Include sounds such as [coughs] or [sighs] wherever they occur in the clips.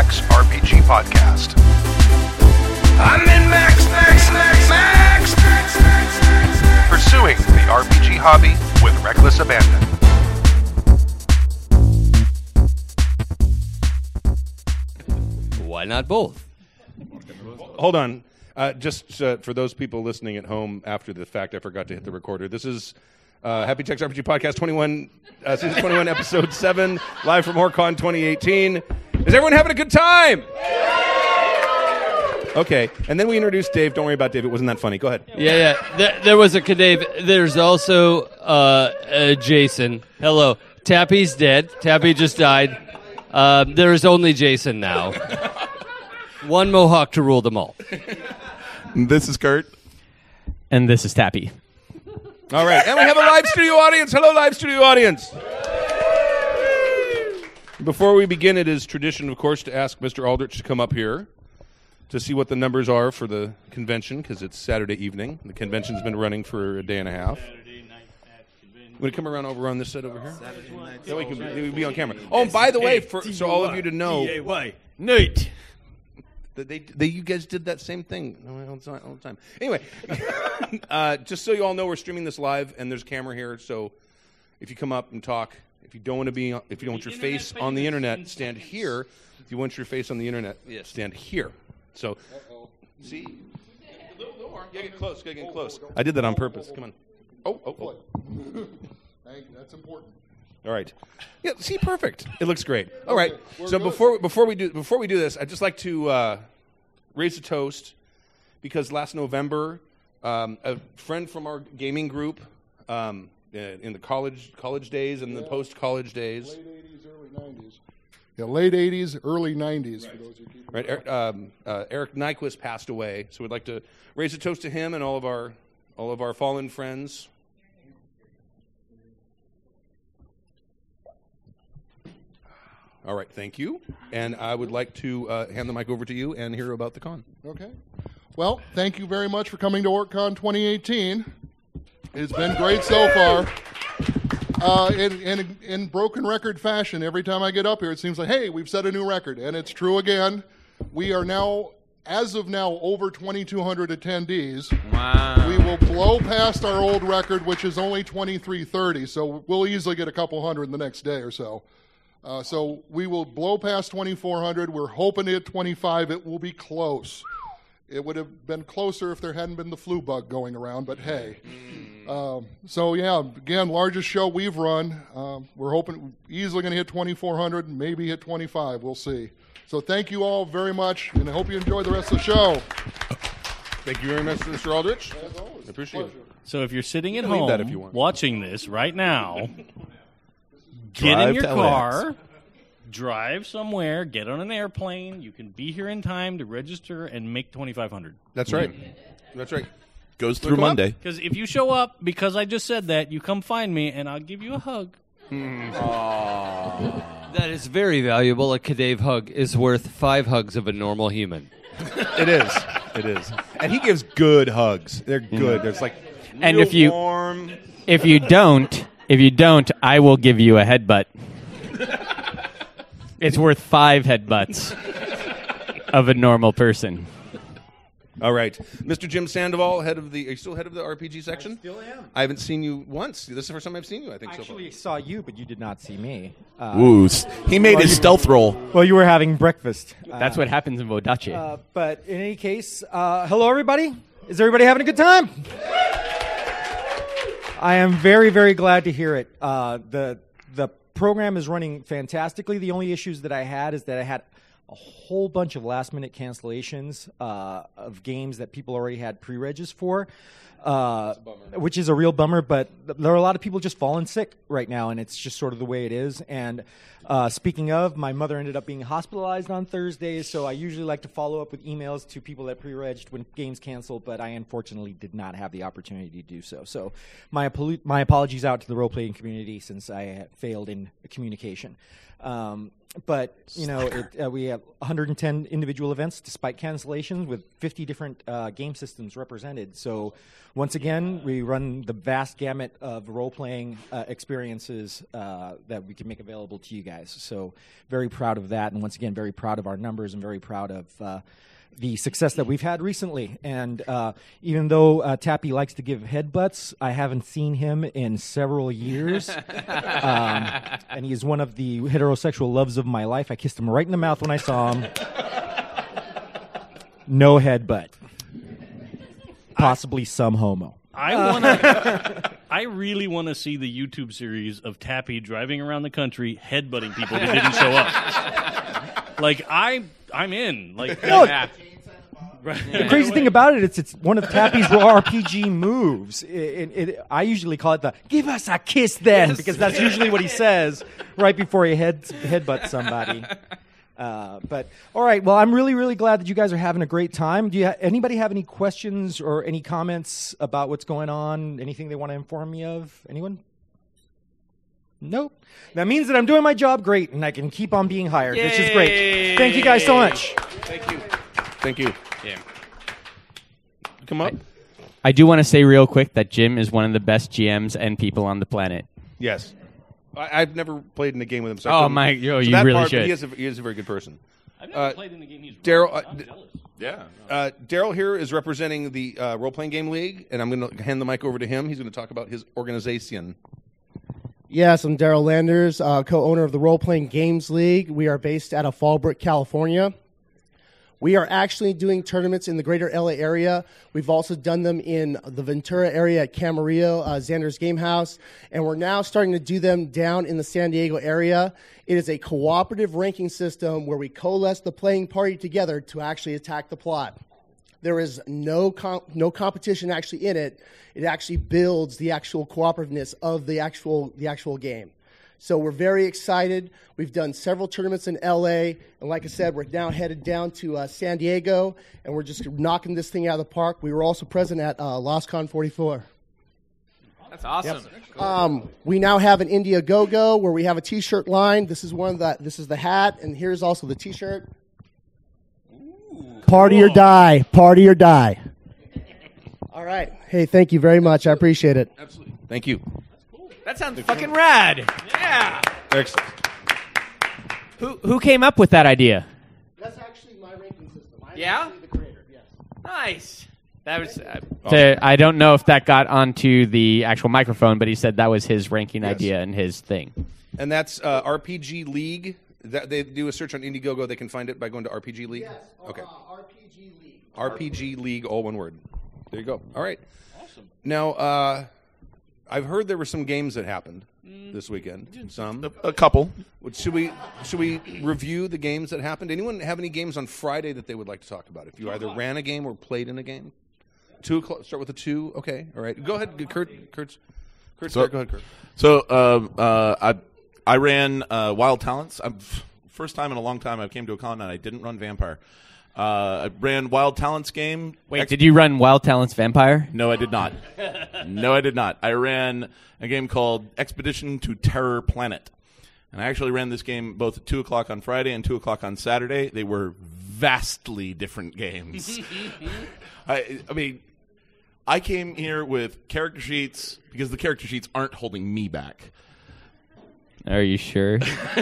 Max RPG Podcast. I'm in Max, Max, Max, Max, Max, Max, Max. Pursuing the RPG hobby with reckless abandon. Why not both? Hold on. Uh, just uh, for those people listening at home after the fact, I forgot to hit the recorder. This is uh, Happy Jacks RPG Podcast 21, uh, season 21, episode 7, live from OrcCon 2018. Is everyone having a good time? Okay, and then we introduced Dave. Don't worry about Dave. It wasn't that funny. Go ahead. Yeah, yeah. There, there was a Kadave. There's also uh, uh, Jason. Hello. Tappy's dead. Tappy just died. Uh, there is only Jason now. One Mohawk to rule them all. This is Kurt. And this is Tappy. All right, and we have a live studio audience. Hello, live studio audience. Before we begin, it is tradition, of course, to ask Mr. Aldrich to come up here to see what the numbers are for the convention because it's Saturday evening. The convention's been running for a day and a half. Want to come around over on this side over here? That we can be, we can be on camera. Oh, and by the way, for, so all of you to know, Nate. that they, they you guys did that same thing all the time. All the time. Anyway, [laughs] uh, just so you all know, we're streaming this live, and there's a camera here. So if you come up and talk, if you don't want to be, if you don't want your face on the internet, stand here. If you want your face on the internet, stand here. So, see, little door. You get close. You gotta get close. I did that on purpose. Come on. Oh, oh, oh. [laughs] That's important. All right. Yeah. See, perfect. It looks great. All right. So before before we do before we do this, I'd just like to uh, raise a toast because last November, um, a friend from our gaming group, um, in the college college days and the post college days, Late 80s, early 90s. Yeah, late 80s, early 90s. For those who keep right? Er, um, uh, Eric Nyquist passed away, so we'd like to raise a toast to him and all of our all of our fallen friends. All right, thank you. And I would like to uh, hand the mic over to you and hear about the con. Okay. Well, thank you very much for coming to OrcCon 2018. It's been great so far. Uh, in, in, in broken record fashion, every time I get up here, it seems like, hey, we've set a new record. And it's true again. We are now, as of now, over 2,200 attendees. Wow. We will blow past our old record, which is only 2330. So we'll easily get a couple hundred in the next day or so. Uh, so we will blow past 2400. We're hoping to hit 25. It will be close. It would have been closer if there hadn't been the flu bug going around, but hey. Um, so yeah, again, largest show we've run. Um, we're hoping easily going to hit 2400, maybe hit 25. We'll see. So thank you all very much, and I hope you enjoy the rest of the show. Thank you very much, Mr. Aldrich. I appreciate it. So if you're sitting at home that if you want. watching this right now, [laughs] get in your to car, drive somewhere, get on an airplane. You can be here in time to register and make 2500 That's right. That's right. Goes through Look 'em up. Monday. Because if you show up because I just said that, you come find me and I'll give you a hug. Hmm. [laughs] That is very valuable. A Kadave hug is worth five hugs of a normal human. It is. It is. And he gives good hugs. They're mm-hmm. good. It's like And real if you- warm. If you don't, if you don't, I will give you a headbutt. [laughs] it's worth five headbutts of a normal person. All right, Mr. Jim Sandoval, head of the. Are you still head of the RPG section? I still am. I haven't seen you once. This is the first time I've seen you. I think so. actually so saw you, but you did not see me. Uh, Ooh, he made his stealth roll. well, you were having breakfast. [laughs] That's what happens in Vodacce. Uh, but in any case, uh, hello everybody. Is everybody having a good time? I am very, very glad to hear it. Uh, the the program is running fantastically. The only issues that I had is that I had a whole bunch of last minute cancellations uh, of games that people already had pre regis for. Uh, which is a real bummer, but there are a lot of people just falling sick right now, and it's just sort of the way it is. And uh, speaking of, my mother ended up being hospitalized on Thursday, so I usually like to follow up with emails to people that pre-regged when games cancel, but I unfortunately did not have the opportunity to do so. So my apolo- my apologies out to the role-playing community since I failed in communication. Um, but you know, it, uh, we have 110 individual events despite cancellations with 50 different uh, game systems represented. So once again, we run the vast gamut of role playing uh, experiences uh, that we can make available to you guys. So, very proud of that. And once again, very proud of our numbers and very proud of. Uh, the success that we've had recently, and uh, even though uh, Tappy likes to give headbutts, I haven't seen him in several years, [laughs] um, and he is one of the heterosexual loves of my life. I kissed him right in the mouth when I saw him. No headbutt. Possibly some homo. I want to. [laughs] I really want to see the YouTube series of Tappy driving around the country headbutting people that didn't show up. [laughs] like I, I'm in. Like [laughs] No, Yeah. The crazy thing about it, it's it's one of Tappy's RPG [laughs] moves. It, it, it, I usually call it the "give us a kiss" then, because that's usually what he [laughs] says right before he head headbutts somebody. Uh, but all right, well, I'm really really glad that you guys are having a great time. Do you ha- anybody have any questions or any comments about what's going on? Anything they want to inform me of? Anyone? Nope. That means that I'm doing my job great and I can keep on being hired, which is great. Thank you guys so much. Thank you. Thank you. Yeah. Come up. I do want to say real quick that Jim is one of the best GMs and people on the planet. Yes. I, I've never played in a game with him. So Oh, couldn't- my- yo, so you that really part, but should. He is, a, he is a very good person. I've never Uh, played in the game he's Daryl, running. uh, I'm d- jealous. Yeah. Uh, Daryl here is representing the uh, role playing game league, and I'm going to hand the mic over to him. He's going to talk about his organization. Yes, I'm Daryl Landers, uh, co-owner of the Role Playing Games League. We are based out of Fallbrook, California. We are actually doing tournaments in the greater LA area. We've also done them in the Ventura area at Camarillo, uh, Xander's Game House, and we're now starting to do them down in the San Diego area. It is a cooperative ranking system where we coalesce the playing party together to actually attack the plot. There is no com- no competition actually in it. It actually builds the actual cooperativeness of the actual the actual game. So we're very excited. We've done several tournaments in LA, and like I said, we're now headed down to uh, San Diego, and we're just knocking this thing out of the park. We were also present at uh, LosCon 44. That's awesome. Um, we now have an Indiegogo where we have a T-shirt line. This is one of the. This is the hat, and here's also the T-shirt. Party or die. Party or die. [laughs] All right. Hey, thank you very much. I appreciate it. Absolutely. Thank you. Cool. That sounds fucking rad. Yeah. Excellent. Who who came up with that idea? That's actually my ranking system. I'm Yeah? the creator. Yes. Nice. That was. Uh, to- I don't know if that got onto the actual microphone, but he said that was his ranking Yes. idea and his thing. And that's uh, RPG League. That they do a search on Indiegogo. They can find it by going to RPG League. Yes. Okay. RPG League. RPG League, all one word. There you go. All right. Awesome. Now, uh, I've heard there were some games that happened this weekend. Some. A, a couple. Should we should we review the games that happened? Anyone have any games on Friday that they would like to talk about? If you either ran a game or played in a game, two o'clock. Start with a two. Okay. All right. Go ahead, Kurt. Kurt's. Kurt's So- there. Go ahead, Kurt. So um, uh, I I ran uh, Wild Talents. I'm, first time in a long time I came to a con and I didn't run Vampire. Uh, I ran Wild Talents game. Wait, Ex- did you run Wild Talents Vampire? No, I did not. [laughs] no, I did not. I ran a game called Expedition to Terror Planet. And I actually ran this game both at 2 o'clock on Friday and 2 o'clock on Saturday. They were vastly different games. [laughs] I, I mean, I came here with character sheets because the character sheets aren't holding me back. Are you sure? [laughs]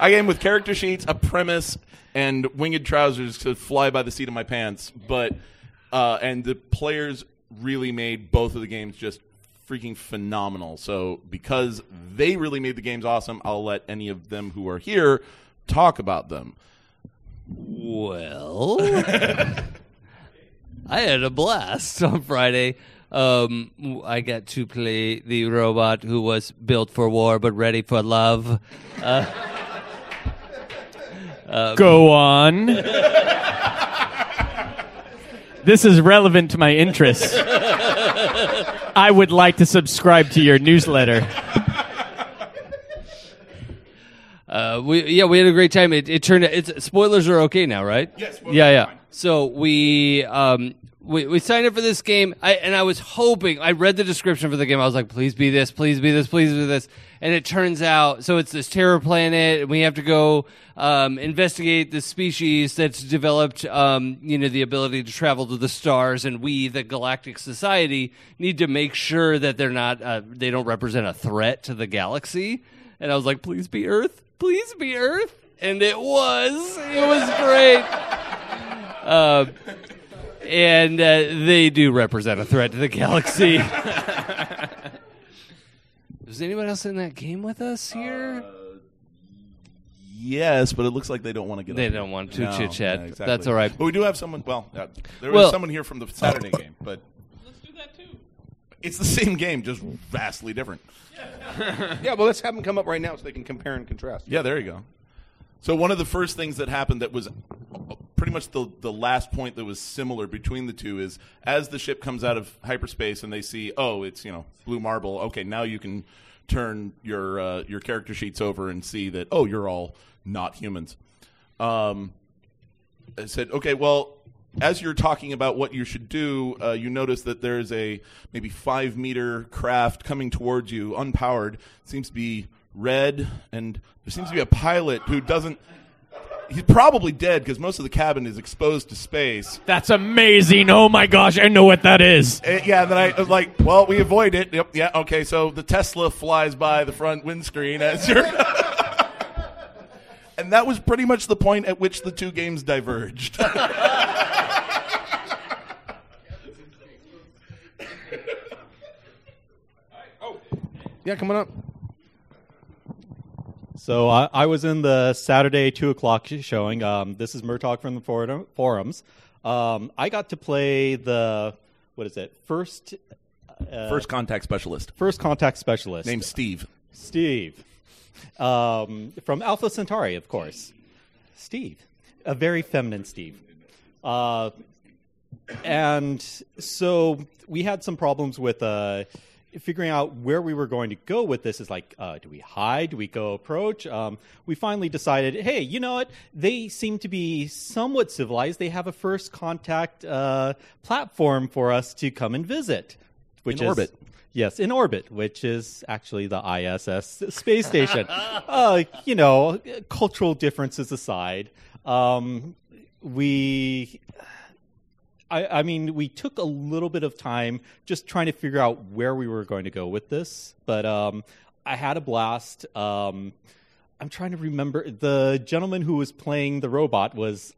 I came with character sheets, a premise, and winged trousers to fly by the seat of my pants. But uh, and the players really made both of the games just freaking phenomenal. So because they really made the games awesome, I'll let any of them who are here talk about them. Well, [laughs] I had a blast on Friday. Um, I got to play the robot who was built for war but ready for love. Go on. this is relevant to my interests. I would like to subscribe to your newsletter. Uh, we yeah, we had a great time. It, it turned out it's spoilers are okay now, right? Yes, Yeah, yeah. fine. So we um we, we signed up for this game, I, and I was hoping. I read the description for the game. I was like, "Please be this, please be this, please be this." And it turns out, so it's this terror planet, and we have to go um, investigate the species that's developed, um, you know, the ability to travel to the stars. And we, the Galactic Society, need to make sure that they're not, uh, they don't represent a threat to the galaxy. And I was like, "Please be Earth, please be Earth," and it was. It was great. Uh, and uh, they do represent a threat to the galaxy. [laughs] Was anyone else in that game with us here? Yes, but it looks like they don't want to get. They up don't here. want to No, chit-chat. yeah, exactly. That's all right. But we do have someone. Well, uh, there Well- was someone here from the Saturday game, but [laughs] let's do that too. It's the same game, just vastly different. [laughs] Yeah, well, let's have them come up right now so they can compare and contrast. Yeah, there you go. So one of the first things that happened that was pretty much the the last point that was similar between the two is as the ship comes out of hyperspace and they see oh it's you know blue marble okay now you can turn your uh, your character sheets over and see that oh you're all not humans. Um, I said okay well as you're talking about what you should do, uh, you notice that there's a maybe five meter craft coming towards you, unpowered. Seems to be red, and there seems to be a pilot who doesn't. He's probably dead because most of the cabin is exposed to space. That's amazing. Oh my gosh, I know what that is. Uh, yeah, then I was like, well, we avoid it. Yep, yeah, okay. So the Tesla flies by the front windscreen as you're. [laughs] and that was pretty much the point at which the two games diverged. [laughs] Yeah, coming up. So I, I was in the Saturday two o'clock showing. Um, this is Murtaugh from the forum, forums. Um, I got to play the what is it? First, uh, First contact specialist. first contact specialist Named Steve. Steve um, from Alpha Centauri, of course. Steve, a very feminine Steve. Uh, and so we had some problems with uh, figuring out where we were going to go with this. Is like, uh, do we hide? Do we go approach? Um, we finally decided, hey, you know what? They seem to be somewhat civilized. They have a first contact uh, platform for us to come and visit, which In is orbit. Yes, in orbit, which is actually the ISS space station. [laughs] uh, you know, cultural differences aside, um, we. I, I mean, we took a little bit of time just trying to figure out where we were going to go with this, but um, I had a blast. Um, I'm trying to remember the gentleman who was playing the robot was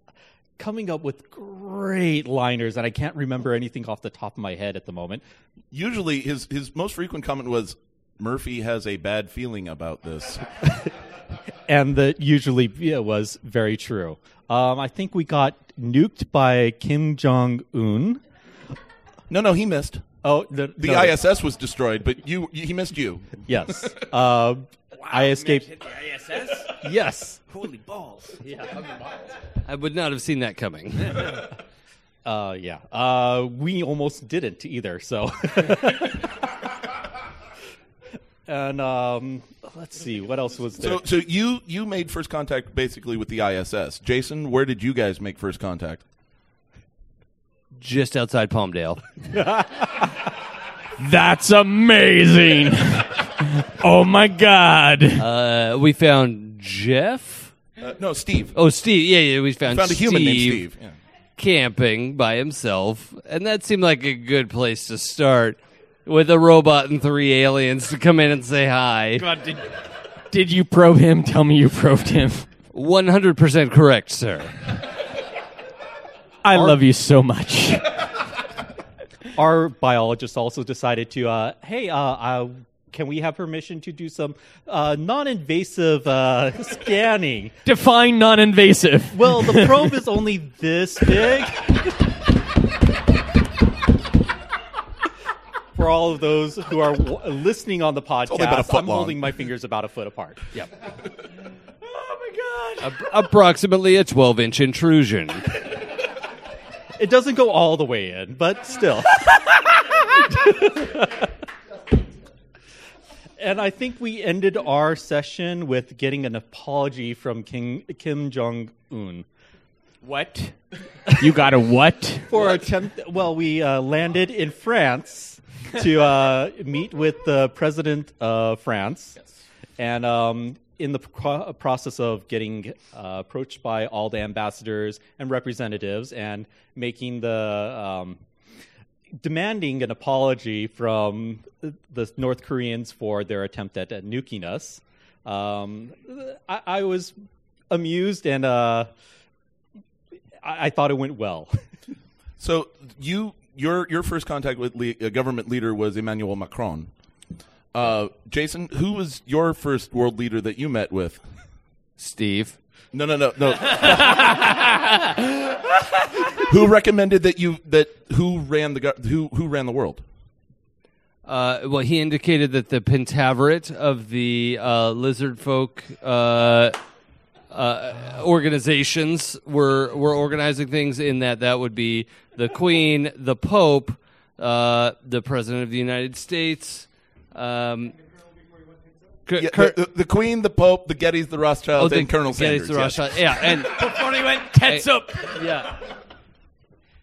coming up with great liners, and I can't remember anything off the top of my head at the moment. Usually, his his most frequent comment was, "Murphy has a bad feeling about this." [laughs] and that usually yeah, was very true. Um, I think we got nuked by Kim Jong Un. No, no, he missed. Oh, the, The no, ISS was destroyed, but you he missed you. Yes, [laughs] uh, I escaped. The ISS? Yes, Holy balls. [laughs] Yeah. I would not have seen that coming. [laughs] uh, yeah. Uh, we almost didn't either. So, and um, let's see what else was there. So, so you you made first contact basically with the ISS. Jason, where did you guys make first contact? Just outside Palmdale. [laughs] That's amazing. oh my god. Uh, we found Jeff. Uh, no, Steve. Oh, Steve. Yeah, yeah. We found Found a human named Steve. Yeah. camping by himself, and that seemed like a good place to start. With a robot and three aliens to come in and say hi. God, did, did you probe him? Tell me you probed him. One hundred percent correct, sir. I love you so much. Our biologist also decided to, uh, hey, uh, uh, can we have permission to do some uh, non-invasive uh, [laughs] scanning? Define non-invasive. Well, the probe is only this big. [laughs] For all of those who are w- listening on the podcast, only about a foot I'm long. holding my fingers about a foot apart. Yep. Ap- approximately a twelve-inch intrusion. It doesn't go all the way in, but still. and I think we ended our session with getting an apology from King, Kim Jong Un. What? You got a what? for attempt. Well, we uh, landed in France to uh, meet with the president of France, and um, in the pro- process of getting uh, approached by all the ambassadors and representatives, and making the um, demanding an apology from the North Koreans for their attempt at, at nuking us. Um, I, I was amused and uh, I, I thought it went well. So you your your first contact with le- a government leader was Emmanuel Macron. Uh, Jason, who was your first world leader that you met with? Steve. No, no, no, no. [laughs] who recommended that you that who ran the go- who who ran the world? Uh, well, he indicated that the Pentaverate of the uh, lizard folk uh, uh, organizations were were organizing things. In that, that would be the Queen, the Pope, uh, the President of the United States. Um, Cur- Yeah, Cur- the, the, the Queen, the Pope, the Gettys, the Rothschilds, oh, the and Colonel Gettys, Sanders. the yes. Rothschild- Yeah, and [laughs] Before he went tits Hey. up. [laughs] yeah.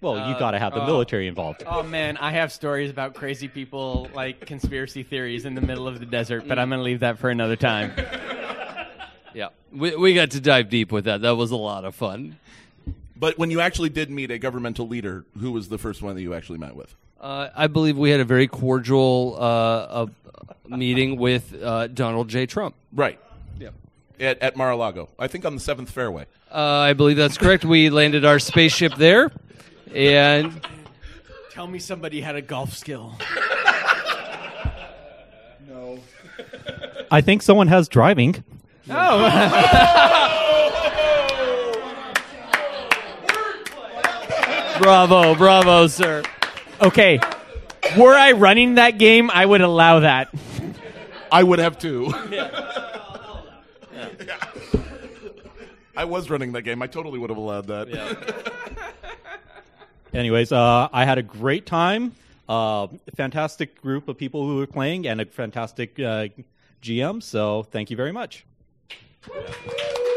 Well, you got to have the military involved. Oh man, I have stories about crazy people like conspiracy theories in the middle of the desert, but I'm going to leave that for another time. [laughs] Yeah, we we got to dive deep with that. That was a lot of fun. But when you actually did meet a governmental leader, who was the first one that you actually met with? Uh, I believe we had a very cordial uh, uh, meeting with uh, Donald J. Trump. Right. Yeah. At, at Mar-a-Lago, I think on the seventh fairway. Uh, I believe that's correct. We landed our spaceship there, and Tell me somebody had a golf skill. No. I think someone has driving. [laughs] bravo, bravo, sir. Okay, were I running that game, I would allow that. I would have too. [laughs] I was running that game. I totally would have allowed that. [laughs] Anyways, uh, I had a great time. Uh, fantastic group of people who were playing and a fantastic uh, GM. So thank you very much.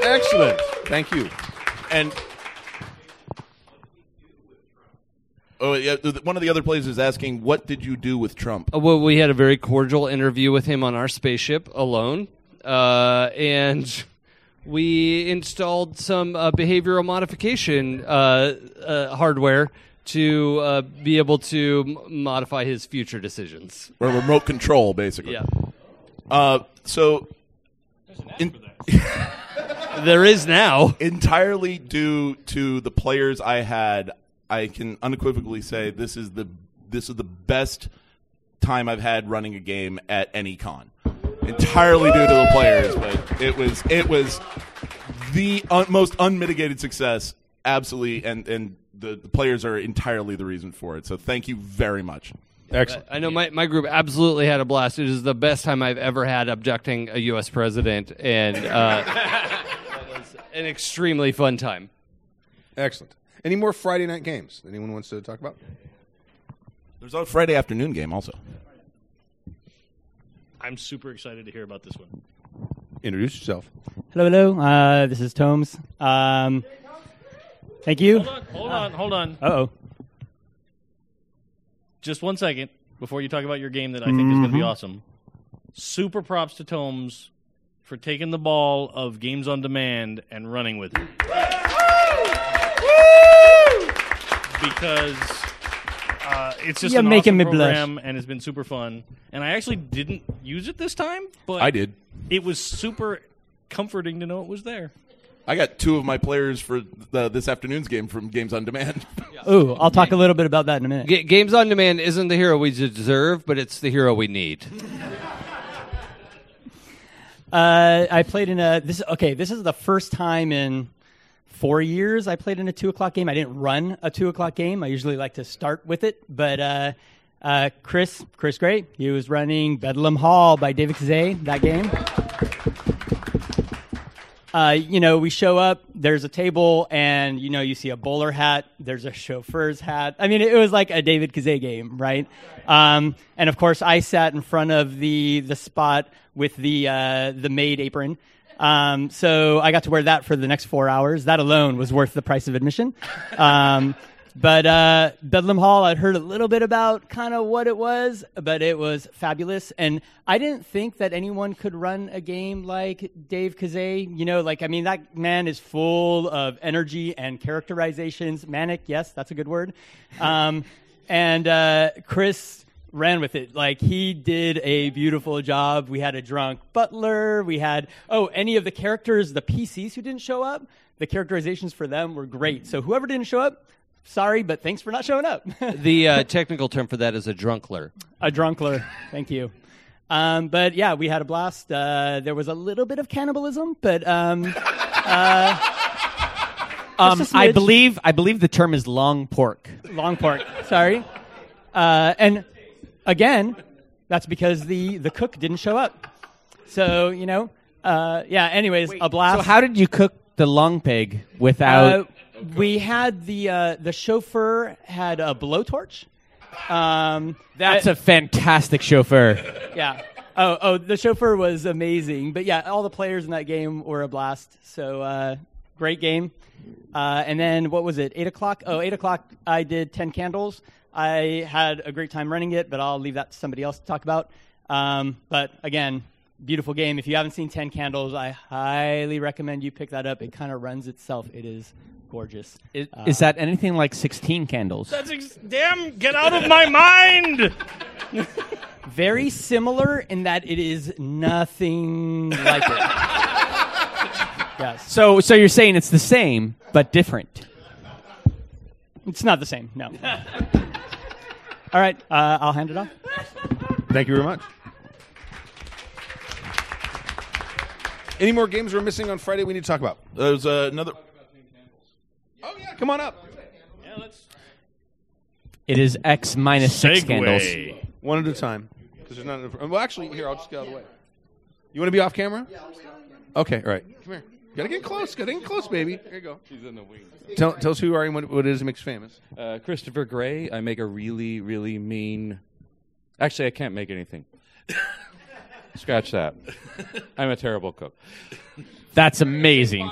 Excellent. Thank you. And oh yeah, one of the other players is asking, "What did you do with Trump?" Uh, well, we had a very cordial interview with him on our spaceship alone, uh, and we installed some uh, behavioral modification uh, uh, hardware to uh, be able to m- modify his future decisions. Or remote control, basically. Yeah, Uh, so, in, [laughs] there is now. entirely due to the players I had, I can unequivocally say this is the this is the best time I've had running a game at any con. Entirely due to the players, but it was it was the un- most unmitigated success. Absolutely, and and the, the players are entirely the reason for it. So thank you very much. Excellent. I know my, my group absolutely had a blast. It is the best time I've ever had abducting a U.S. president, and uh, [laughs] it was an extremely fun time. Excellent. Any more Friday night games? Anyone wants to talk about? There's a Friday afternoon game also. I'm super excited to hear about this one. Introduce yourself. Hello, hello. Uh, this is Tomes. Um, thank you. Hold on, hold on, hold on. Uh oh. Just one second before you talk about your game that I think is going to be awesome. Super props to Tomes for taking the ball of games on demand and running with it. Because uh, it's just You're an making awesome me blush. and it's been super fun. And I actually didn't use it this time, but I did. It was super comforting to know it was there. I got two of my players for the, this afternoon's game from Games on Demand. [laughs] Ooh, I'll talk a little bit about that in a minute. G- Games on Demand isn't the hero we deserve, but it's the hero we need. [laughs] Uh, I played in a this. Okay, this is the first time in four years I played in a two o'clock game. I didn't run a two o'clock game. I usually like to start with it, but uh, uh, Chris Chris Gray, he was running Bedlam Hall by David Kazay that game. Uh, you know, we show up, there's a table, and, you know, you see a bowler hat, there's a chauffeur's hat. I mean, it was like a David Kazay game, right? Um, and of course, I sat in front of the, the spot with the, uh, the maid apron. Um, so I got to wear that for the next four hours. That alone was worth the price of admission. Um, but uh, Bedlam Hall, I'd heard a little bit about kind of what it was, but it was fabulous. And I didn't think that anyone could run a game like Dave Kazay. You know, like, I mean, that man is full of energy and characterizations. Manic, yes, that's a good word. Um, [laughs] and uh, Chris ran with it. Like he did a beautiful job. We had a drunk butler. We had oh, any of the characters, the PCs who didn't show up, the characterizations for them were great. So whoever didn't show up, sorry, but thanks for not showing up. [laughs] the uh, technical term for that is a drunkler. a drunkler. Thank you. Um, but yeah, we had a blast. Uh, there was a little bit of cannibalism, but um, uh, Um, [laughs] just a I smidge. believe I believe the term is long pork. long pork. Sorry. Uh, and again, that's because the the cook didn't show up. So you know, uh, yeah. Anyways, a blast. So how did you cook the long pig without? We had the uh, the chauffeur had a blowtorch. Um, That's a fantastic chauffeur. yeah. Oh, oh, the chauffeur was amazing. But yeah, all the players in that game were a blast. So uh, great game. Uh, and then what was it? Eight o'clock. Oh, eight o'clock. I did ten candles. I had a great time running it, but I'll leave that to somebody else to talk about. Um, but again, beautiful game. If you haven't seen Ten Candles, I highly recommend you pick that up. It kind of runs itself. It is gorgeous. Is, Uh, is that anything like sixteen candles? That's ex- damn. Get out of my mind. [laughs] very similar in that it is nothing like it. yes. So so you're saying it's the same but different. It's not the same, no. [laughs] All right, uh, I'll hand it off. Thank you very much. Any more games we're missing on Friday we need to talk about? There's uh, another. Oh yeah, come on up. It is X minus six Segway. candles. One at a time. Because there's not. Enough, well, actually, here I'll just get out of the way. You want to be off camera? Okay, all right. Come here. Gotta get close. Gotta get close, baby. Here you go. She's in the wings. Tell, tell us who you are and what, what it is that makes you famous. Uh, Christopher Gray. I make a really, really mean. Actually, I can't make anything. [laughs] Scratch that. I'm a terrible cook. That's amazing.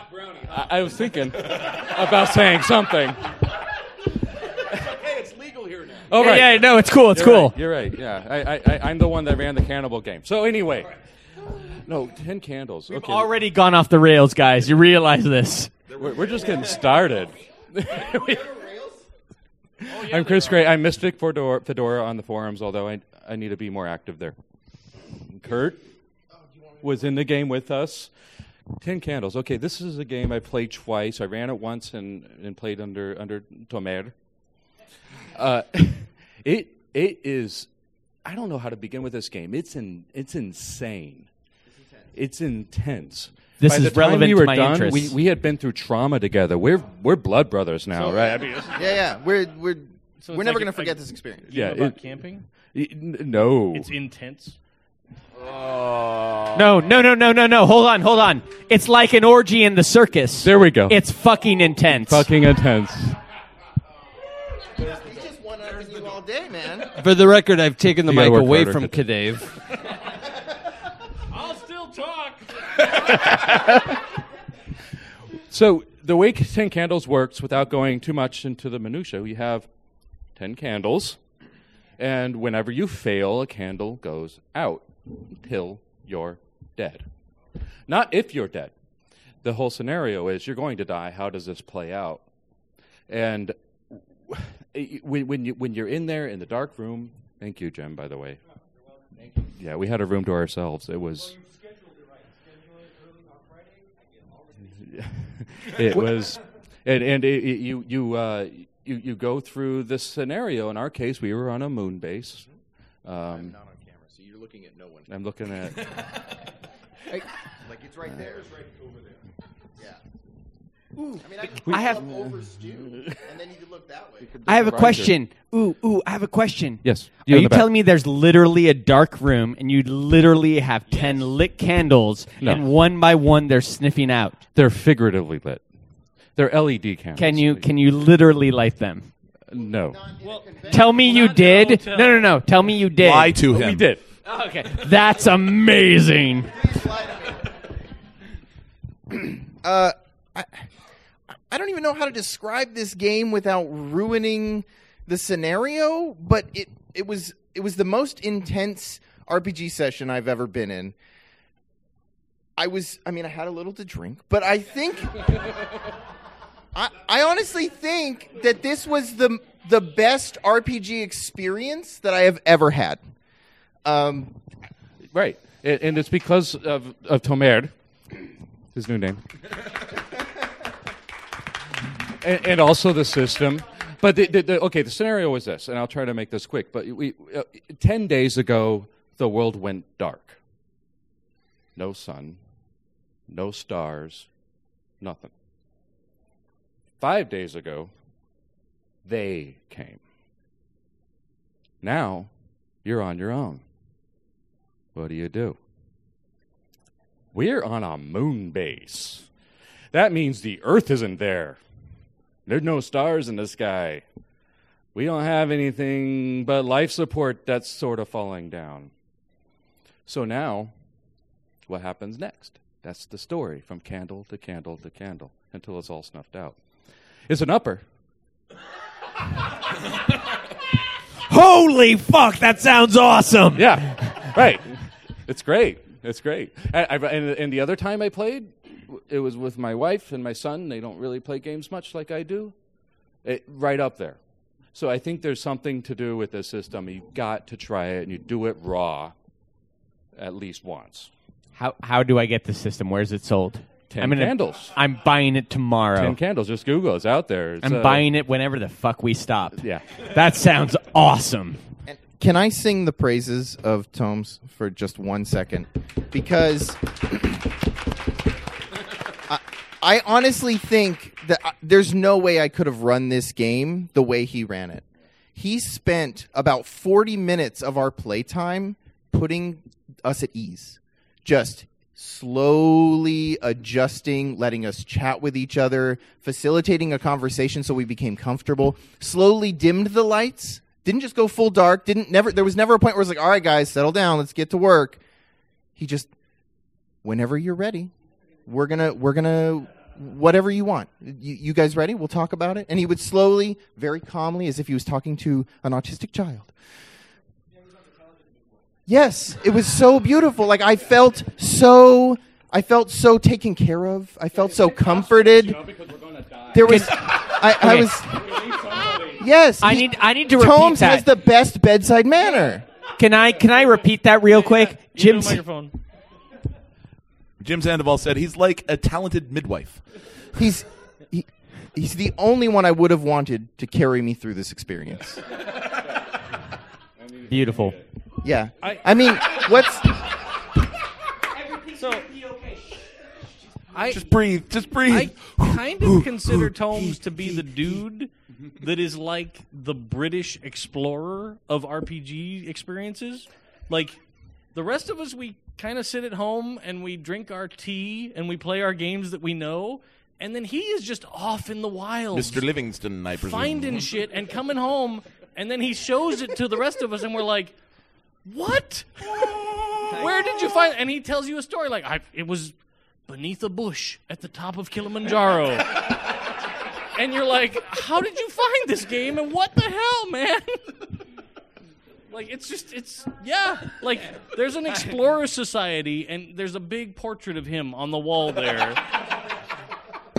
I, I was thinking about saying something. Hey, it's legal here now. Oh, Yeah, right. yeah, no, it's cool. It's You're cool. right, You're right. Yeah, I, I, I, I'm the one that ran the cannibal game. So anyway, no, ten candles. We've okay, already gone off the rails, guys. You realize this? we're, we're just getting started. [laughs] Oh, I'm Chris Gray. I'm Mystic Fedora, Fedora on the forums, although I, I need to be more active there. Kurt oh, was in the game with us. Ten candles. Okay, this is a game I played twice. I ran it once and, and played under under Tomer. Uh, [laughs] it it is. I don't know how to begin with this game. It's in, it's insane. It's intense. This By is the time relevant we to were my done, interests. we, we had been through trauma together. We're we're blood brothers now, right? I mean, [laughs] Yeah, yeah. We're we're So we're it's never like- gonna forget like- this experience. You know Yeah, about it- camping? y- n- no. It's intense. Oh. No, no, no, no, no, no. Hold on, hold on. It's like an orgy in the circus. there we go. It's fucking intense. fucking intense. He's just one upping you all day, man. For the record, I've taken the You gotta mic work away harder. from Kadave. I'll still talk. [laughs] So the way Ten Candles works, without going too much into the minutia, we have ten candles, and whenever you fail, a candle goes out until you're dead. Not if you're dead. The whole scenario is you're going to die. How does this play out? And [sighs] when, when you when you're in there in the dark room, thank you, Jim. By the way, yeah, we had a room to ourselves. It was. [laughs] it was, and and it, it- you you uh, you you go through this scenario. In our case, we were on a moon base. Um, Not on camera, so you're looking at no one. I'm looking at. [laughs] Hey, like it's right there. It's right over there. Yeah. Ooh, I mean, I, We- I have- over stew, and then you could look that way. I have a question. Ooh, ooh, I have a question. Yes. You Are you the back. telling me there's literally a dark room and you literally have 10 lit candles No. and one by one they're sniffing out? They're figuratively lit. They're LED candles. Can you can you literally light them? No. Tell me you did. No, no, no. Tell me you did. Lie to him. We did. [laughs] Okay. That's amazing. [clears throat] Uh, I, I don't even know how to describe this game without ruining the scenario, but it it was it was the most intense RPG session I've ever been in. I was I mean I had a little to drink, but I think I I honestly think that this was the the best RPG experience that I have ever had. Um, Right. And, and it's because of, of Tomer, his new name. [laughs] and, and also the system. But the, the, the, okay, the scenario was this, and I'll try to make this quick. But we, uh, 10 days ago, the world went dark. No sun, no stars, nothing. Five days ago, they came. Now, you're on your own. What do you do? We're on a moon base. That means the Earth isn't there. There's no stars in the sky. We don't have anything but life support that's sort of falling down. So now, what happens next? That's the story from candle to candle to candle until it's all snuffed out. It's an upper. [laughs] Holy fuck, that sounds awesome. Yeah, right. It's great. It's great. I, I, and, and the other time I played, it was with my wife and my son. They don't really play games much like I do. It, right up there. So I think there's something to do with this system. You've got to try it, and you do it raw at least once. How how do I get the system? Where's it sold? 10 I'm gonna- candles. I'm buying it tomorrow. Ten candles. Just Google. It's out there. It's, I'm uh, buying it whenever the fuck we stop. Yeah. That sounds awesome. Can I sing the praises of Tomes for just one second? Because I, I honestly think that I, there's no way I could have run this game the way he ran it. He spent about 40 minutes of our playtime putting us at ease. Just slowly adjusting, letting us chat with each other, facilitating a conversation so we became comfortable, slowly dimmed the lights, didn't just go full dark, didn't never there was never a point where it's like, all right guys, settle down, let's get to work. He just whenever you're ready, we're gonna we're gonna whatever you want. You, you guys ready? We'll talk about it. And he would slowly, very calmly, as if he was talking to an autistic child. Yes, it was so beautiful. Like I felt so I felt so taken care of. I felt so comforted. There was [laughs] I, I was Yes. I he- need I need to repeat Tomes that. has the best bedside manner. Can I can I repeat that real quick? Jim's microphone. Jim Sandoval said he's like a talented midwife. He's he, he's the only one I would have wanted to carry me through this experience. beautiful. Yeah. I- I mean, what's [laughs] So I Just breathe. Just breathe. I kind of [gasps] consider [gasps] Tomes to be the dude that is like the British explorer of RPG experiences. Like the rest of us, we kind of sit at home and we drink our tea and we play our games that we know. And then he is just off in the wild, Mr. Livingstone, I presume. finding shit and coming home. And then he shows it to the rest of us, and we're like, "What? [laughs] Where did you find?" And he tells you a story like, I, "It was beneath a bush at the top of Kilimanjaro." [laughs] and you're like, "How did you find this game? And what the hell, man?" [laughs] like it's just it's yeah. Like there's an explorer society, and there's a big portrait of him on the wall there. [laughs]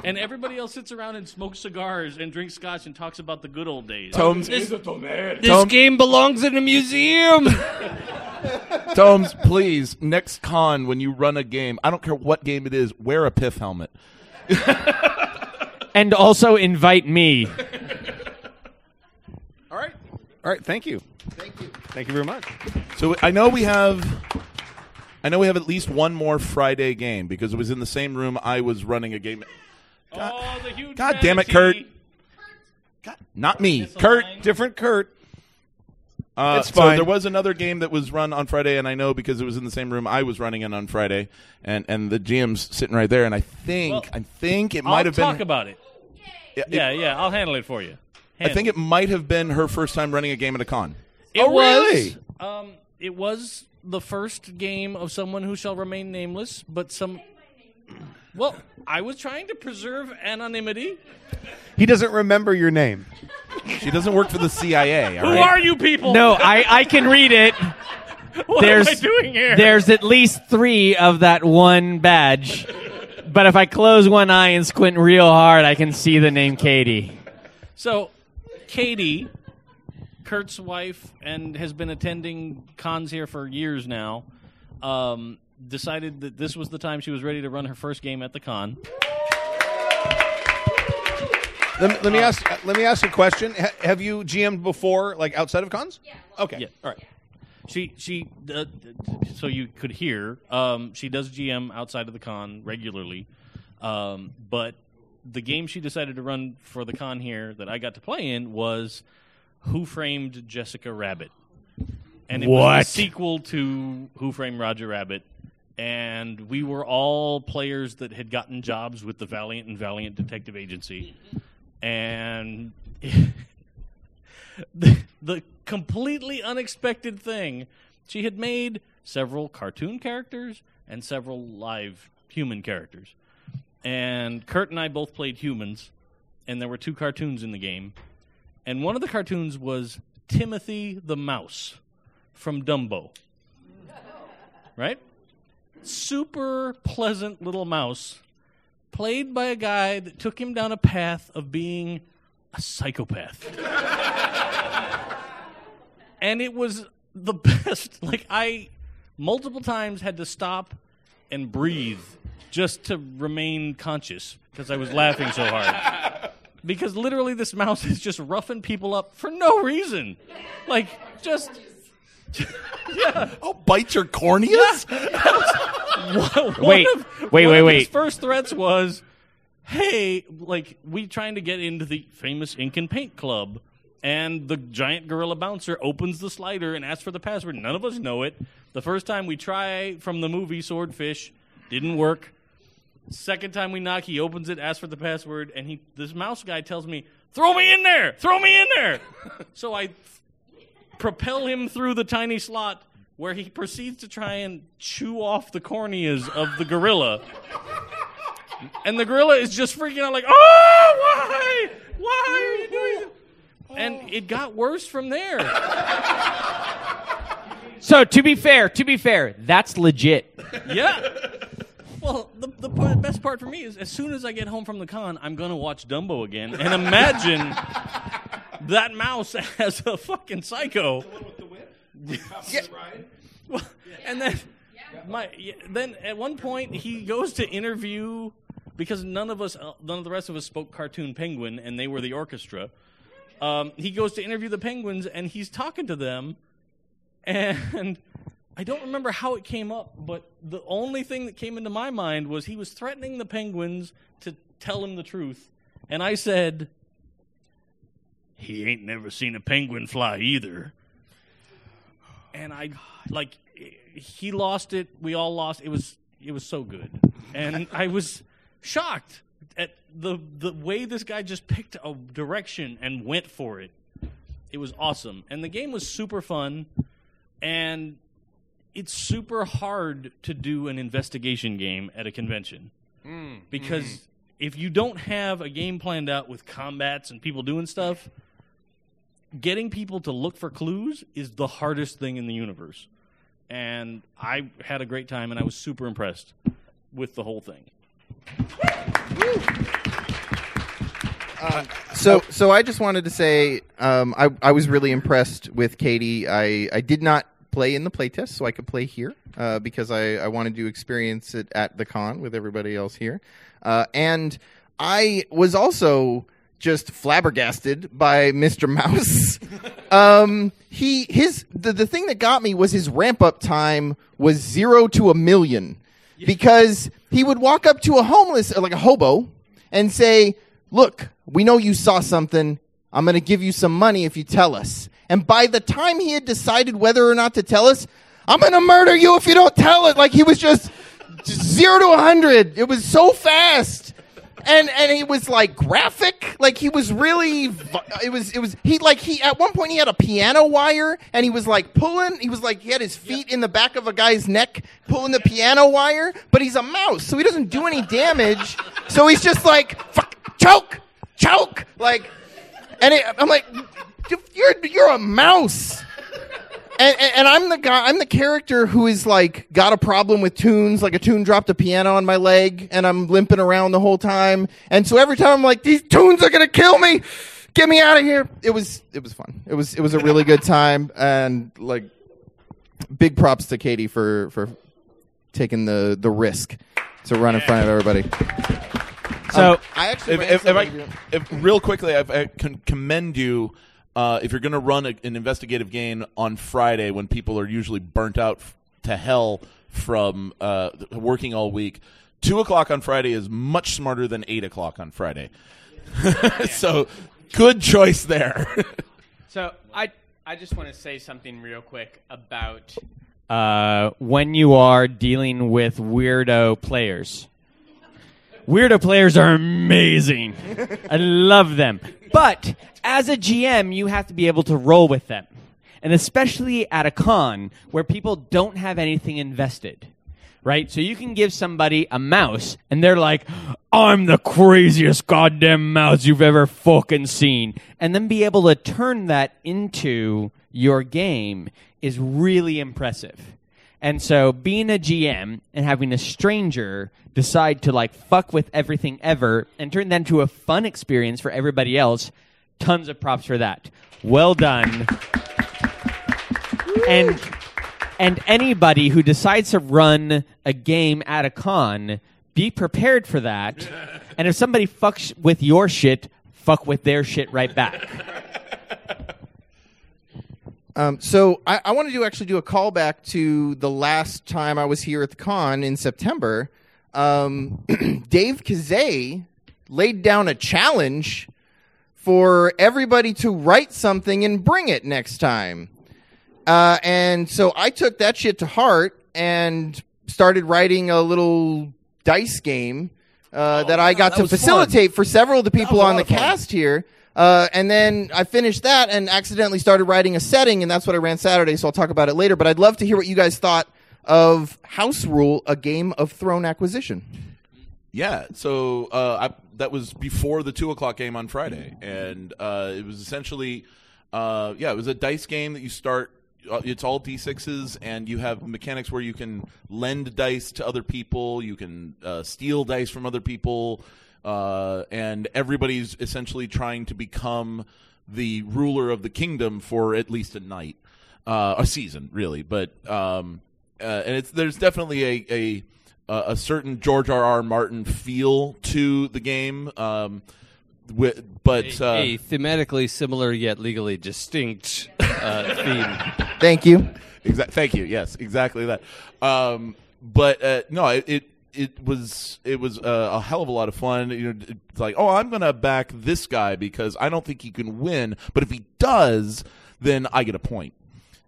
And everybody else sits around and smokes cigars and drinks scotch and talks about the good old days. Tomes, This Tom- game belongs in a museum. [laughs] Tomes, please, next con when you run a game, I don't care what game it is, wear a pith helmet. And also invite me. All right. All right. Thank you. Thank you. Thank you very much. So I know we have, I know we have at least one more Friday game because it was in the same room I was running a game. Oh, the huge. God damn it, Kurt. manatee. Not me, Kurt. Different Kurt. Uh, It's so fine. there was another game that was run on Friday, and I know because it was in the same room I was running in on Friday, and and the GM's sitting right there, and I think Well, I think it I'll might have been. talk about it. Yeah, it- Yeah, yeah, I'll handle it for you. I think it might have been her first time running a game at a con. It Oh, was. really? Um, it was the first game of someone who shall remain nameless, but some. Well, I was trying to preserve anonymity. He doesn't remember your name. She doesn't work for the CIA. all Who right? are you people? No, I, I can read it. [laughs] what there's am I doing here? there's at least three of that one badge. But if I close one eye and squint real hard, I can see the name Katie. So, Katie, Kurt's wife, and has been attending cons here for years now. Um, decided that this was the time she was ready to run her first game at the con. Let me, let me ask. uh, Let me ask a question. Ha- have you GM'd before, like outside of cons? Yeah. Okay. Yeah. All right. She she uh, so you could hear um, she does GM outside of the con regularly, um, but the game she decided to run for the con here that I got to play in was Who Framed Jessica Rabbit, and it was What? the sequel to Who Framed Roger Rabbit. And we were all players that had gotten jobs with the Valiant and Valiant Detective Agency, and [laughs] the, the completely unexpected thing she had made several cartoon characters and several live human characters. And kurt and i both played humans and there were two cartoons in the game. And one of the cartoons was timothy the mouse from dumbo. Right super pleasant little mouse played by a guy that took him down a path of being a psychopath [laughs] and it was the [laughs] best. Like I multiple times had to stop and breathe just to remain conscious because I was laughing so hard. Because literally, this mouse is just roughing people up for no reason, like just. Yeah. Oh, bite your corneas? [laughs] [laughs] One Wait, of- wait, one wait, of wait. His first threats was, "Hey, like we trying to get into the famous Ink and Paint Club." And the giant gorilla bouncer opens the slider and asks for the password. None of us know it. The first time we try from the movie Swordfish, didn't work. Second time we knock, he opens it, asks for the password, and he this mouse guy tells me, "Throw me in there! Throw me in there!" [laughs] so I propel him through the tiny slot where he proceeds to try and chew off the corneas of the gorilla. And the gorilla is just freaking out like, "Oh, why? Why are you doing this?" And it got worse from there. So to be fair, to be fair, that's legit. Yeah. Well, the, the part, best part for me is as soon as I get home from the con, I'm going to watch Dumbo again and imagine that mouse [laughs] as a fucking psycho. The one with the whip? [laughs] Yeah. Well, and then my then at one point he goes to interview because none of us uh, none of the rest of us spoke cartoon penguin and they were the orchestra. Um, he goes to interview the penguins and he's talking to them and [laughs] I don't remember how it came up, but the only thing that came into my mind was he was threatening the penguins to tell him the truth. And I said, He ain't never seen a penguin fly either. And I, like, he lost it. We all lost. It was, it was so good. And [laughs] I was shocked at the, the way this guy just picked a direction and went for it. It was awesome. And the game was super fun. And it's super hard to do an investigation game at a convention mm, because mm-hmm. if you don't have a game planned out with combats and people doing stuff, getting people to look for clues is the hardest thing in the universe. And I had a great time, and I was super impressed with the whole thing. So, so I just wanted to say um, I, I was really impressed with Katie. I, I did not play in the playtest, so I could play here uh, because I, I wanted to experience it at the con with everybody else here. Uh, and I was also just flabbergasted by Mr. Mouse. [laughs] um, he his the, the thing that got me was his ramp up time was zero to a million because he would walk up to a homeless like a hobo and say, look, we know you saw something. I'm going to give you some money if you tell us. And by the time he had decided whether or not to tell us, I'm going to murder you if you don't tell it. Like he was just zero to a hundred. It was so fast. And, and he was like graphic, like he was really, it was, it was, he like, he, at one point he had a piano wire and he was like pulling, he was like, he had his feet in the back of a guy's neck pulling the piano wire, but he's a mouse, so he doesn't do any damage. [laughs] So he's just like, fuck, choke, choke, like, and it, I'm like, you're you're a mouse. And, and, and I'm the guy. I'm the character who is like got a problem with tunes. Like a tune dropped a piano on my leg, and I'm limping around the whole time. And so every time I'm like, these tunes are gonna kill me. Get me out of here. It was it was fun. It was it was a really good time, and like big props to Katie for for taking the the risk to run in front of everybody. So Um, I actually if, if, if I, if, real quickly, I, I can commend you uh, if you're going to run a, an investigative game on Friday when people are usually burnt out f- to hell from uh, working all week. Two o'clock on Friday is much smarter than eight o'clock on Friday. [laughs] so, good choice there. [laughs] So I I just want to say something real quick about uh, when you are dealing with weirdo players. Weirdo players are amazing. I love them. But as a GM, you have to be able to roll with them. And especially at a con where people don't have anything invested. Right? So you can give somebody a mouse and they're like, I'm the craziest goddamn mouse you've ever fucking seen. And then be able to turn that into your game is really impressive. And so being a GM and having a stranger decide to like fuck with everything ever and turn that into a fun experience for everybody else, tons of props for that. Well done. And and anybody who decides to run a game at a con, be prepared for that. [laughs] And if somebody fucks with your shit, fuck with their shit right back. [laughs] Um, so I, I wanted to actually do a callback to the last time I was here at the con in September. Um, [clears throat] Dave Kazay laid down a challenge for everybody to write something and bring it next time. Uh, and so I took that shit to heart and started writing a little dice game uh, that I got that to was fun. facilitate for several of the people on the fun. cast here. Uh, and then I finished that and accidentally started writing a setting, and that's what I ran Saturday. So I'll talk about it later. But I'd love to hear what you guys thought of House Rule, a Game of Throne acquisition. Yeah, so uh, I, that was before the two o'clock game on Friday, and uh, it was essentially, uh, yeah, it was a dice game that you start. Uh, it's all d6s, and you have mechanics where you can lend dice to other people, you can uh, steal dice from other people, uh, and everybody's essentially trying to become the ruler of the kingdom for at least a night, uh, a season, really. But um, uh, and it's there's definitely a a uh, a certain George R. R. Martin feel to the game. Um, wi- but a, uh, a thematically similar yet legally distinct uh, theme. Thank you. Exactly. Thank you. Yes, exactly that. Um, but uh, no, it, it it was it was uh, a hell of a lot of fun. You know, it's like, oh, I'm gonna back this guy because I don't think he can win, but if he does, then I get a point.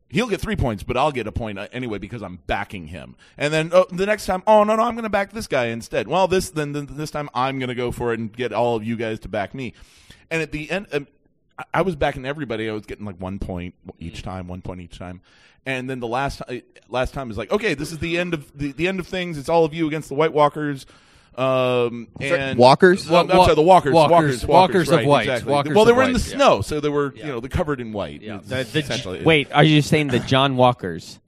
He'll get three points, but I'll get a point uh, anyway because I'm backing him. And then oh, the next time, oh no, no, I'm going to back this guy instead. Well, this then, then this time I'm going to go for it and get all of you guys to back me. And at the end, um, I- I was backing everybody. I was getting like one point each time, one point each time. And then the last ti- last time is like, okay, this is the end of the, the end of things. It's all of you against the White Walkers. Um, and walkers? Well, I'm Wa- sorry, the walkers, walkers, walkers, walkers of right, white, exactly. walkers well, they of were in the white, yeah. snow, so they were you know they covered in white. It's essentially. Wait, are you saying the John Walkers?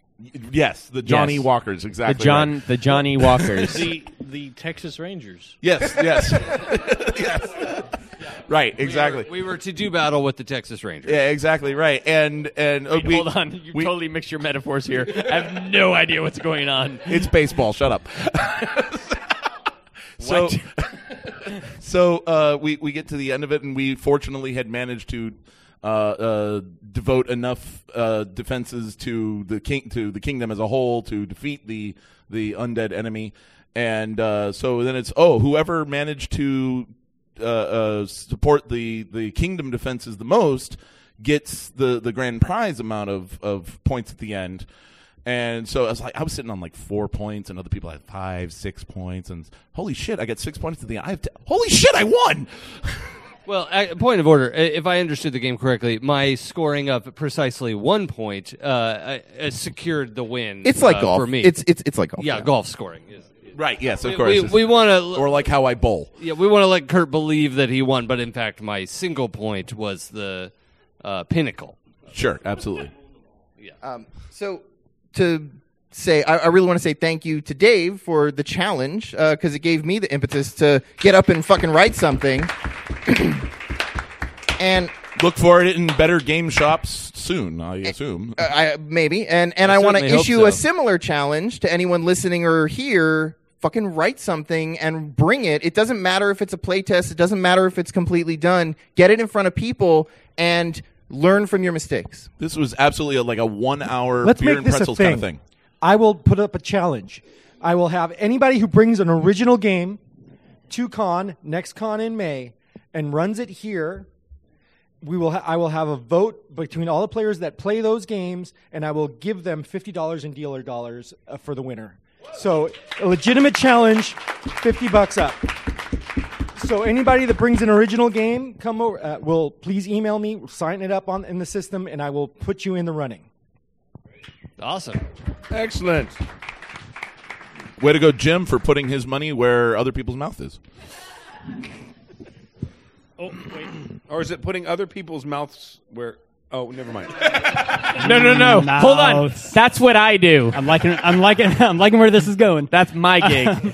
Yes, the Johnny Yes. Walkers, exactly. The John, right. the Johnny Walkers. [laughs] the the Texas Rangers. Yes, yes, [laughs] [laughs] yes. Right, exactly. We were to do battle with the Texas Rangers. Yeah, exactly right. And and uh, Wait, we, hold on, you we- totally mixed your metaphors here. I have no idea what's going on. It's baseball. Shut up. [laughs] so, [laughs] so uh, we we get to the end of it, and we fortunately had managed to uh, uh, devote enough uh, defenses to the king to the kingdom as a whole to defeat the the undead enemy. And uh, so then it's oh whoever managed to uh, uh, support the the kingdom defenses the most gets the the grand prize amount of of points at the end. And so I was like, I was sitting on like four points, and other people had five, six points, and holy shit, I got six points at the end. I have t- holy shit, I won. [laughs] Well, a point of order. If I understood the game correctly, my scoring of precisely one point uh, uh, uh, secured the win. It's like uh, golf. for me. It's- it's- it's like golf, Yeah, yeah. golf scoring. Is, Right. Yes. Of we, course. We, we want to, or like how I bowl. yeah, we want to let Kurt believe that he won, but in fact, my single point was the uh, pinnacle. Sure, absolutely. Yeah. Um, so to say, I, I really want to say thank you to Dave for the challenge because it gave me the impetus to get up and fucking write something. [clears throat] and Look for it in better game shops soon. I assume. uh, I, maybe, and and I I, want to certainly hope issue so. a similar challenge to anyone listening or here. Fucking write something and bring it. It doesn't matter if it's a playtest. It doesn't matter if it's completely done. Get it in front of people and learn from your mistakes. This was absolutely a, like a one-hour Let's beer make and this a pretzels thing. kind of thing. I will put up a challenge. I will have anybody who brings an original game to con next con in May and runs it here. We will. Ha- I will have a vote between all the players that play those games, and I will give them fifty dollars in dealer dollars uh, for the winner. So a legitimate challenge, fifty bucks up. So anybody that brings an original game, come over. Uh, will please email me, sign it up on in the system, and I will put you in the running. Awesome. Excellent. Way to go, Jim, for putting his money where other people's mouth is. Oh, wait. Or is it putting other people's mouths where? Oh, never mind. [laughs] No, no, no. Hold on. That's what I do. I'm liking. I'm liking. [laughs] I'm liking where this is going. That's my [laughs] gig.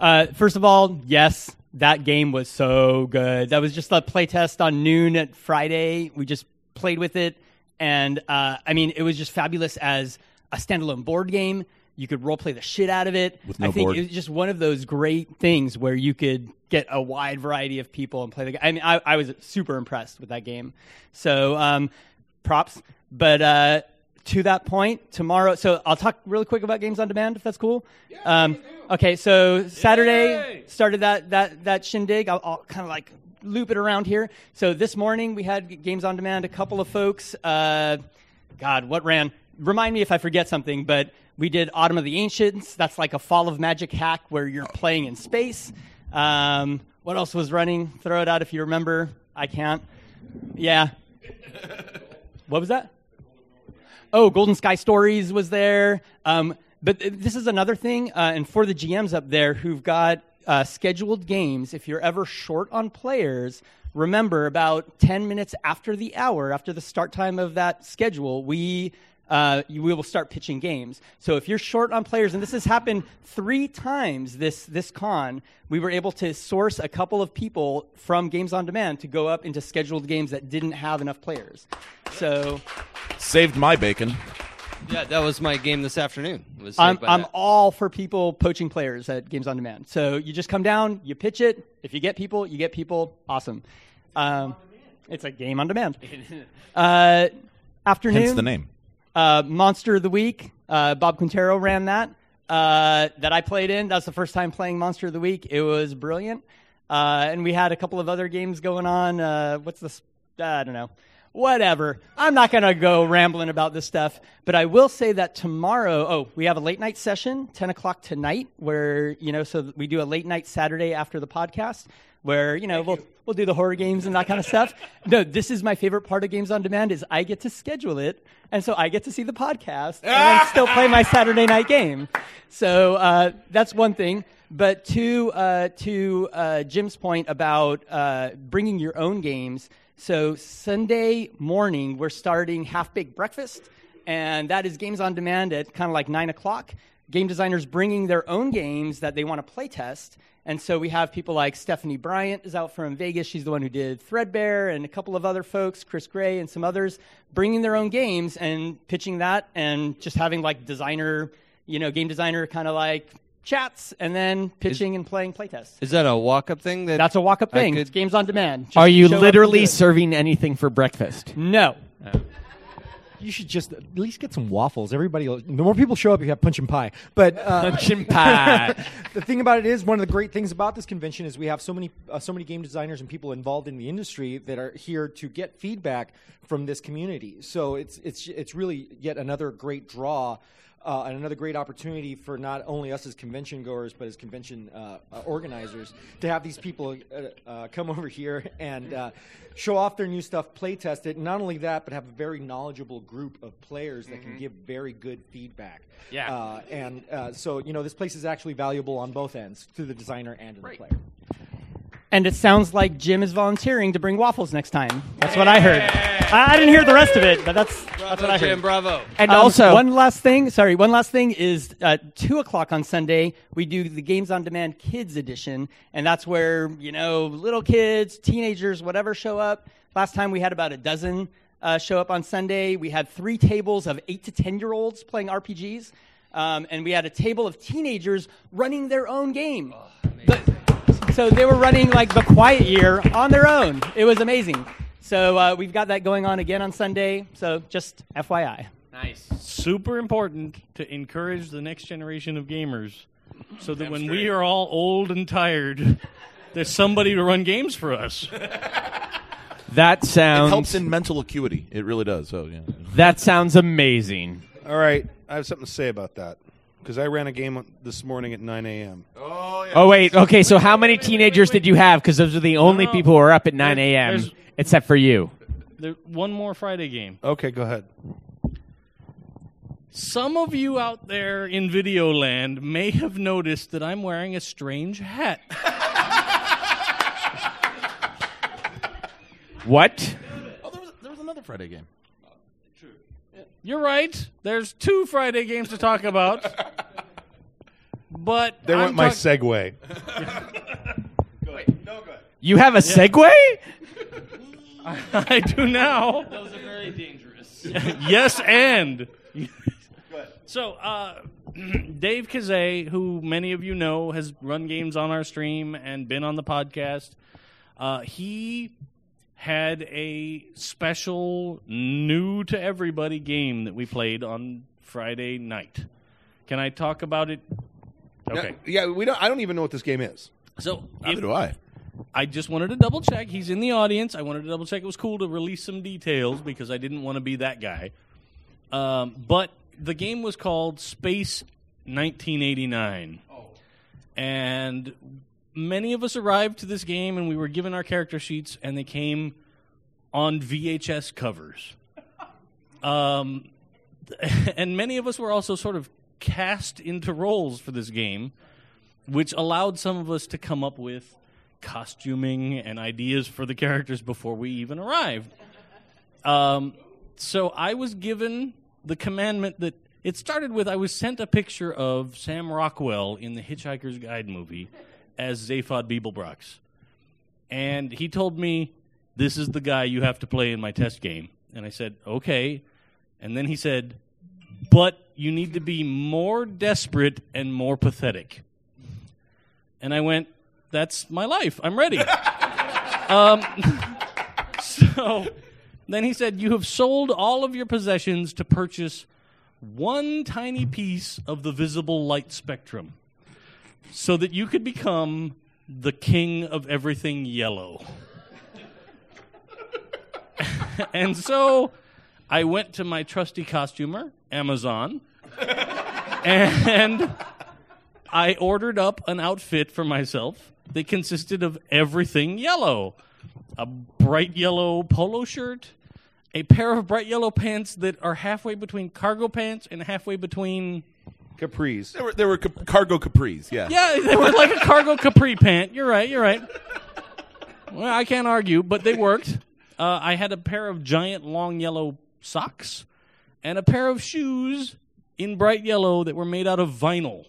uh, first of all, yes, that game was so good. That was just a play test on noon at Friday. We just played with it, and uh, I mean, it was just fabulous as a standalone board game. You could role play the shit out of it. With no I think board. it was just one of those great things where you could get a wide variety of people and play the game. I mean, I, I was super impressed with that game. So, um, props. But uh, to that point, tomorrow. So I'll talk really quick about games on demand, if that's cool. um, okay, so Saturday started that that that shindig. I'll, I'll kind of like loop it around here. So this morning we had games on demand. A couple of folks. Uh, God, what ran? Remind me if I forget something, but we did Autumn of the Ancients. That's like a Fall of Magic hack where you're playing in space. Um, what else was running? Throw it out if you remember. I can't. Yeah. [laughs] What was that? Oh, Golden Sky Stories was there. Um, but this is another thing, uh, and for the GMs up there who've got uh, scheduled games, if you're ever short on players, remember about 10 minutes after the hour, after the start time of that schedule, we uh, you, we will start pitching games. So if you're short on players, and this has happened three times this this con, we were able to source a couple of people from Games on Demand to go up into scheduled games that didn't have enough players. So Saved my bacon. Yeah, that was my game this afternoon. Was I'm, I'm all for people poaching players at Games on Demand. So you just come down, you pitch it. If you get people, you get people. Awesome. Um, it's a game on demand. [laughs] Uh, afternoon. Hence the name. Uh, Monster of the Week. Uh, Bob Quintero ran that. Uh, that I played in. That was the first time playing Monster of the Week. It was brilliant. Uh, and we had a couple of other games going on. Uh, what's this? I don't know. Whatever. I'm not going to go rambling about this stuff, but I will say that tomorrow, oh, we have a late night session, 10 o'clock tonight, where, you know, so we do a late night Saturday after the podcast where, you know, we'll, we'll do the horror games and that kind of stuff. No, this is my favorite part of Games on Demand is I get to schedule it. And so I get to see the podcast and then [laughs] still play my Saturday night game. So uh, that's one thing. But to uh, to uh, Jim's point about uh, bringing your own games, so Sunday morning we're starting Half Baked Breakfast, and that is games on demand at kind of like nine o'clock. Game designers bringing their own games that they want to play test. And so we have people like Stephanie Bryant is out from Vegas. She's the one who did Threadbare, and a couple of other folks, Chris Gray and some others, bringing their own games and pitching that, and just having like designer, you know, game designer kind of like chats, and then pitching and playing playtests. Is that a walk-up thing? That That's a walk-up thing. could- It's games on demand. Just Are you show up and do literally serving anything for breakfast? No. Oh. You should just at least get some waffles. Everybody, the more people show up, you have punch and pie. But uh, [laughs] Punch and pie. [laughs] the thing about it is, one of the great things about this convention is we have so many, uh, so many game designers and people involved in the industry that are here to get feedback from this community. So it's it's it's really yet another great draw. Uh, and another great opportunity for not only us as convention goers, but as convention uh, uh, organizers to have these people uh, uh, come [laughs] over here and uh, show off their new stuff, play test it. Not only that, but have a very knowledgeable group of players that can give very good feedback. Yeah. Uh, and uh, so, you know, this place is actually valuable on both ends, to the designer and to the player. And it sounds like Jim is volunteering to bring waffles next time. That's what I heard. I, I didn't hear the rest of it, but that's that's what I heard. Jim, bravo. And also, one last thing. Sorry, one last thing is uh, two o'clock on Sunday. We do the Games on Demand Kids Edition, and that's where you know little kids, teenagers, whatever show up. Last time we had about a dozen uh, show up on Sunday. We had three tables of eight to ten year olds playing RPGs, um, and we had a table of teenagers running their own game. The- so they were running like the Quiet Year on their own. It was amazing. So uh, we've got that going on again on Sunday. So just FYI. Nice. Super important to encourage the next generation of gamers so that when we are all old and tired, there's somebody to run games for us. [laughs] That It sounds. helps in mental acuity. It really does. So yeah. That sounds amazing. All right, I have something to say about that because I ran a game this morning at 9 a.m. Oh yeah. Oh wait, okay. So how many teenagers did you have? Because those are the only no. people who are up at 9 a.m. there's- except for you. There, one more Friday game. Okay, go ahead. Some of you out there in Videoland may have noticed that I'm wearing a strange hat. [laughs] What? Oh, there was, there was another Friday game. You're right. There's two Friday games to talk about. But There I'm went my talk- segue. [laughs] Good. No good. You have a Segway? [laughs] I do now. Those are very dangerous. [laughs] yes, and. So, uh, [clears throat] Dave Kazay, who many of you know, has run games on our stream and been on the podcast. Uh, he had a special, new to everybody game that we played on Friday night. Can I talk about it? Okay. Yeah, we don't. I don't even know what this game is. So, Neither if- do I. I just wanted to double check. He's in the audience. I wanted to double check. It was cool to release some details because I didn't want to be that guy. Um, but the game was called Space 1989. And many of us arrived to this game and we were given our character sheets and they came on VHS covers. [laughs] Um, [laughs] and many of us were also sort of cast into roles for this game, which allowed some of us to come up with costuming and ideas for the characters before we even arrived. Um, so I was given the commandment that it started with I was sent a picture of Sam Rockwell in the Hitchhiker's Guide movie as Zaphod Beeblebrox. And he told me, This is the guy you have to play in my test game. And I said, Okay. And then he said, But you need to be more desperate and more pathetic. And I went, That's my life. I'm ready. [laughs] um, [laughs] so then he said, You have sold all of your possessions to purchase one tiny piece of the visible light spectrum so that you could become the king of everything yellow. [laughs] and so I went to my trusty costumer, Amazon, and I ordered up an outfit for myself that consisted of everything yellow a bright yellow polo shirt, a pair of bright yellow pants that are halfway between cargo pants and halfway between. Capris. There were there were cap- cargo capris. Yeah. Yeah, they were like a cargo capri pant. You're right, you're right. Well, I can't argue, but they worked. Uh, I had a pair of giant long yellow socks and a pair of shoes in bright yellow that were made out of vinyl,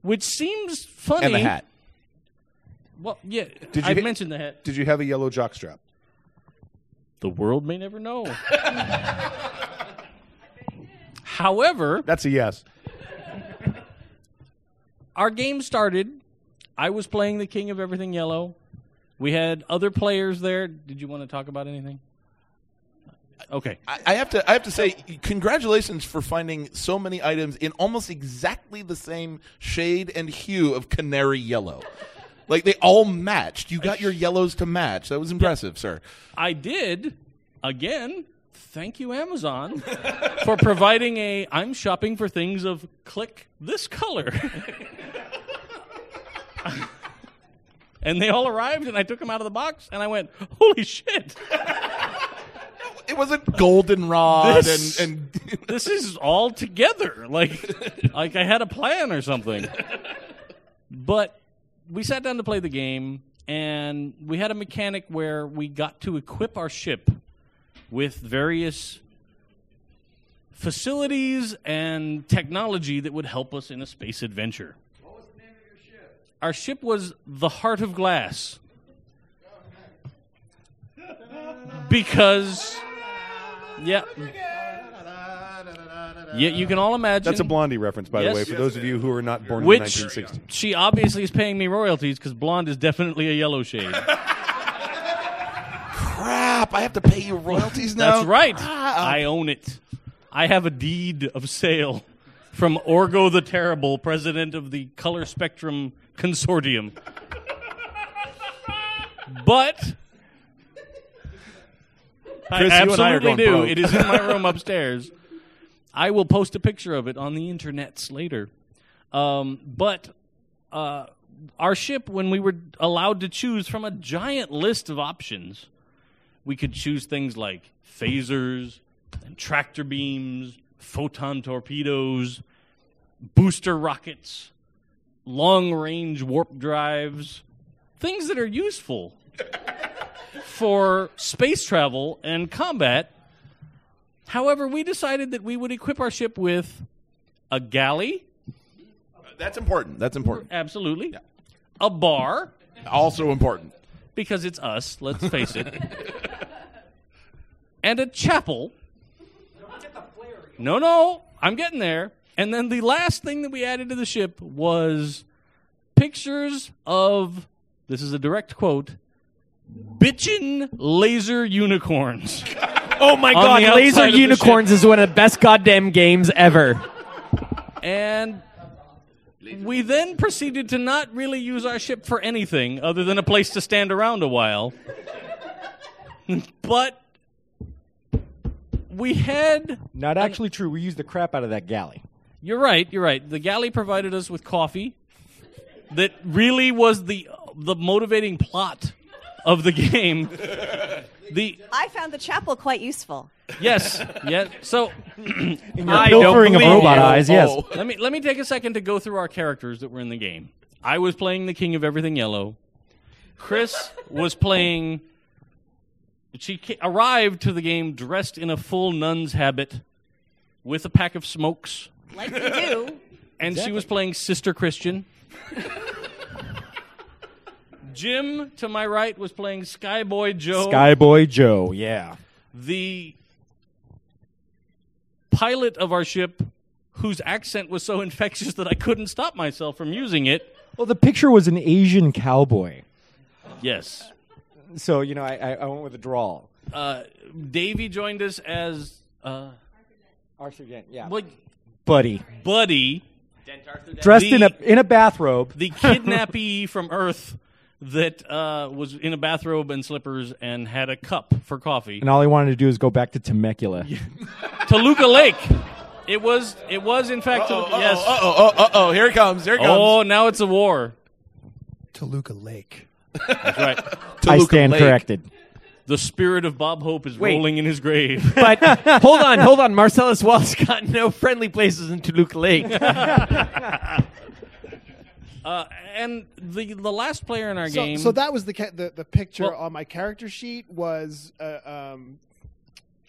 which seems funny. And the hat. Well, yeah, Did you I hit- mentioned the hat. Did you have a yellow jockstrap? The world may never know. [laughs] However, That's a yes. our game started. I was playing the King of Everything Yellow. We had other players there. Did you want to talk about anything? Okay. I, I have to I have to say congratulations for finding so many items in almost exactly the same shade and hue of canary yellow. Like they all matched. You got your yellows to match. That was impressive, sir. I did again. Thank you, Amazon, for providing a. I'm shopping for things of click this color. [laughs] and they all arrived, and I took them out of the box, and I went, "Holy shit!" [laughs] It wasn't goldenrod This- and and [laughs] this is all together. Like, like I had a plan or something. But we sat down to play the game, and we had a mechanic where we got to equip our ship with various facilities and technology that would help us in a space adventure. What was the name of your ship? Our ship was the Heart of Glass. Because, yeah. Yeah, you can all imagine. That's a Blondie reference, by Yes. the way, for those of you who are not born Which in 1960. she obviously is paying me royalties because blonde is definitely a yellow shade. [laughs] crap. I have to pay you royalties now. That's right. Crap. I own it. I have a deed of sale from Orgo the Terrible, president of the Color Spectrum Consortium. But I Chris, you and I are absolutely do. broke. It is in my room upstairs. I will post a picture of it on the internets later. Um, but uh, our ship, when we were allowed to choose from a giant list of options, we could choose things like phasers and tractor beams, photon torpedoes, booster rockets, long range warp drives, things that are useful [laughs] for space travel and combat. However, we decided that we would equip our ship with a galley. That's important. That's important. Absolutely. A bar. Also important. Because it's us, let's face it. [laughs] and a chapel. No, no, I'm getting there. And then the last thing that we added to the ship was pictures of this is a direct quote bitchin' laser unicorns. [laughs] Oh my god, Laser Unicorns is one of the best goddamn games ever. And we then proceeded to not really use our ship for anything other than a place to stand around a while. [laughs] but we had. Not actually true. We used the crap out of that galley. You're right. You're right. The galley provided us with coffee. That really was the the motivating plot of the [laughs] game. The I found the chapel quite useful. yes, yes. So [clears throat] In your pilfering of robot eyes, yes. Oh. Let me let me take a second to go through our characters that were in the game. I was playing the King of Everything Yellow. Chris was playing. She ca- arrived to the game dressed in a full nun's habit, with a pack of smokes, Like you do. and she was playing Sister Christian. Jim, to my right, was playing Skyboy Joe. Skyboy Joe, yeah. the pilot of our ship, whose accent was so [laughs] infectious that I couldn't stop myself from using it. Well, the picture was an Asian cowboy. Yes. So, you know, I, I, I went with a drawl. Uh, Davey joined us as uh, Arthur Dent, yeah. like Buddy. Buddy, Dressed in a in a bathrobe. the kidnappee from Earth that uh, was in a bathrobe and slippers and had a cup for coffee. And all he wanted to do is go back to Temecula. [laughs] Toluca Lake. It was. It was in fact. Toluca, yes. Uh oh. Uh oh. Here it comes. Here it comes. Oh, now it's a war. Toluca Lake. That's right. [laughs] I Toluca stand Lake. corrected. The spirit of Bob Hope is Wait. rolling in his grave. [laughs] But hold on, hold on. Marcellus Wallace got no friendly places in Toluca Lake. Uh, and the the last player in our So, game. so that was the ca- the, the picture Well- on my character sheet was uh, um,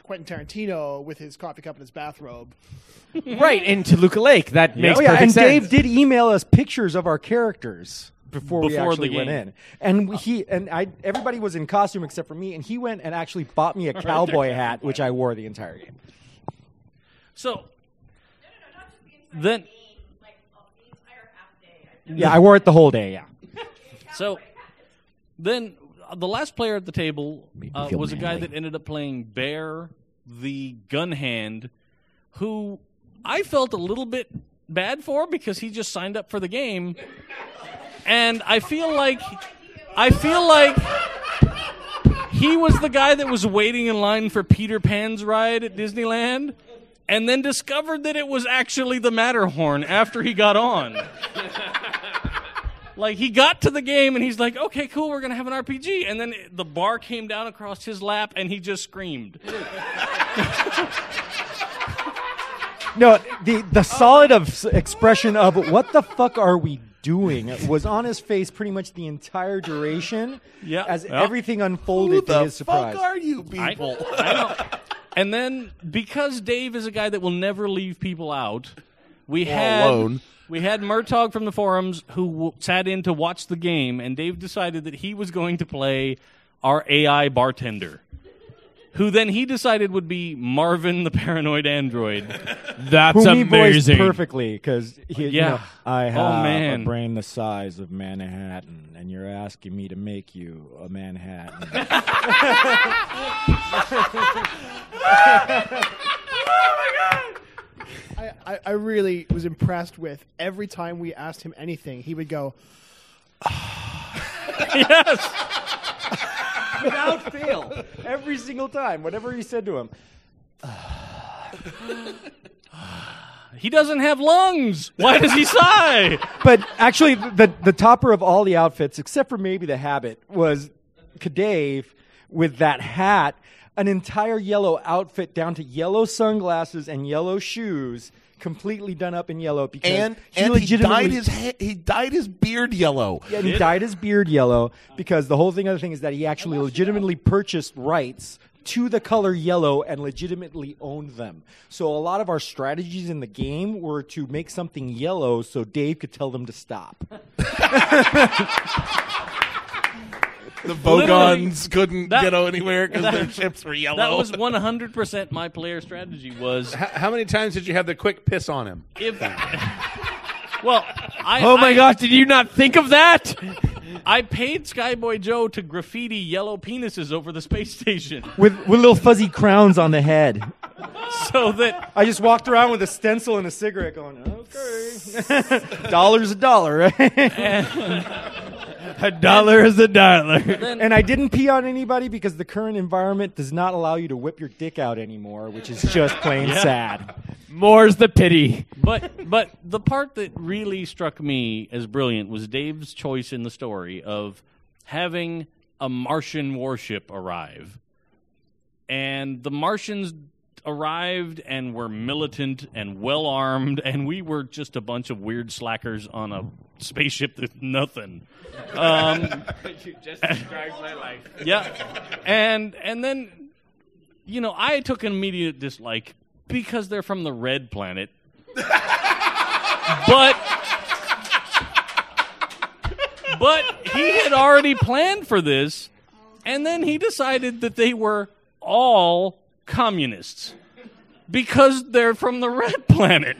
Quentin Tarantino with his coffee cup and his bathrobe. [laughs] right, in Toluca Lake. That makes sense. oh, yeah, perfect and sense. Dave did email us pictures of our characters before, we Before the actually went in. And we- he and I everybody was in costume except for me and he went and actually bought me a [laughs] cowboy hat which I wore the entire game. so then Yeah, I wore it the whole day, yeah. [laughs] so then uh, the last player at the table uh, feel was a guy manly. that ended up playing Bear the gun hand, who I felt a little bit bad for because he just signed up for the game, and I feel like I feel like he was the guy that was waiting in line for Peter Pan's ride at Disneyland. And then discovered that it was actually the Matterhorn after he got on. [laughs] Like he got to the game and he's like, "Okay, cool, we're gonna have an RPG." And then the bar came down across his lap and he just screamed. [laughs] No, the the solid of expression of what the fuck are we doing was on his face pretty much the entire duration. Yeah, as yeah. everything unfolded to his surprise. you I- I know. And then because Dave is a guy that will never leave people out, we Well, had alone. We had Murtaugh from the forums who w- sat in to watch the game, and Dave decided that he was going to play our AI bartender, who then he decided would be Marvin the paranoid android. [laughs] That's Whom he voiced amazing. perfectly because Yeah. you know, I Oh, have man. a brain the size of Manhattan, and you're asking me to make you a Manhattan. [laughs] [laughs] Oh, I, I, I really was impressed with every time we asked him anything, he would go, [laughs] yes. Without fail, every single time, whatever he said to him. He doesn't have lungs. Why does he sigh? But actually, the the topper of all the outfits, except for maybe the habit, was Kadave with that hat, an entire yellow outfit down to yellow sunglasses and yellow shoes, completely done up in yellow because and he and he dyed his ha- he dyed his beard yellow. Yeah, and he dyed his beard yellow because the whole thing. Other thing is that he actually legitimately purchased rights to the color yellow and legitimately owned them. So a lot of our strategies in the game were to make something yellow so Dave could tell them to stop. [laughs] [laughs] The [laughs] Literally, Vogons couldn't that- get anywhere because their [laughs] that- ships were yellow. That was 100% my player strategy was How, how many times did you have the quick piss on him? if [laughs] Well, I oh my I- gosh, did you not think of that? I paid Skyboy Joe to graffiti yellow penises over the space station with with little fuzzy crowns on the head. so that I just walked around with a stencil and a cigarette going, okay. Dollar's a dollar, right? A dollar is a dollar. and I didn't pee on anybody because the current environment does not allow you to whip your dick out anymore, which is just plain Yeah. sad. More's the pity. but but the part that really struck me as brilliant was Dave's choice in the story of having a Martian warship arrive. And the Martians arrived and were militant and well armed and we were just a bunch of weird slackers on a spaceship with [laughs] nothing. Um, you just described my life. [laughs] yeah. And and then you know, I took an immediate dislike because they're from the red planet. but but he had already planned for this and then he decided that they were all communists because they're from the red [laughs] planet.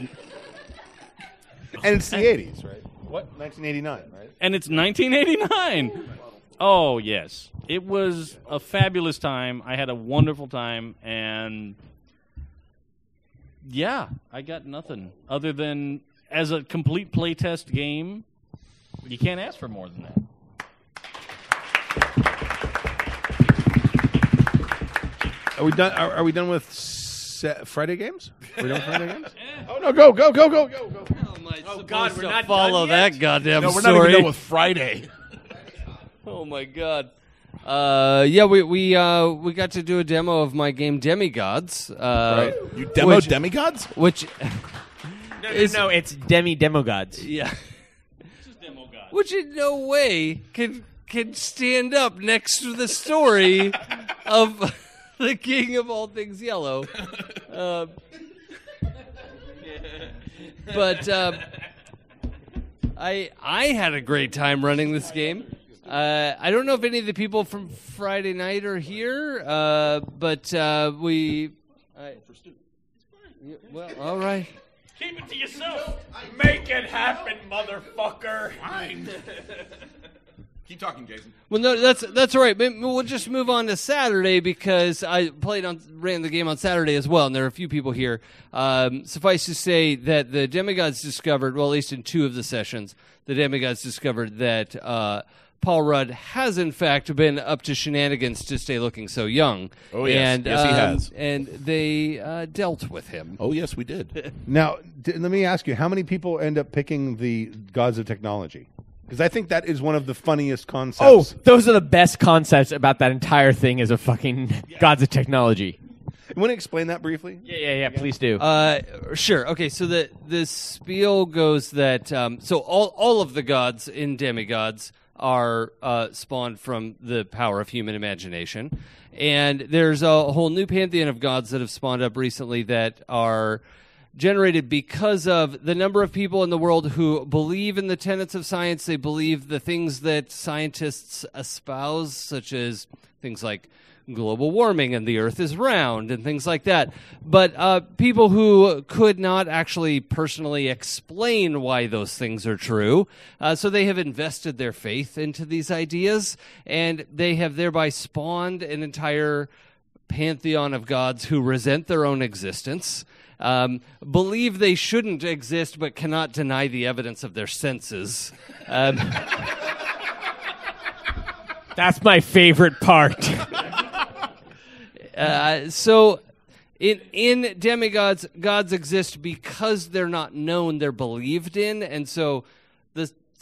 And it's the 80s, right? What? 1989, right? And it's 1989. Oh, yes. It was a fabulous time. I had a wonderful time. And yeah, I got nothing other than as a complete playtest game, you can't ask for more than that. Are we done? Are, are we done with se- Friday games? Are we done with Friday games? [laughs] Oh no! Go go go go go go! Oh God, we're not follow done yet? that goddamn no, we're story. not even done with Friday. [laughs] Oh my god. Uh, yeah, we we uh, we got to do a demo of my game Demigods. Uh, Right. You demoed which- Demigods? Which [laughs] No, no, no, it's demi demogods. yeah, which in no way can can stand up next to the story of [laughs] the king of all things yellow. Uh, but uh, I I had a great time running this game. Uh, I don't know if any of the people from Friday night are here, uh, but uh, we. I- Yeah, well, all right. Keep it to yourself. Make it happen, motherfucker. [laughs] Keep talking, Jason. Well, no, that's that's all right. But We'll just move on to Saturday because I played on ran the game on Saturday as well, and there are a few people here. Um, suffice to say that the demigods discovered, well, at least in two of the sessions, the demigods discovered that uh, Paul Rudd has in fact been up to shenanigans to stay looking so young. Oh, yes. and, Yes, he um, has. and they uh, dealt with him. Oh yes, we did. [laughs] Now, d- let me ask you: How many people end up picking the gods of technology? Because I think that is one of the funniest concepts. Oh, those are the best concepts about that entire thing as a fucking gods of technology. You want to explain that briefly? Yeah, yeah, yeah. Please do. Uh, sure. Okay. So the the spiel goes that um, so all all of the gods in demigods are uh, spawned from the power of human imagination, and there's a whole new pantheon of gods that have spawned up recently that are generated because of the number of people in the world who believe in the tenets of science. They believe the things that scientists espouse, such as things like global warming and the earth is round and things like that. But uh, people who could not actually personally explain why those things are true, uh, so they have invested their faith into these ideas and they have thereby spawned an entire pantheon of gods who resent their own existence. Um, believe they shouldn't exist, but cannot deny the evidence of their senses. Um, [laughs] That's my favorite part. [laughs] Uh, so in in demigods gods exist because they're not known they're believed in and so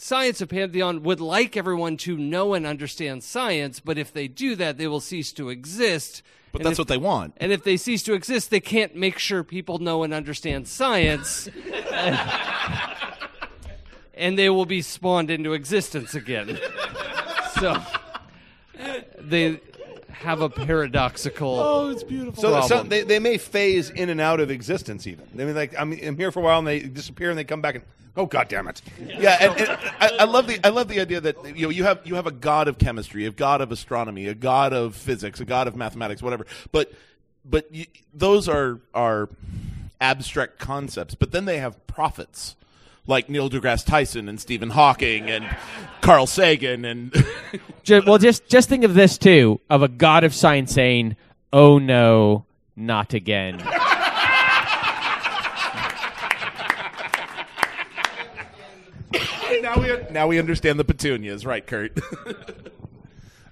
science of pantheon would like everyone to know and understand science but if they do that they will cease to exist. But And that's if- what they want. and if they cease to exist they can't make sure people know and understand science. [laughs] And they will be spawned into existence again. [laughs] So they have a paradoxical Oh, it's beautiful. So, so they, they may phase in and out of existence. Even. I mean, like I'm, I'm here for a while and they disappear and they come back and oh god damn it. Yeah, and, and I, I love the I love the idea that you know you have you have a god of chemistry, a god of astronomy, a god of physics, a god of mathematics, whatever. But but you, those are are abstract concepts. But then they have prophets like Neil deGrasse Tyson and Stephen Hawking and Carl Sagan and [laughs] Ju- well, just just think of this too: of a god of science saying, "Oh no, not again." Now we now we understand the petunias, right, Kurt? [laughs]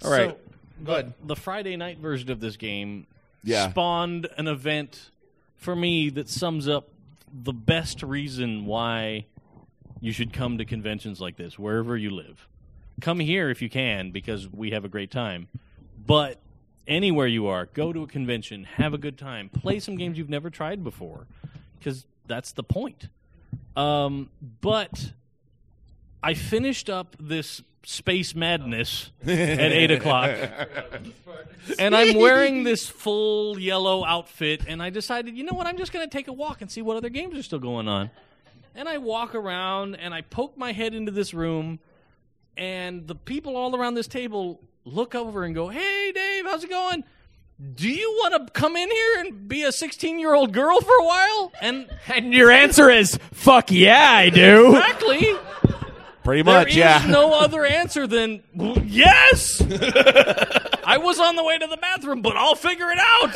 All right. So, but the Friday night version of this game Yeah. spawned an event for me that sums up the best reason why you should come to conventions like this, wherever you live. Come here if you can, because we have a great time. But anywhere you are, go to a convention, have a good time, play some games you've never tried before, because that's the point. Um, but I finished up this space madness at eight o'clock, [laughs] and I'm wearing this full yellow outfit, and I decided, you know what? I'm just going to take a walk and see what other games are still going on. And I walk around and I poke my head into this room, and the people all around this table look over and go, "Hey, Dave, how's it going?" Do you want to come in here and be a 16 year old girl for a while? And and your answer is, "Fuck yeah, I do." Exactly. Pretty There much, is yeah. no other answer than yes. I was on the way to the bathroom, but I'll figure it out.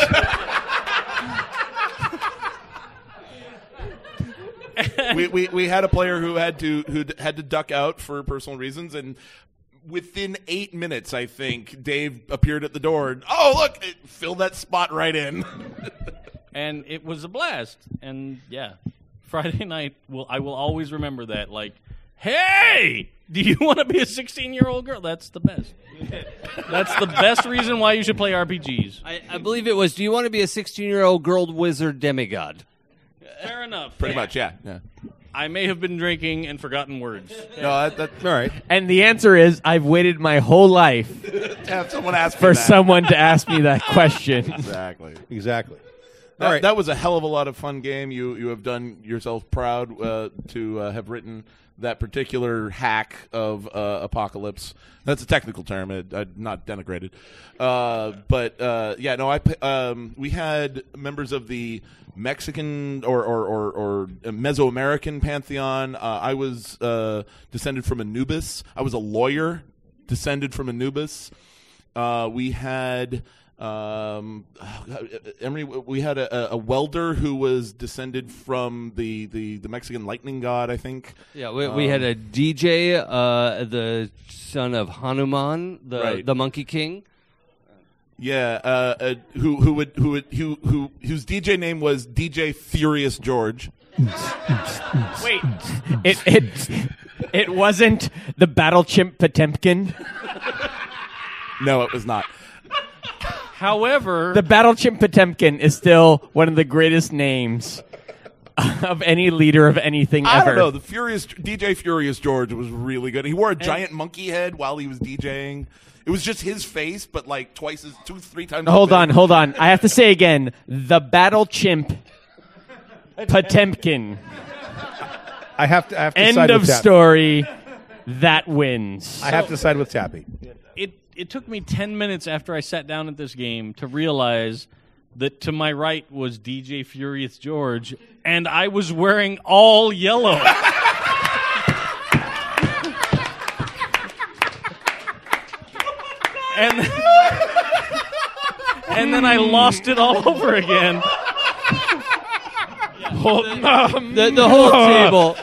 we, we we had a player who had to who had to duck out for personal reasons and within eight minutes i think dave appeared at the door and oh look it filled that spot right in [laughs] and it was a blast. And yeah, Friday [laughs] night will I will always remember that. Like, hey, do you want to be a 16 year old girl? That's the best. That's the best reason why you should play RPGs. I, I believe it was. Do you want to be a 16 year old girl wizard demigod? Fair enough. pretty much yeah yeah I may have been drinking and forgotten words. no that, that all right And the answer is, I've waited my whole life have someone ask me for that. someone to ask me that question. [laughs] exactly Exactly. that, All right. that was a hell of a lot of fun game you you have done yourself proud uh, to uh, have written that particular hack of uh, apocalypse. That's a technical term it, uh, not denigrated. Uh, but uh, yeah no I um, we had members of the Mexican or or, or, or Mesoamerican pantheon. Uh, I was uh, descended from Anubis. I was a lawyer descended from Anubis. We had um, Emery. We had a, a welder who was descended from the, the, the Mexican lightning god. I think. Yeah, we, we had Um, a DJ, uh, the son of Hanuman, the Right. the Monkey King. Yeah, uh, uh, who who would who would who who whose DJ name was DJ Furious George. Wait, it it it wasn't the battle chimp Potemkin. [laughs] No, it was not. However, The battle chimp Potemkin is still one of the greatest names of any leader of anything I ever. don't know. The Furious DJ Furious George was really good. He wore a giant monkey head while he was DJing. It was just his face, but like twice as two, three times. as Hold big. on, hold on. I have to say again, the battle chimp Potemkin. I have to. I have to End side of with Tappy. story. That wins. I have to side with Tappy. It took me 10 minutes after I sat down at this game to realize that to my right was DJ Furious George and I was wearing all yellow. [laughs] and and then I lost it all over again. [laughs] The, the whole table.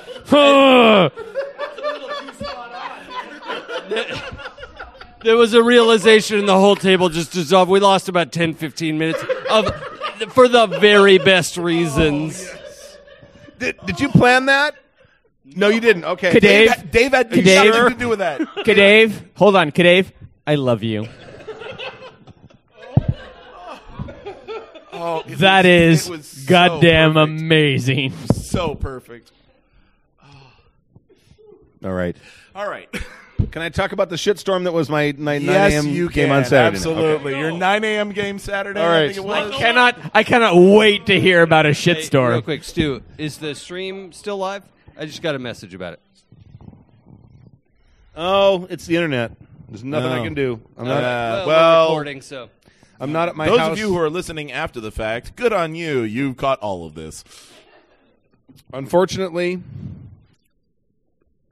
[laughs] There was a realization and the whole table just dissolved. We lost about 10, 15 minutes of for the very best reasons. Oh, did, did you plan that? No, you didn't. Okay. Kadave, Dave had Kadave, nothing to do with that. Kadave, hold on, Kadave. I love you. Oh, it That was- is it was so goddamn perfect. amazing. So perfect. All right. All right. [laughs] Can I talk about the shitstorm that was my, my 9 yes, a.m. you game can. on Saturday? Absolutely. Okay. Your 9 a.m. game Saturday. All I think it was. I cannot. I cannot wait to hear about a Hey, shitstorm. real quick, Stu, is the stream still live? I just got a message about it. Oh, it's the internet. There's nothing I can do. I'm Uh, not. well, well, we're recording, so I'm not at my Those house. of you who are listening after the fact, good on you. You caught all of this. Unfortunately,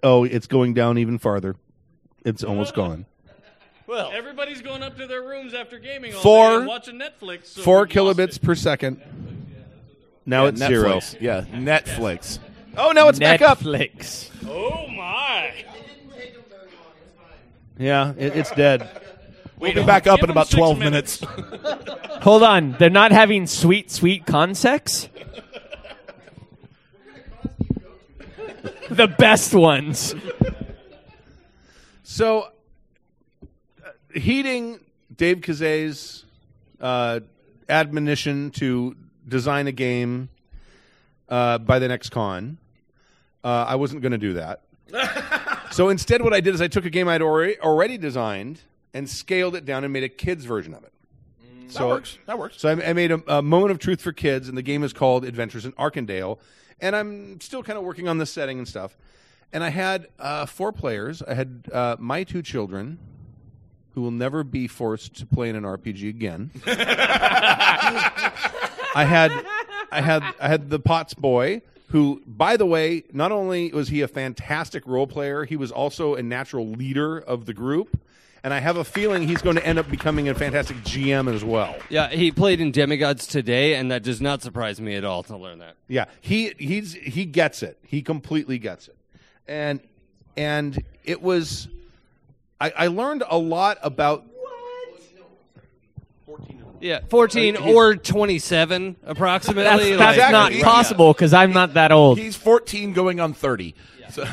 oh, it's going down even farther. It's almost gone. Well, everybody's going up to their rooms after gaming all Four- day and watching Netflix. So Four we've lost kilobits per second. Now Yeah, it's zero. Netflix. Yeah, Netflix. Oh, now it's back up. Netflix. Oh my! Yeah, it, it's dead. We'll be back up Give in them about six 12 minutes. minutes. [laughs] Hold on, they're not having sweet, sweet consex. [laughs] the best ones. [laughs] So, uh, heeding Dave Kazay's uh, admonition to design a game uh, by the next con, uh, I wasn't going to do that. [laughs] so instead, what I did is I took a game I'd already, already designed and scaled it down and made a kids version of it. That works. That works. So I, I made a, a moment of truth for kids, and the game is called Adventures in Arkandale. And I'm still kind of working on the setting and stuff. And I had uh, four players. I had uh, my two children, who will never be forced to play in an RPG again. I had, I had, I had the Potts boy, who, by the way, not only was he a fantastic role player, he was also a natural leader of the group. And I have a feeling he's going to end up becoming a fantastic GM as well. yeah, he played in Demigods today, and that does not surprise me at all to learn that. Yeah, he he's he gets it. He completely gets it, and and it was. I, I learned a lot about. Yeah, fourteen or twenty-seven, approximately. That's, like- that's not Exactly. possible because I'm not that old. He's 14 going on 30. So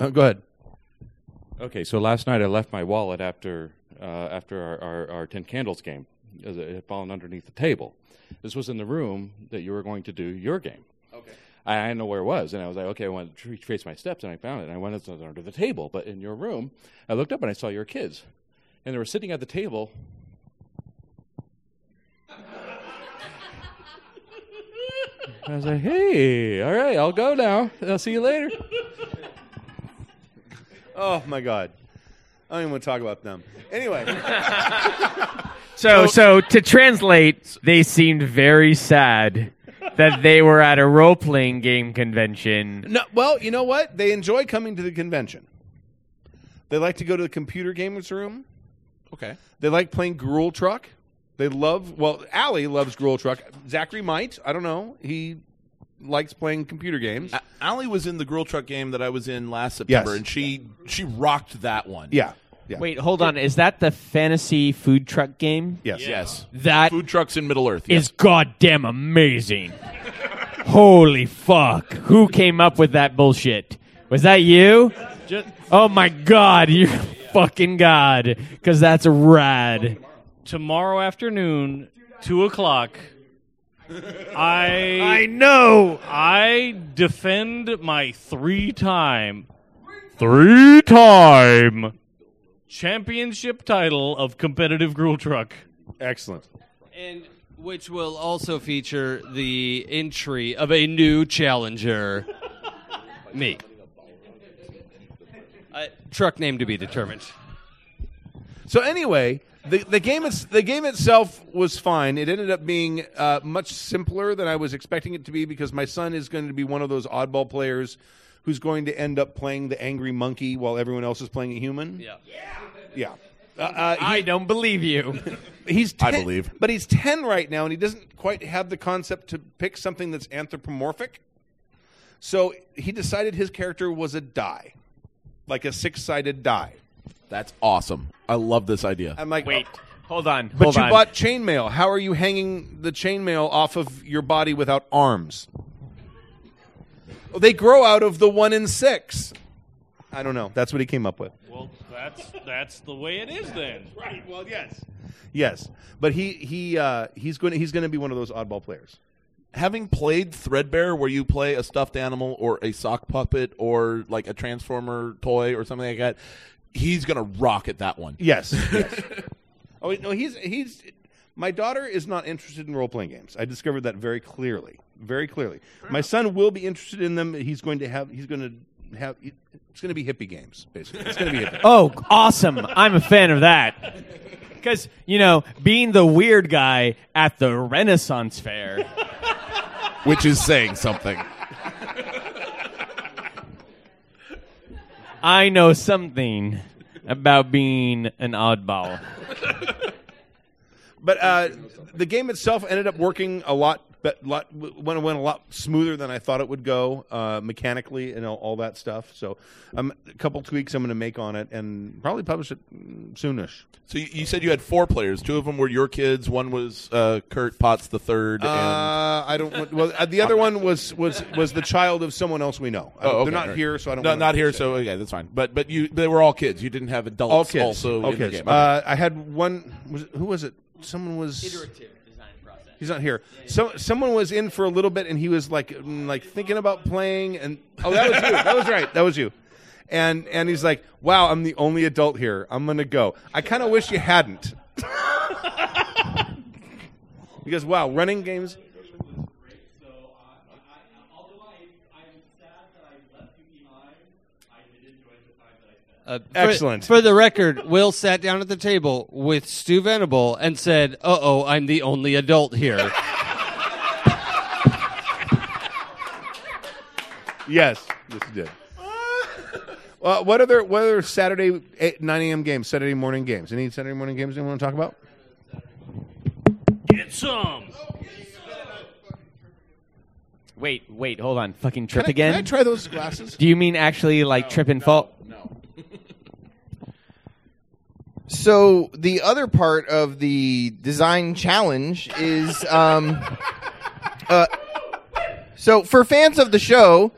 Uh, [laughs] go ahead. Okay, so last night I left my wallet after uh, after our, our, our Ten Candles game. as It had fallen underneath the table. This was in the room that you were going to do your game. Okay. I didn't know where it was, and I was like, okay, I want to retrace my steps, and I found it, and I went it's under the table. But in your room, I looked up and I saw your kids, and they were sitting at the table. [laughs] I was like, hey, all right, I'll go now. I'll see you later. Oh my god, I don't even want to talk about them. Anyway, [laughs] So, so to translate, they seemed very sad that they were at a role playing game convention. no, well, you know what? They enjoy coming to the convention, They like to go to the computer gamers room. Okay. They like playing Gruel Truck. They love well, Allie loves Gruel Truck. Zachary might. I don't know. He likes playing computer games. A- Allie was in the Grill Truck game that I was in last September, Yes. and she she rocked that one. Yeah. Wait, hold on. Is that the fantasy food truck game? Yes. Yes. That Food trucks in Middle Earth. is goddamn amazing. Holy fuck. Who came up with that bullshit? Was that you? oh my god, you're [laughs] fucking god. Because that's rad. Tomorrow afternoon, two o'clock. I [laughs] I know. I defend my three-time, three-time championship title of competitive gruel truck. Excellent. And which will also feature the entry of a new challenger, [laughs] me. Uh, truck name to be determined. So anyway, the the game is, the game itself was fine. It ended up being uh, much simpler than I was expecting it to be because my son is going to be one of those oddball players who's going to end up playing the angry monkey while everyone else is playing a human. Yeah. Yeah. Uh, uh, he- I don't believe you. [laughs] he's I believe. but he's 10 right now and he doesn't quite have the concept to pick something that's anthropomorphic so he decided his character was a die like a six-sided die That's awesome. I love this idea. i'm like Wait, hold on. but hold you on. bought chainmail how are you hanging the chainmail off of your body without arms they grow out of the one in six i don't know that's what he came up with Well, that's that's the way it is then. [laughs] Right. Well, yes. Yes, but he he uh, he's going to, he's going to be one of those oddball players. Having played Threadbare, where you play a stuffed animal or a sock puppet or like a transformer toy or something like that, he's gonna rock at that one. Yes. [laughs] yes. oh wait, no, he's he's. My daughter is not interested in role playing games. I discovered that very clearly, very clearly. My son will be interested in them. He's going to have. He's going to have. It's going to be hippie games, basically. It's going to be hippie. [laughs] Oh, awesome. I'm a fan of that. Because, you know, being the weird guy at the Renaissance Fair. [laughs] Which is saying something. I know something about being an oddball. [laughs] But uh, the game itself ended up working a lot, but lot went went a lot smoother than I thought it would go uh, mechanically and all, all that stuff. So, um, a couple tweaks I'm going to make on it and probably publish it mm, soonish. So you, you said you had four players. Two of them were your kids. One was uh, Kurt Potts the third. and Uh, I don't. Well, uh, the other one was was was the child of someone else we know. Oh, okay, They're not right. here, so I don't. No, not here. say. So okay, that's fine. But but you they were all kids. You didn't have adults all kids. also all in kids. the game. Okay. Uh, I had one. Was who was it? Someone was Iterative design process. He's not here. So someone was in for a little bit, and he was like, mm, like thinking about playing, and oh, that was you. That was right. That was you. And and he's like, wow, I'm the only adult here. I'm gonna go. I kind of wish you hadn't. [laughs] because wow, running games. Uh, for- Excellent. For, the record, Will sat down at the table with Stu Venable and said, "Uh oh, I'm the only adult here." [laughs] Yes, yes, you did. Well, [laughs] what other what other Saturday eight, nine a.m. games? Saturday morning games? Any Saturday morning games you want to talk about? Get some. Wait, wait, hold on. Fucking trip Can I- again? can I try those glasses? Do you mean actually like trip and fall? So the other part of the design challenge is, um, uh, so for fans of the show,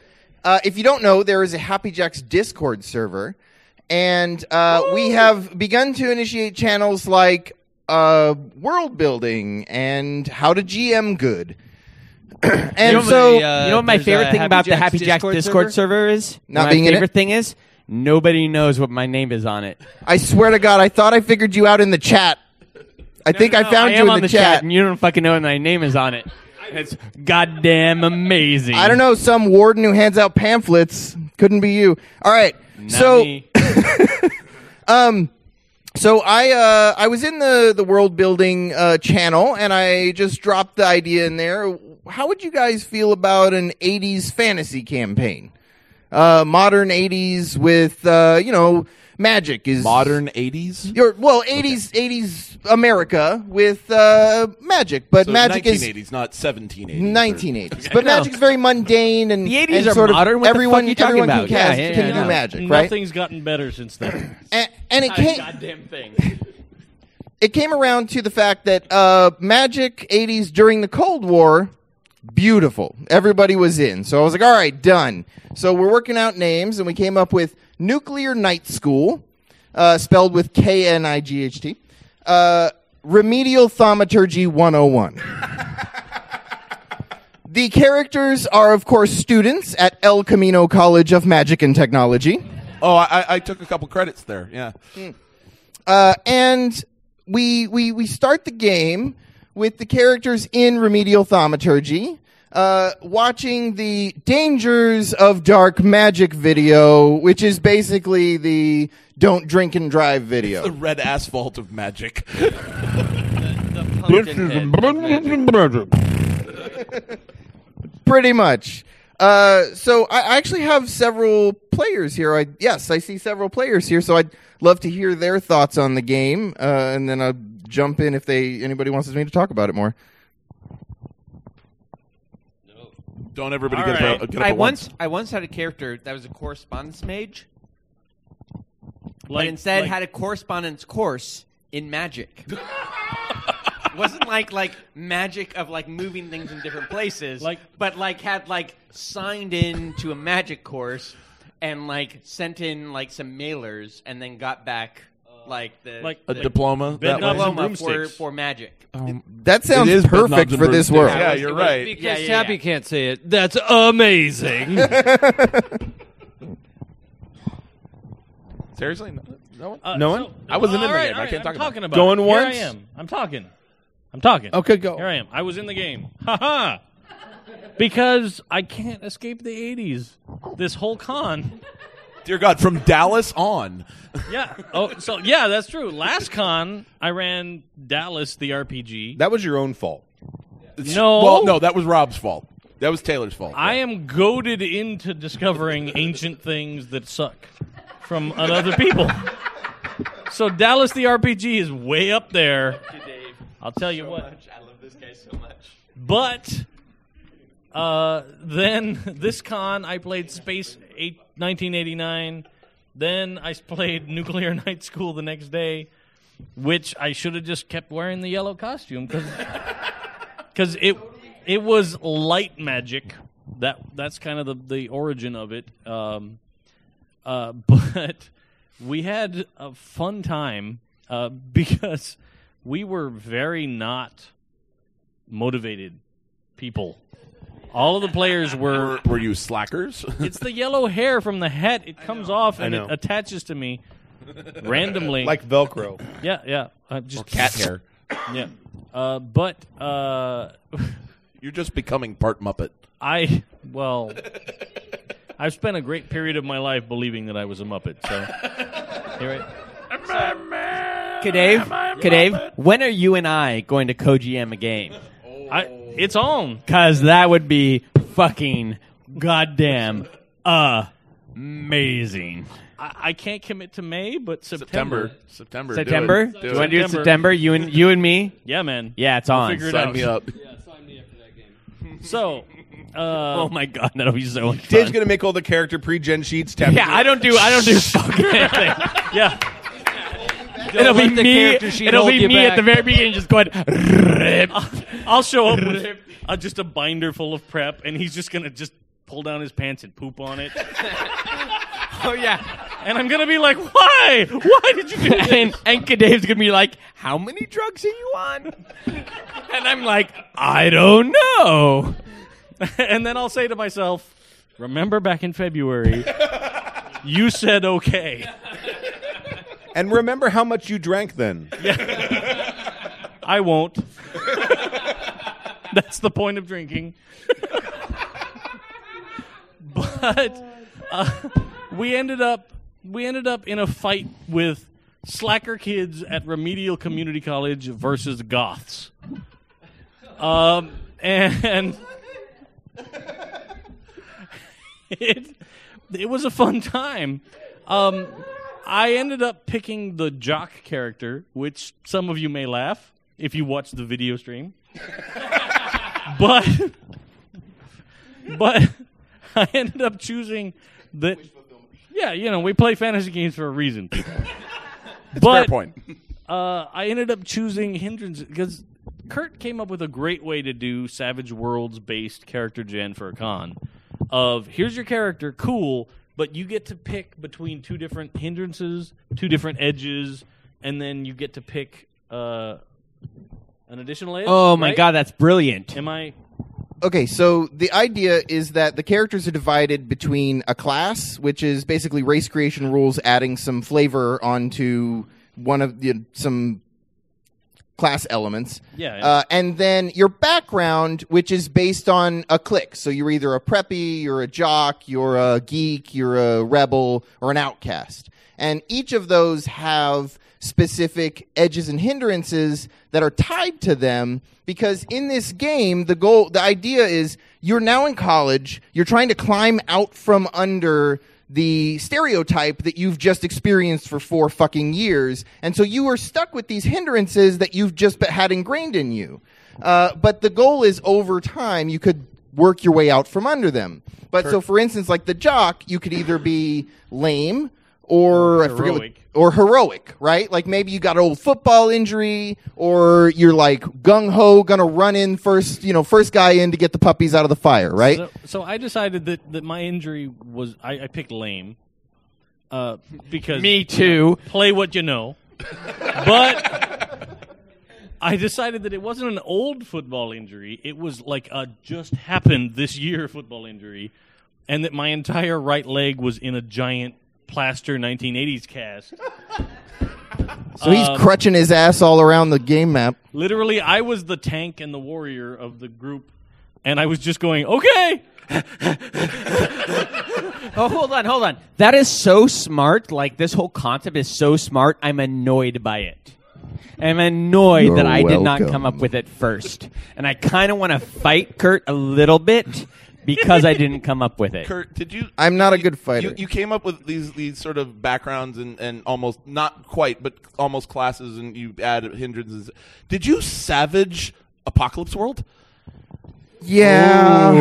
uh, if you don't know, there is a Happy Jacks Discord server, and uh, we have begun to initiate channels like uh, world building and how to GM good. and you know, so, you know what my favorite thing about the Happy Jacks Discord, server is? Not my being in favorite it? thing is nobody knows what my name is on it. I swear to God, I thought I figured you out in the chat. I think I found I you am in on the, the chat, and you don't fucking know what my name is on it. It's goddamn amazing. I don't know, some warden who hands out pamphlets. Couldn't be you. All right. Not so me. [laughs] um so I uh I was in the the world building uh channel and I just dropped the idea in there. How would you guys feel about an 80s fantasy campaign? Uh, modern '80s with uh, you know magic is Modern 80s? Your well '80s '80s America with uh, magic, but So magic is 1980s, not 1780s. 1980s. But magic's very mundane and The 80s and are sort of modern. What the fuck everyone are you everyone about? can, Yeah, cast- yeah, can yeah, do yeah. magic, right? Nothing's gotten better since then. And, and it came goddamn thing. it came around to the fact that uh, magic 80s during the Cold War, beautiful. Everybody was in. So I was like, all right, done. So we're working out names, and we came up with Nuclear Night School, uh, spelled with K N I G H T, uh, Remedial Thaumaturgy 101. [laughs] the characters are, of course, students at El Camino College of Magic and Technology. Oh, I, I took a couple credits there. Yeah. Uh, and we we we start the game with the characters in remedial thaumaturgy. Uh, watching the dangers of dark magic video, which is basically the don't drink and drive video. The red asphalt of magic. Pretty much. Uh, so I I actually have several players here. I yes, I see several players here. So I'd love to hear their thoughts on the game, uh, and then I'll jump in if they anybody wants me to talk about it more. Don't everybody All get, right. up, get up I at once once. I once had a character that was a correspondence mage, but Like- instead like- had a correspondence course in magic. It wasn't like like magic of like moving things in different places, like but like had like signed in to a magic course and like sent in like some mailers and then got back like the Like- A the diploma Bed that knobs way? diploma for for magic. That sounds is bed knobs perfect and for this broomsticks. world. Yeah, you're was- it was right. Because Yeah, yeah, Tappy yeah. can't say it. That's amazing. [laughs] Seriously? No, no one? Uh, No one? so- I wasn't in the right, game. I all right, can't talk I'm about talking it. about Going it. once? Here I am. I'm talking. I'm talking. Okay, go. Here I am. I was in the game. Ha ha. Because I can't escape the 80s. This whole con. Dear God, from Dallas on. [laughs] Yeah. Oh, so yeah, that's true. Last con, I ran Dallas the RPG. That was your own fault. No. Well, no, that was Rob's fault. That was Taylor's fault. I am goaded into discovering ancient things that suck from other people. So Dallas the RPG is way up there. Dave. I'll tell you what. I love this guy so much. But uh, then [laughs] this con, I played Space 8, 1989. Then I played Nuclear [laughs] Night School the next day, which I should have just kept wearing the yellow costume because [laughs] it it was light magic. That that's kind of the the origin of it. Um, uh, but we had a fun time uh, because we were very not motivated people. All of the players were. Were, were you slackers? [laughs] It's the yellow hair from the hat. It comes off and know. it attaches to me [laughs] randomly, Like Velcro. yeah, yeah, uh, just cat hair. [coughs] Yeah, uh, but uh, You're just becoming part Muppet. I well, I've spent a great period of my life believing that I was a Muppet. So here I, Kadave, Kadave, when are you and I going to co-GM a game? I it's on. Because that would be fucking goddamn amazing. I, I can't commit to May, but September. September. September. September? Do Do it. you want to do it September. September? You and you and me? Yeah, man. Yeah, it's We'll on. figure it Sign out. me up. Yeah, sign me up for that game. [laughs] So, uh, Oh my god, that'll be so much Dave's gonna make all the character pre-gen sheets. Tap Yeah, I don't do I don't do [laughs] fucking anything. yeah. [laughs] It'll be me. It'll be me at the very beginning, just going. Rip. [laughs] I'll show up with uh, just a binder full of prep, and he's just gonna just pull down his pants and poop on it. [laughs] oh yeah. And I'm gonna be like, why? Why did you do this? and and Kadave's gonna be like, "How many drugs are you on?" and I'm like, "I don't know." and then I'll say to myself, remember back in February, you said okay. And remember how much you drank then. [laughs] I won't. That's the point of drinking. [laughs] but uh, we ended up we ended up in a fight with slacker kids at Remedial Community College versus goths. Um, and [laughs] it it was a fun time. Um, I ended up picking the jock character, which some of you may laugh if you watch the video stream. [laughs] but [laughs] but [laughs] I ended up choosing that. Yeah, you know, we play fantasy games for a reason. but fair point. uh, I ended up choosing hindrance because Kurt came up with a great way to do Savage Worlds based character gen for a con. Of here's your character, cool, but you get to pick between two different hindrances, two different edges, and then you get to pick uh, an additional edge. Oh my right? god, that's brilliant. Am I? Okay, so the idea is that the characters are divided between a class, which is basically race creation rules, adding some flavor onto one of the some class elements. Yeah, yeah. Uh, and then your background, which is based on a click. So you're either a preppy, you're a jock, you're a geek, you're a rebel, or an outcast. And each of those have specific edges and hindrances that are tied to them because in this game the goal the idea is you're now in college you're trying to climb out from under the stereotype that you've just experienced for four fucking years. And so you are stuck with these hindrances that you've just had ingrained in you. Uh, but the goal is over time you could work your way out from under them. But so for instance like the jock you could either be lame or I forget what, Heroic. or heroic, right? Like maybe you got an old football injury, or you're like gung ho, gonna run in first, you know, first guy in to get the puppies out of the fire, right? So, so I decided that, that my injury was I, I picked lame. Uh, because Me you too. know, play what you know, but I decided that it wasn't an old football injury. It was like a just happened this year football injury, and that my entire right leg was in a giant plaster 1980s cast. [laughs] so he's Um, crutching his ass all around the game map. Literally, I was the tank and the warrior of the group, and I was just going, okay. [laughs] Oh, hold on, hold on. That is so smart. Like this whole concept is so smart. I'm annoyed by it. I'm annoyed You're that I did not come up with it first, and I kind of want to fight Kurt a little bit because I didn't come up with it. Kurt, did you? I'm not a good fighter. You, you came up with these these sort of backgrounds and, and almost not quite, but almost classes, and you add hindrances. Did you savage Apocalypse World? Yeah.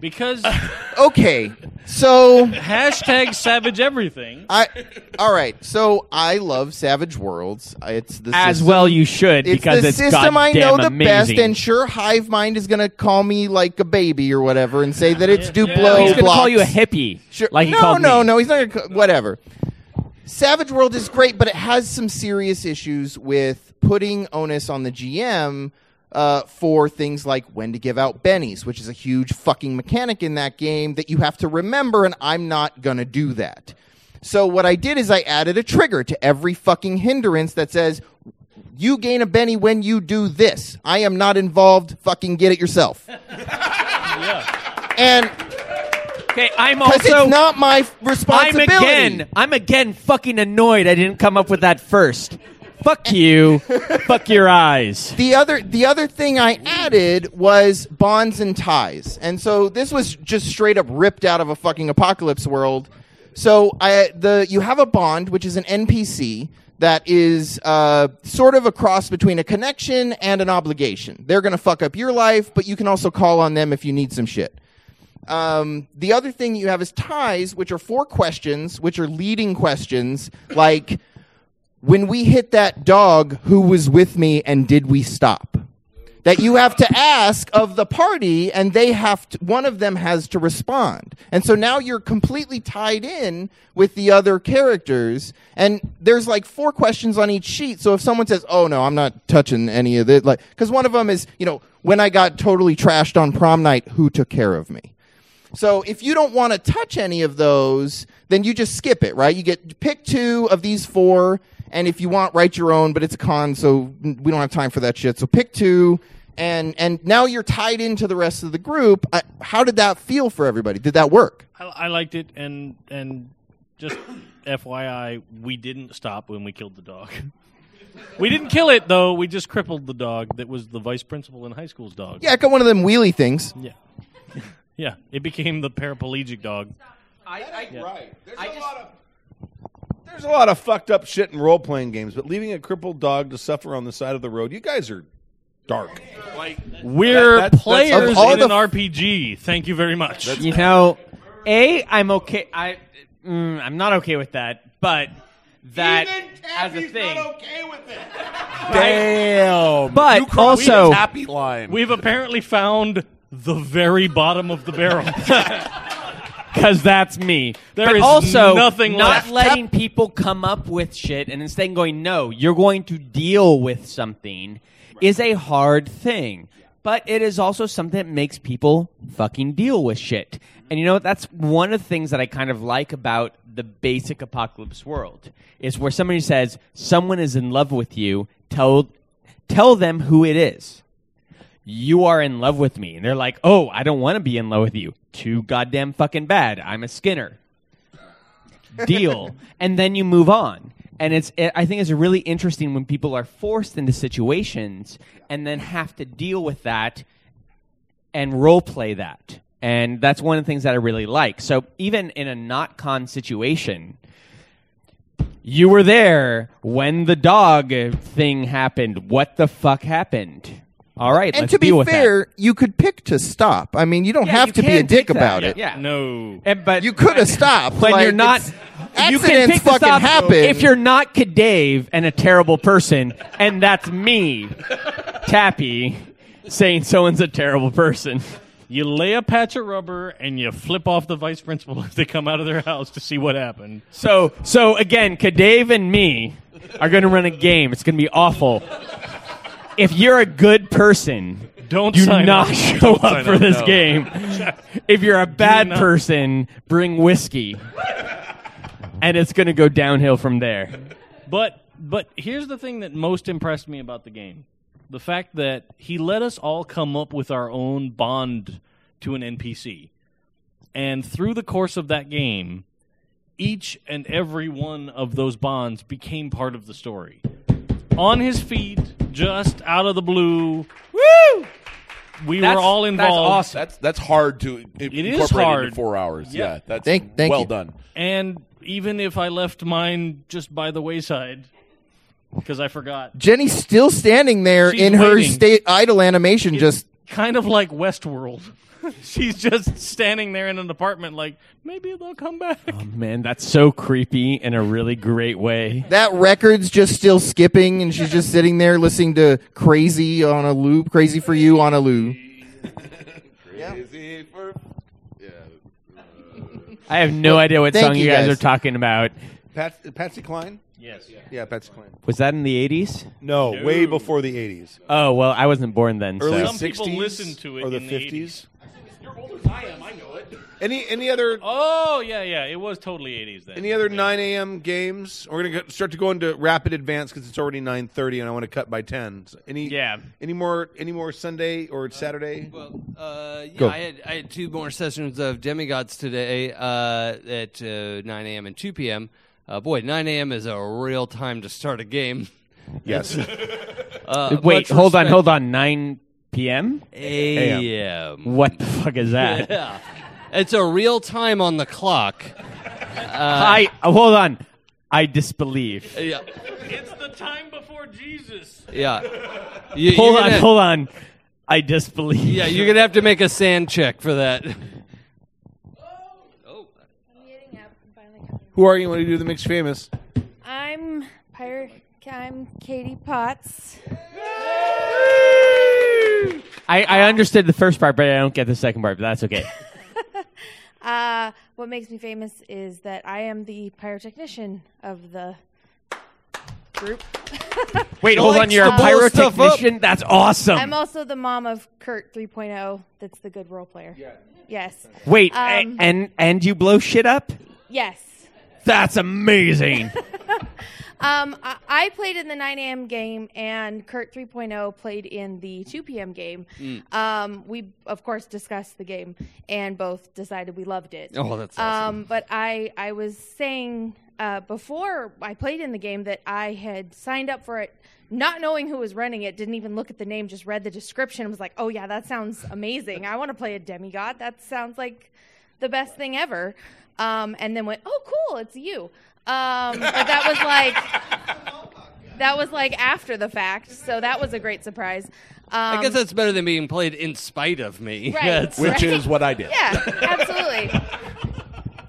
Because [laughs] Okay, so hashtag savage everything. I all right. So I love Savage Worlds. It's the As system- well you should, It's because the it's system I know goddamn the best. amazing. And sure, Hive Mind is going to call me like a baby or whatever, and say that it's Duplo. He's gonna blocks. call you a hippie, Sure. like he no, called no, me. no. He's not going to. Whatever. Savage World is great, but it has some serious issues with putting onus on the GM uh, for things like when to give out bennies, which is a huge fucking mechanic in that game that you have to remember, and I'm not going to do that. So what I did is I added a trigger to every fucking hindrance that says you gain a Benny when you do this. I am not involved. Fucking get it yourself. [laughs] And Okay, I'm also it's not my responsibility. I'm again. I'm again fucking annoyed. I didn't come up with that first. Fuck you. [laughs] Fuck your eyes. The other the other thing I added was bonds and ties. And so this was just straight up ripped out of a fucking apocalypse world. So I the you have a bond which is an NPC that is uh, sort of a cross between a connection and an obligation. They're going to fuck up your life, but you can also call on them if you need some shit. Um, the other thing you have is ties, which are four questions, which are leading questions, like when we hit that dog, who was with me and did we stop? That you have to ask of the party, and they have to, one of them has to respond. And so now you're completely tied in with the other characters, and there's like four questions on each sheet. So if someone says, "Oh no, I'm not touching any of this," like, because one of them is, you know, when I got totally trashed on prom night, who took care of me? So if you don't want to touch any of those, then you just skip it, right? You get pick two of these four, and if you want, write your own. But it's a con, so we don't have time for that shit. So pick two, and and now you're tied into the rest of the group. I, how did that feel for everybody? Did that work? I, I liked it, and and just FYI, we didn't stop when we killed the dog. [laughs] we didn't kill it though. We just crippled the dog that was the vice principal in high school's dog. Yeah, I got one of them wheelie things. Yeah. [laughs] Yeah, it became the paraplegic dog. I, I, right. There's a lot of there's a lot of fucked up shit in role playing games, but leaving a crippled dog to suffer on the side of the road, you guys are dark. Like we're That- that's- players of all in the an RPG. Thank you very much. you know, a I'm okay. I mm, I'm not okay with that, but that as a thing. okay with it. [laughs] Damn. But You crossed also- the tappy line. We've apparently found the very bottom of the barrel. [laughs] Because that's me. There but is also, nothing not left. letting people come up with shit and instead going, no, you're going to deal with something is a hard thing. But it is also something that makes people fucking deal with shit. And you know what? That's one of the things that I kind of like about the basic apocalypse world is where somebody says someone is in love with you, tell tell them who it is you are in love with me. And they're like, oh, I don't want to be in love with you. Too goddamn fucking bad. I'm a Skinner. [laughs] Deal. and then you move on. And it's, it, I think it's really interesting when people are forced into situations and then have to deal with that and role play that. And that's one of the things that I really like. So even in a not con situation, you were there when the dog thing happened. What the fuck happened? All right, and let's to be deal with that. fair, you could pick to stop. I mean, you don't Yeah, have you to be a dick pick that. about Yeah, it. yeah. No. And, but You could have stopped when Like, you're not. it's- You can Accidents pick fucking stop happen. if you're not Kadave and a terrible person, and that's me, Tappy, saying someone's a terrible person. You lay a patch of rubber and you flip off the vice principal [laughs] if they come out of their house to see what happened. So, so again, Kadave and me are going to run a game. It's going to be awful. If you're a good person, Don't do sign not up. show Don't up for up, this no. game. if you're a bad person, bring whiskey, and it's going to go downhill from there. But but here's the thing that most impressed me about the game. The fact that he let us all come up with our own bond to an NPC. And through the course of that game, each and every one of those bonds became part of the story. On his feet, just out of the blue. Woo! We That's- were all that's involved. awesome. That's that's hard to i- It incorporate is hard. into four hours. Yeah. Yeah, that's Thank- thank well you. done. And even if I left mine just by the wayside because I forgot. Jenny's still standing there She's in her waiting. state idle animation, just kind of like Westworld. [laughs] She's just standing there in an apartment, like maybe they'll come back. Oh, man, that's so creepy in a really great way. that record's just still skipping, and she's just sitting there listening to "Crazy" on a loop, "Crazy for You" on a loop. Crazy for yeah. I have no Well, idea what thank song you you, guys, guys. are talking about. Pat, Patsy Cline? Yes. Yeah, Patsy Cline. Was that in the 80s? No, way before the 80s. Oh, well, I wasn't born then. Early so. Some people 60s listen to it or the in the 50s. You're older than I am. I know it. Any any other Oh yeah, yeah. It was totally eighties then. any other 9 a.m. games? We're gonna go, start to go into rapid advance because it's already 9:30 and I want to cut by 10. So any Yeah. Any more any more Sunday or Saturday? Well, uh, yeah, Go. I had I had two more sessions of Demigods today uh, at uh, 9 a.m. and 2 p.m. Uh, boy, 9 a.m. is a real time to start a game. Yes. [laughs] uh, Wait, much hold on, respect- hold on. 9 p.m.? A.M. What the fuck is that? [laughs] Yeah. It's a real time on the clock. Uh, I hold on. I disbelieve. Yeah. It's the time before Jesus. Yeah. [laughs] You- hold you're on, gonna- hold on. I disbelieve. Yeah, you're gonna have to make a sand check for that. [laughs] Who are you? What do you do the makes you famous? I'm Pirate. I'm Katie Potts. I, I understood the first part, but I don't get the second part. But that's okay. [laughs] Uh, what makes me famous is that I am the pyrotechnician of the group. [laughs] Wait, hold on. You're a blow stuff up. pyrotechnician. That's awesome. I'm also the mom of Kurt 3.0. That's the good role player. Yes. Wait, a- Um, and and you blow shit up? yes. That's amazing. [laughs] Um, I, played in the 9 a.m. game, and Kurt 3.0 played in the 2 p.m. game. Mm. Um, we, of course, discussed the game and both decided we loved it. Oh, that's awesome. Um, but I, I was saying uh, before I played in the game that I had signed up for it, not knowing who was running it. Didn't even look at the name, just read the description. and Was like, oh yeah, that sounds amazing. I want to play a demigod. That sounds like the best thing ever. Um, and then went, oh cool, it's you. Um, but that was like that was like after the fact, so that was a great surprise. Um, I guess that's better than being played in spite of me. Right, [laughs] That's- Which is what I did. Yeah, absolutely. [laughs]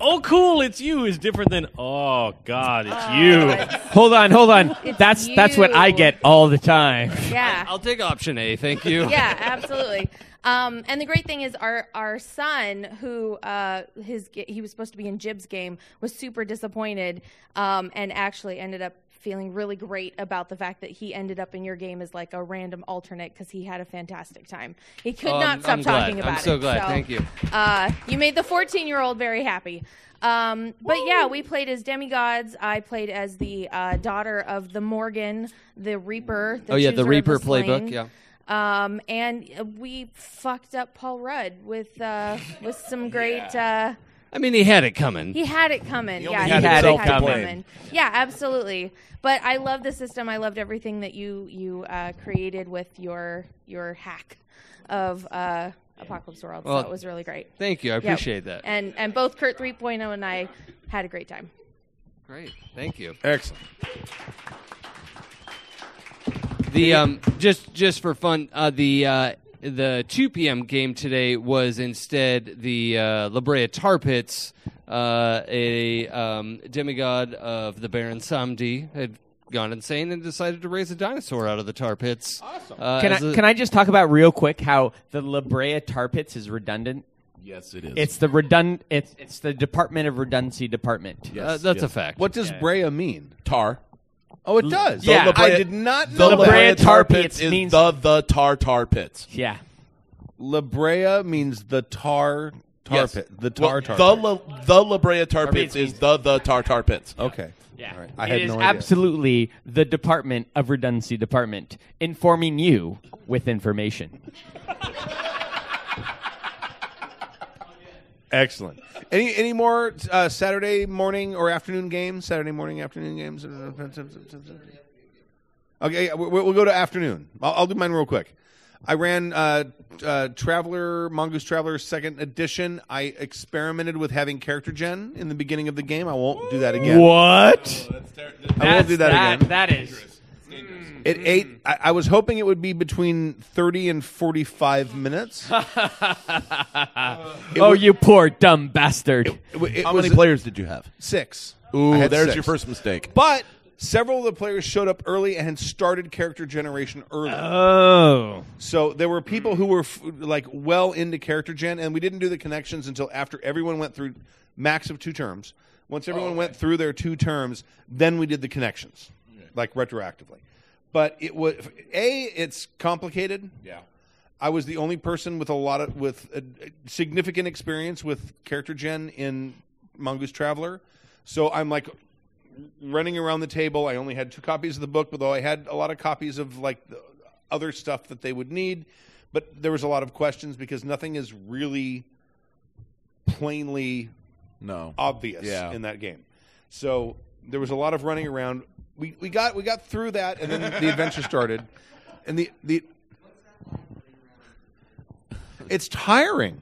Oh, cool! It's you is different than oh God, it's you. Hold on, hold on. It's that's that's what I get all the time. Yeah. I'll take option A, thank you. yeah, absolutely. Um, and the great thing is, our our son, who uh, his he was supposed to be in Jib's game, was super disappointed, um, and actually ended up feeling really great about the fact that he ended up in your game as like a random alternate because he had a fantastic time. He could Oh, not I'm- stop I'm glad. talking about it. I'm it. so glad. Thank you. Uh, you made the 14 year old very happy. Um, but yeah, we played as demigods. I played as the uh, daughter of the Morgan, the Reaper. The Oh, yeah, the Reaper slain. playbook, yeah. Um, and uh, we fucked up Paul Rudd with uh, with some [laughs] great. Uh, I mean, he had it coming. he had it coming. He yeah, he had had, it to coming. Yeah, absolutely. But I love the system. I loved everything that you you uh, created with your your hack of uh, Apocalypse World. Well, so it was really great. thank you. I Yep. appreciate that. And and both Kurt 3.0 and I had a great time. Great. Thank you. Excellent. The um just just for fun, uh, the uh, the 2 p.m. game today was instead the uh, La Brea Tar Pits, uh, a um, demigod of the Baron Samedi had gone insane and decided to raise a dinosaur out of the tar pits. Awesome. Uh, can I as a- can I just talk about real quick how the La Brea Tar Pits is redundant? Yes, it is. It's the redund. It's it's the Department of Redundancy Department. Uh, that's a fact. What does Yeah. Brea mean? Tar. Oh, it does. Yeah. I did not The know La that. Brea Tar Pits Pits means- the the tar tar pits. Yeah. La Brea means the tar tar Yes. pit. The Well, tar tar. the pit. La, the La Brea Tar Tar Pits Pits is the the tar tar pits. Okay. Yeah. All right. I It had is no idea. absolutely the Department of Redundancy Department, informing you with information. [laughs] Excellent. Any any more uh, Saturday morning or afternoon games? Saturday morning, afternoon games. Okay, we- we'll go to afternoon. I'll, I'll do mine real quick. I ran uh, uh, Traveler Mongoose Traveler Second Edition. I experimented with having character gen in the beginning of the game. I won't do that again. What? I won't do that, That's- again. That is. Mm. It ate. Mm. I, I was hoping it would be between thirty and forty-five minutes. [laughs] It oh, was- you poor dumb bastard. it How was many players did you have? Six. Ooh, had there's six. your first mistake. But several of the players showed up early and had started character generation early. Oh. So there were people who were f- like well into character gen, and we didn't do the connections until after everyone went through max of two terms. Once everyone oh, went through their two terms, then we did the connections, like retroactively. But it was a it's complicated. Yeah. I was the only person with a lot of with a, a significant experience with character gen in Mongoose Traveler, so I'm like running around the table. I only had two copies of the book, but I had a lot of copies of like the other stuff that they would need. But there was a lot of questions because nothing is really plainly No. obvious Yeah. in that game. So there was a lot of running around. We we got we got through that, and then [laughs] the adventure started. And the the it's tiring.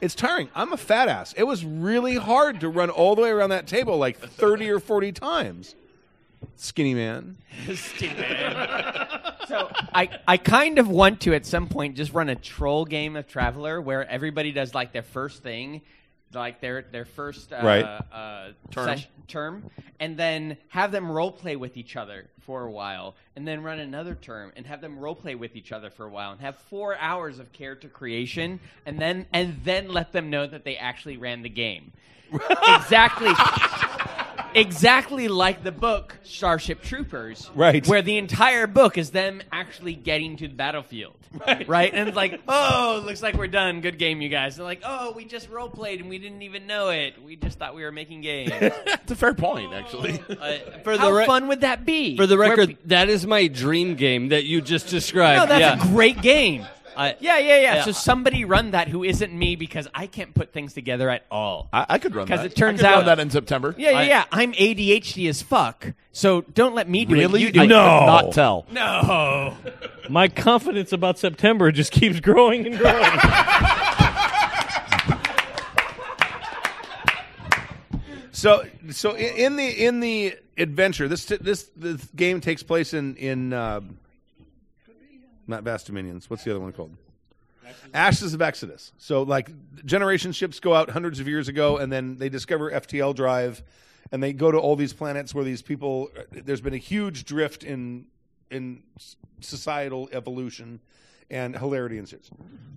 It's tiring. I'm a fat ass. It was really hard to run all the way around that table like 30 or 40 times. Skinny man. [laughs] Skinny man. [laughs] so I, I kind of want to at some point just run a troll game of Traveler where everybody does like their first thing, like their their first uh, Right. uh, Term. sesh- term, and then have them role play with each other for a while, and then run another term and have them role play with each other for a while, and have four hours of character creation, and then and then let them know that they actually ran the game. [laughs] exactly. Exactly like the book Starship Troopers, Right. Where the entire book is them actually getting to the battlefield, [laughs] right? And it's like, oh, looks like we're done. Good game, you guys. They're like, oh, we just role played and we didn't even know it. We just thought we were making games. [laughs] That's a fair point, oh, actually. Uh, [laughs] for How the re- fun would that be? For the record, pe- that is my dream game that you just described. no, that's yeah. a great game. I- yeah, yeah, yeah, Yeah. So somebody run that who isn't me because I can't put things together at all. I, I could run that. Because it turns I could out run that in September. Yeah, yeah, I- yeah. I'm ADHD as fuck. So don't let me do Really? it. You do I it. could not tell. No. [laughs] My confidence about September just keeps growing and growing. [laughs] So, so i- in the in the adventure, this this this game takes place in in uh, not Vast Dominions. What's the other one called? Ashes of Exodus. So, like, generation ships go out hundreds of years ago, and then they discover FTL drive, and they go to all these planets where these people. There's been a huge drift in in societal evolution, and hilarity ensues.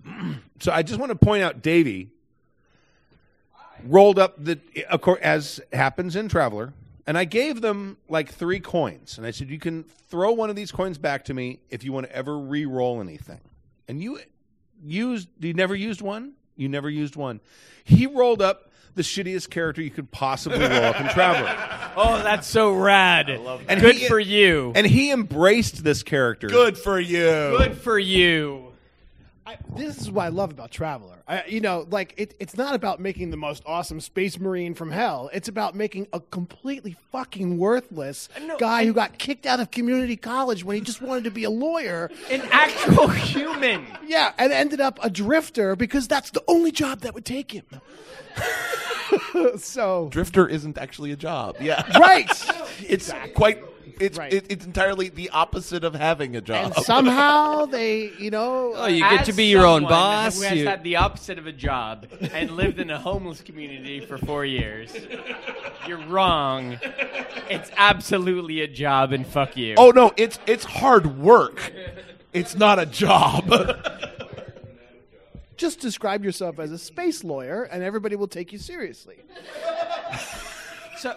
[clears throat] so, I just want to point out, Davey rolled up the as happens in traveler and i gave them like three coins and i said you can throw one of these coins back to me if you want to ever re-roll anything and you used you never used one you never used one he rolled up the shittiest character you could possibly roll up in traveler [laughs] Oh, that's so rad. and Good he- for you. and he embraced this character Good for you. Good for you. I, this is what I love about Traveler. I, you know, like it, it's not about making the most awesome space marine from hell. It's about making a completely fucking worthless uh, guy who got kicked out of community college when he just wanted to be a lawyer, an actual human. [laughs] Yeah, and ended up a drifter because that's the only job that would take him. [laughs] so Drifter isn't actually a job. Yeah. Right. [laughs] it's quite. It's Right. it, it's entirely the opposite of having a job. and somehow they, you know, Oh, you get to be your own boss. Who has you- had the opposite of a job and lived in a homeless community for four years. You're wrong. It's absolutely a job, and fuck you. oh no, it's it's hard work. It's not a job. [laughs] just describe yourself as a space lawyer, and everybody will take you seriously. So,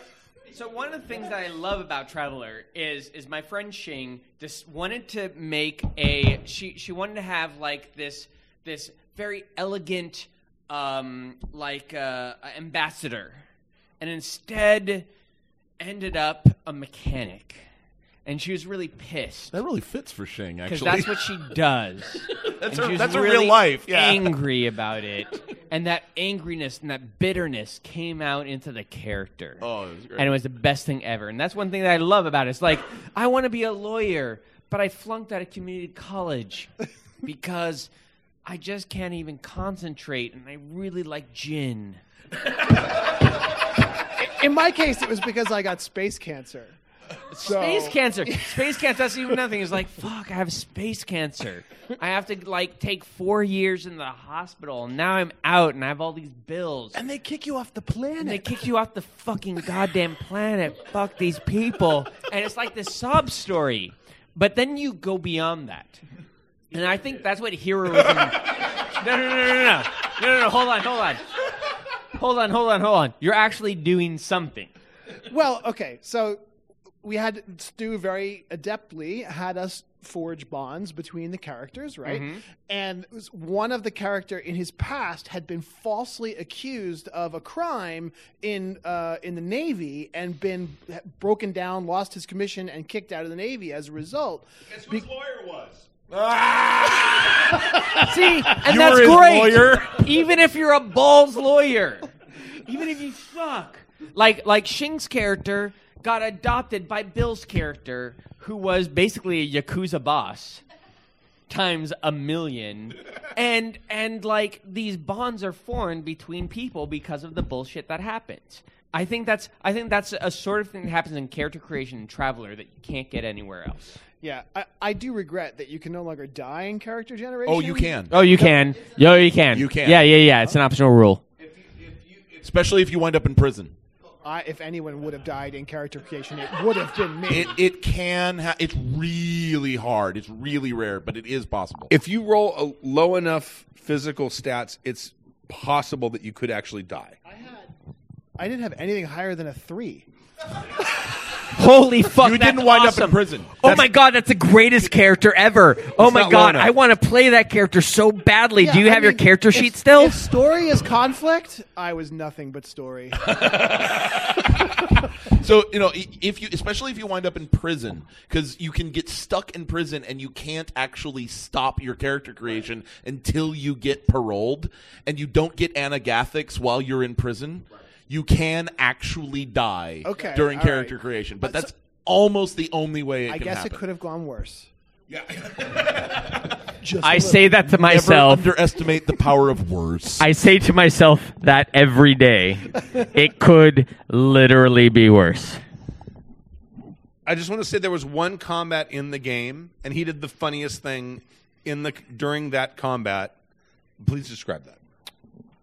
so one of the things that I love about Traveler is is my friend Xing just wanted to make a she she wanted to have like this this very elegant um, like uh, ambassador, and instead ended up a mechanic, and she was really pissed. that really fits for Shing. Actually. Because Actually, that's what she [laughs] does. That's And her- she was that's her really real life, yeah. Angry [laughs] about it, and that angriness and that bitterness came out into the character. Oh, it was great. and it was the best thing ever. And that's one thing that I love about it. It's like I want to be a lawyer, but I flunked out of community college [laughs] because I just can't even concentrate, and I really like gin. In my case, it was because I got space cancer. So. Space cancer. Space cancer. That's even nothing. It's like, fuck, I have space cancer. I have to like take four years in the hospital, and now I'm out, and I have all these bills. And they kick you off the planet. And they kick you off the fucking goddamn planet. fuck these people. And it's like this sob story, but then you go beyond that, and I think that's what heroism. [laughs] no, no, no, no, no, no, no, no. Hold on, hold on, hold on, hold on, hold on. You're actually doing something. Well, okay, so we had Stu very adeptly had us forge bonds between the characters, right? Mhm. And it was one of the character in his past had been falsely accused of a crime in uh, in the Navy and been broken down, lost his commission, and kicked out of the Navy as a result. Guess whose lawyer was [laughs] See, and You that's great. lawyer? Even if you're a balls lawyer, even if you suck, like like Shing's character got adopted by Bill's character, who was basically a yakuza boss times a million, and and like these bonds are formed between people because of the bullshit that happens. I think that's I think that's a sort of thing that happens in character creation and Traveler that you can't get anywhere else. Yeah, I, I do regret that you can no longer die in character generation. oh, you can. Oh, you can. Yo, you can. You can. Yeah, yeah, yeah. It's an optional rule. especially if you wind up in prison. I, if anyone would have died in character creation, it would have been me. It it can. Ha- it's really hard. It's really rare, but it is possible. if you roll a low enough physical stats it's possible that you could actually die I had. I didn't have anything higher than a three. [laughs] Holy fuck! You didn't wind up in prison. Oh my god, that's the greatest character ever. Oh my god. I want to play that character so badly. Yeah, Do you I have your character if- sheet still? If story is conflict, I was nothing but story. [laughs] [laughs] So you know, if you, especially if you wind up in prison, because you can get stuck in prison and you can't actually stop your character creation until you get paroled, and you don't get anagathics while you're in prison. You can actually die Okay, during character right. creation, but But that's almost the only way it can happen. I can guess happen. it could have gone worse. Yeah. I say that to myself. Never underestimate the power of worse. I say to myself that every day. [laughs] it could literally be worse. I just want to say there was one combat in the game, and he did the funniest thing in the during that combat. Please describe that.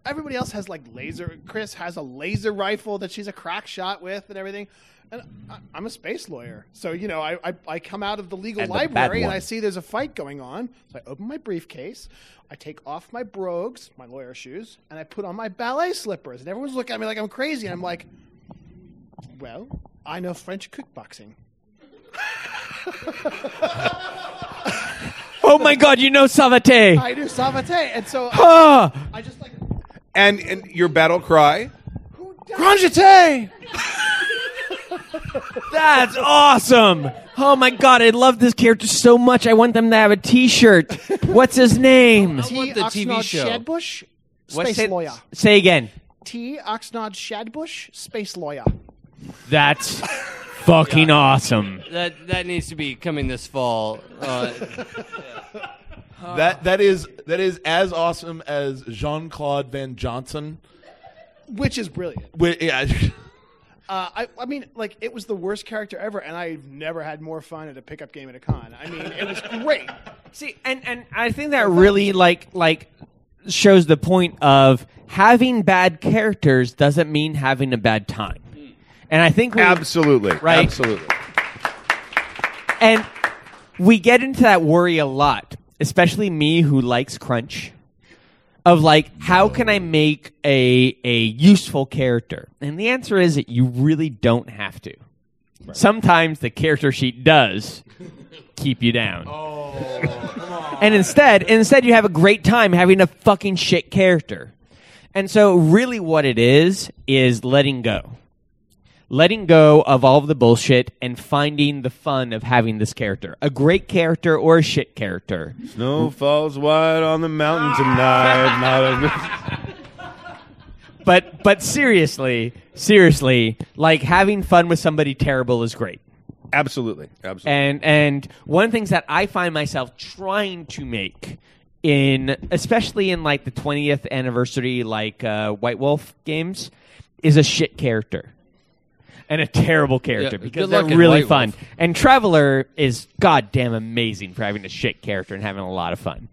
Everybody else has like laser. Chris has a laser rifle that she's a crack shot with and everything. And I, I'm a space lawyer, so you know I, I, I come out of the legal And the library and. I see there's a fight going on. So I open my briefcase, I take off my brogues, my lawyer shoes, and I put on my ballet slippers. And everyone's looking at me like I'm crazy. And I'm like, well, I know French kickboxing. Oh my god, you know Savate. [laughs] I do savate, and so. I just like And and your battle cry. Grand Jeté! [laughs] That's awesome. Oh my god, I love this character so much. I want them to have a T-shirt. What's his name? T. Oxnard Shadbush, What, space say- lawyer. Say again. T. Oxnard Shadbush, space lawyer. That's fucking awesome. That that needs to be coming this fall. Uh, [laughs] That that is that is as awesome as Jean Claude Van Johnson. Which is brilliant. Wi- yeah. [laughs] Uh, I, I mean, like, it was the worst character ever, and I've never had more fun at a pickup game at a con. I mean, it was great. [laughs] See, and and I think that really like like shows the point of having bad characters doesn't mean having a bad time. And I think we, Absolutely. right, Absolutely. and we get into that worry a lot, especially me who likes crunch. Of like, how can I make a a useful character? And the answer is that you really don't have to. Sometimes the character sheet does [laughs] keep you down. Oh, and instead, instead you have a great time having a fucking shit character. And so really what it is is letting go. Letting go of all of the bullshit and finding the fun of having this character. A great character or a shit character. Snow falls white on the mountain tonight. [laughs] Not But but seriously, seriously, like having fun with somebody terrible is great. Absolutely. Absolutely. And and one of the things that I find myself trying to make in especially in like the 20th anniversary like uh, White Wolf games is a shit character. And a terrible character Yeah, because good they're luck in really White fun. Wolf. And Traveler is goddamn amazing for having a shit character and having a lot of fun.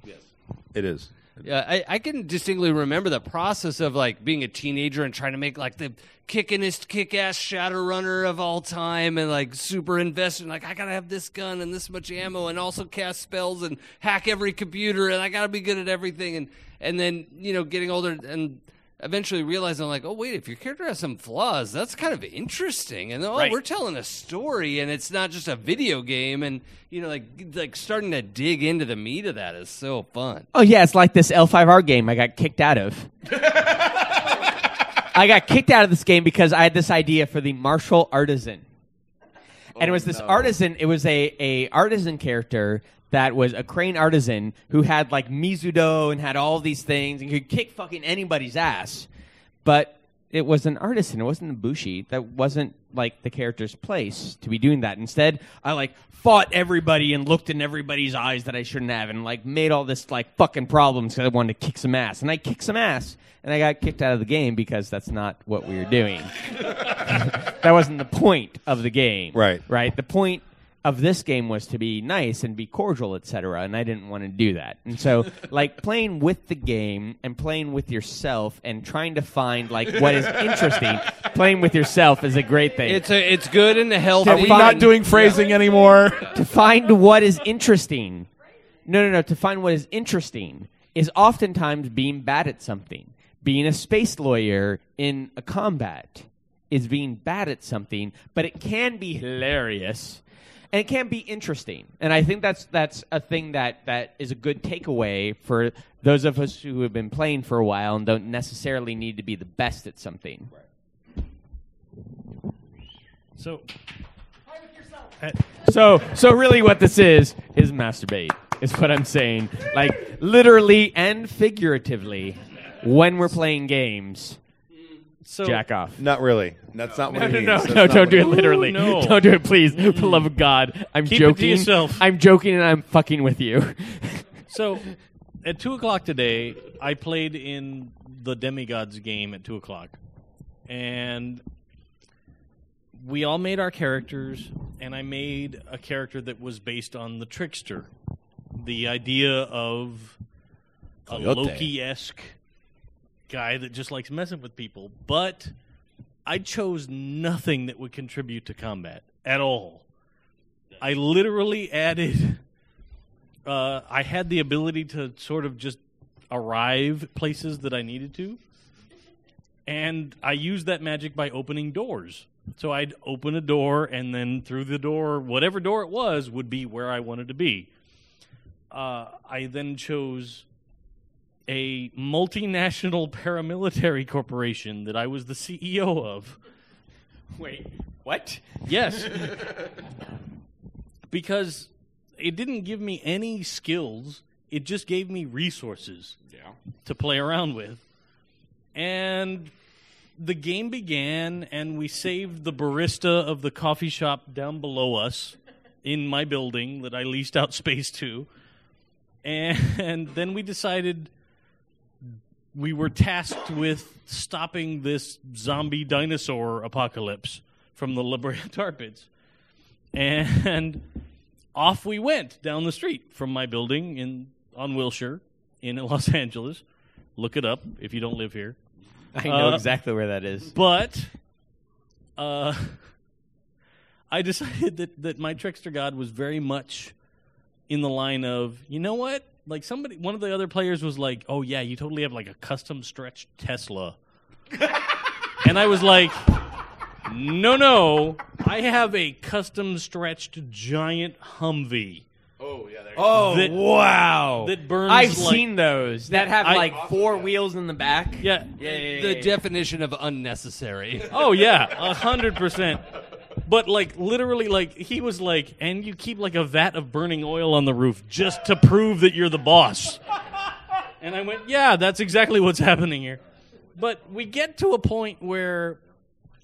It is. Yeah, I, I can distinctly remember the process of like being a teenager and trying to make like the kickinest, kick-ass Shadowrunner of all time, and like super invested. in, Like I gotta have this gun and this much ammo, and also cast spells and hack every computer, and I gotta be good at everything. And and then you know getting older and eventually realizing like, oh wait, if your character has some flaws, that's kind of interesting. And oh, Right. we're telling a story, and it's not just a video game. And you know, like like starting to dig into the meat of that is so fun. Oh yeah, it's like this L5R game I got kicked out of. [laughs] I got kicked out of this game because I had this idea for the martial artisan. And it was this oh, artisan, it was a, a artisan character that was a crane artisan who had like Mizudo and had all these things and could kick fucking anybody's ass. But it was an artisan, it wasn't a bushi. That wasn't like the character's place to be doing that. Instead, I like fought everybody and looked in everybody's eyes that I shouldn't have and like made all this like fucking problems because I wanted to kick some ass. And I kicked some ass and I got kicked out of the game because that's not what we were doing. [laughs] that wasn't the point of the game. Right. Right. The point of this game was to be nice and be cordial, etc. And I didn't want to do that. And so, [laughs] like playing with the game and playing with yourself and trying to find like what is interesting. [laughs] playing with yourself is a great thing. It's a, it's good and a healthy. Are we not doing phrasing anymore? [laughs] to find what is interesting. No, no, no. To find what is interesting is oftentimes being bad at something. Being a space lawyer in a combat is being bad at something, but it can be hilarious and it can be interesting. And I think that's that's a thing that that is a good takeaway for those of us who have been playing for a while and don't necessarily need to be the best at something. So So so really what this is is masturbate. Is what I'm saying. Like literally and figuratively when we're playing games. So- jack off. Not really. That's not what no, it no, means. no, That's no, not don't what do it it means. literally. Ooh, no. Don't do it, please. For the love of God, I'm Keep it to joking. yourself. I'm joking, and I'm fucking with you. [laughs] So, at two o'clock today, I played in the Demigods game at two o'clock, and we all made our characters, and I made a character that was based on the trickster, the idea of a Coyote. Loki esque guy that just likes messing with people, but I chose nothing that would contribute to combat at all. I literally added. Uh, I had the ability to sort of just arrive places that I needed to, and I used that magic by opening doors. So I'd open a door, and then through the door, whatever door it was, would be where I wanted to be. Uh, I then chose a multinational paramilitary corporation that I was the CEO of. Wait, what? Yes. [laughs] because it didn't give me any skills, it just gave me resources to play around with. And the game began, and we saved the barista of the coffee shop down below us in my building that I leased out space to. And then we decided we were tasked with stopping this zombie dinosaur apocalypse from the La Brea [laughs] tar pits. And off we went down the street from my building in on Wilshire in [laughs] Los Angeles. Look it up if you don't live here. [laughs] I know Uh, exactly where that is. But uh, I decided that, that my trickster god was very much in the line of, you know what? Like somebody, one of the other players was like, "Oh yeah, you totally have like a custom stretched Tesla," [laughs] and I was like, "No, no, I have a custom stretched giant Humvee." Oh yeah, there. Oh That- wow! that burns I've like- seen those that have I- like four wheels in the back. Yeah, yeah, yeah, yeah, the yeah. definition of unnecessary. [laughs] Oh yeah, a hundred percent. But like literally, like he was like, and you keep like a vat of burning oil on the roof just to prove that you're the boss. And I went, yeah, that's exactly what's happening here. But we get to a point where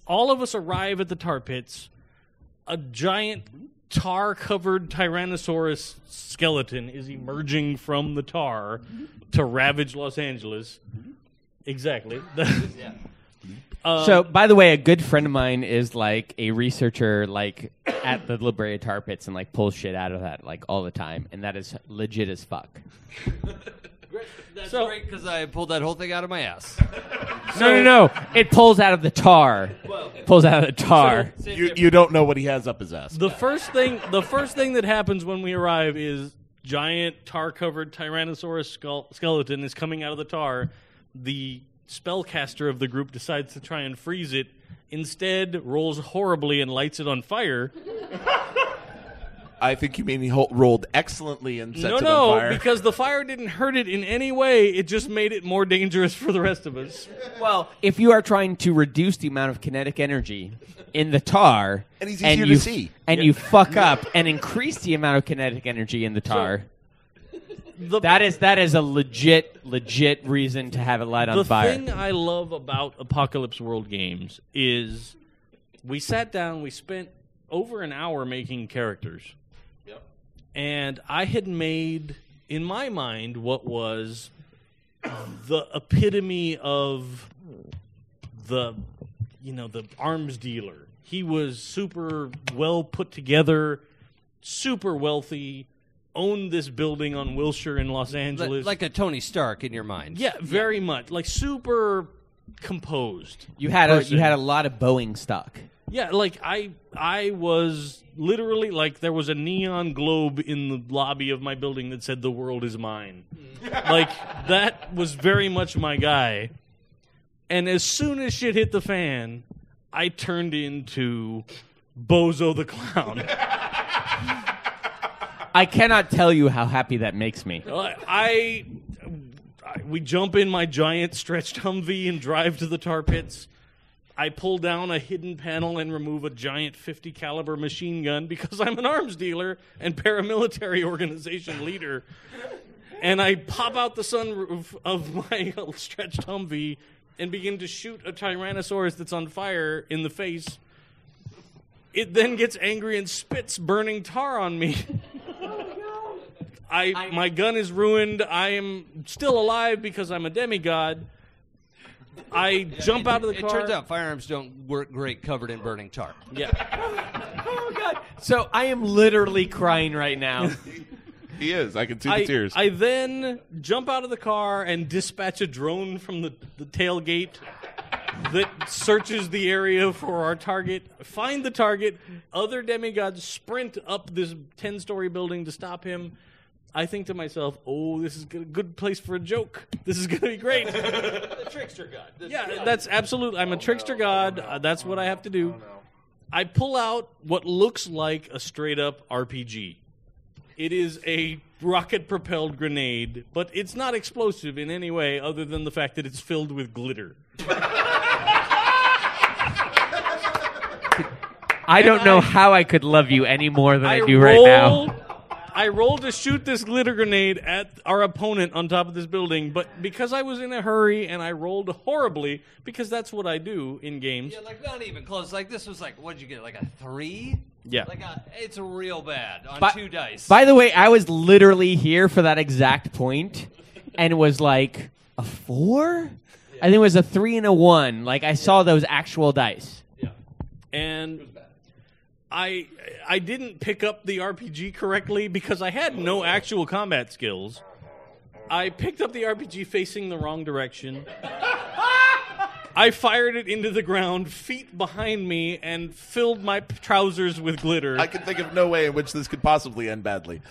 all of us arrive at the tar pits. A giant tar-covered Tyrannosaurus skeleton is emerging from the tar to ravage Los Angeles. Exactly. [laughs] Uh, so, by the way, a good friend of mine is like a researcher, like at the La Brea Tar Pits, and like pulls shit out of that like all the time, and that is legit as fuck. That's great because I pulled that whole thing out of my ass. no, no, no! It pulls out of the tar. pulls out of the tar. You you don't know what he has up his ass. The first thing, the first thing that happens when we arrive is giant tar-covered Tyrannosaurus skull, skeleton is coming out of the tar. The spellcaster of the group decides to try and freeze it. Instead, rolls horribly and lights it on fire. I think you mean he ho- rolled excellently and set no, it no, on fire. No, no, because the fire didn't hurt it in any way. It just made it more dangerous for the rest of us. Well, if you are trying to reduce the amount of kinetic energy in the tar, And he's easier to you, see. and you fuck up and increase the amount of kinetic energy in the tar, that is that is a legit legit reason to have it light on the fire. The thing I love about Apocalypse World games is we sat down, we spent over an hour making characters. Yep. And I had made, in my mind, what was the epitome of the, you know, the arms dealer. He was super well put together, super wealthy, owned this building on Wilshire in Los Angeles. like a Tony Stark in your mind. Yeah, very much like super composed. you had a, you had a lot of Boeing stock. yeah, like I I was literally like there was a neon globe in the lobby of my building that said the world is mine. Mm. like that was very much my guy. And as soon as shit hit the fan, I turned into Bozo the Clown. [laughs] I cannot tell you how happy that makes me. I, I- we jump in my giant stretched Humvee and drive to the tar pits. I pull down a hidden panel and remove a giant 50 caliber machine gun because I'm an arms dealer and paramilitary organization leader. And I pop out the sunroof of my [laughs] stretched Humvee and begin to shoot a Tyrannosaurus that's on fire in the face. It then gets angry and spits burning tar on me. [laughs] I, my gun is ruined. I am still alive because I'm a demigod. I jump out of the it car. It turns out firearms don't work great covered in burning tar. Yeah. [laughs] oh god. So I am literally crying right now. [laughs] he is. I can see the tears. I then jump out of the car and dispatch a drone from the, the tailgate that searches the area for our target. Find the target. Other demigods sprint up this 10 story building to stop him. I think to myself, oh, this is a good place for a joke. This is going to be great. [laughs] the trickster god. The- Yeah, that's absolute. I'm a trickster god. Uh, that's what I have to do. I pull out what looks like a straight up RPG. It is a rocket propelled grenade, but it's not explosive in any way other than the fact that it's filled with glitter. I don't know how I could love you any more than I, I do right now. Roll- I rolled to shoot this glitter grenade at our opponent on top of this building, but because I was in a hurry and I rolled horribly, because that's what I do in games. Yeah, like not even close. Like this was like, what'd you get? Like a three? Yeah. Like a, it's real bad on By- two dice. By the way, I was literally here for that exact point, and was like a four. I think it was a three and a one. Like I saw those actual dice. Yeah. And I I didn't pick up the RPG correctly because I had no actual combat skills. I picked up the RPG facing the wrong direction. I fired it into the ground, feet behind me, and filled my p- trousers with glitter. I can think of no way in which this could possibly end badly.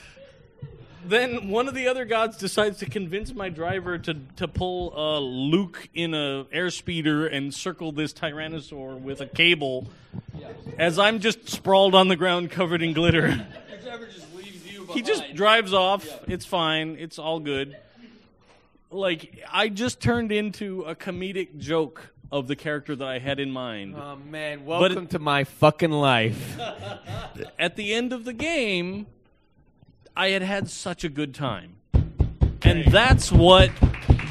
Then one of the other gods decides to convince my driver to, to pull uh, Luke in a airspeeder and circle this Tyrannosaur with a cable, as I'm just sprawled on the ground covered in glitter. [laughs] he just drives off. It's fine. It's all good. Like I just turned into a comedic joke of the character that I had in mind. Oh man, welcome to my fucking life. [laughs] at the end of the game, I had had such a good time. And that's what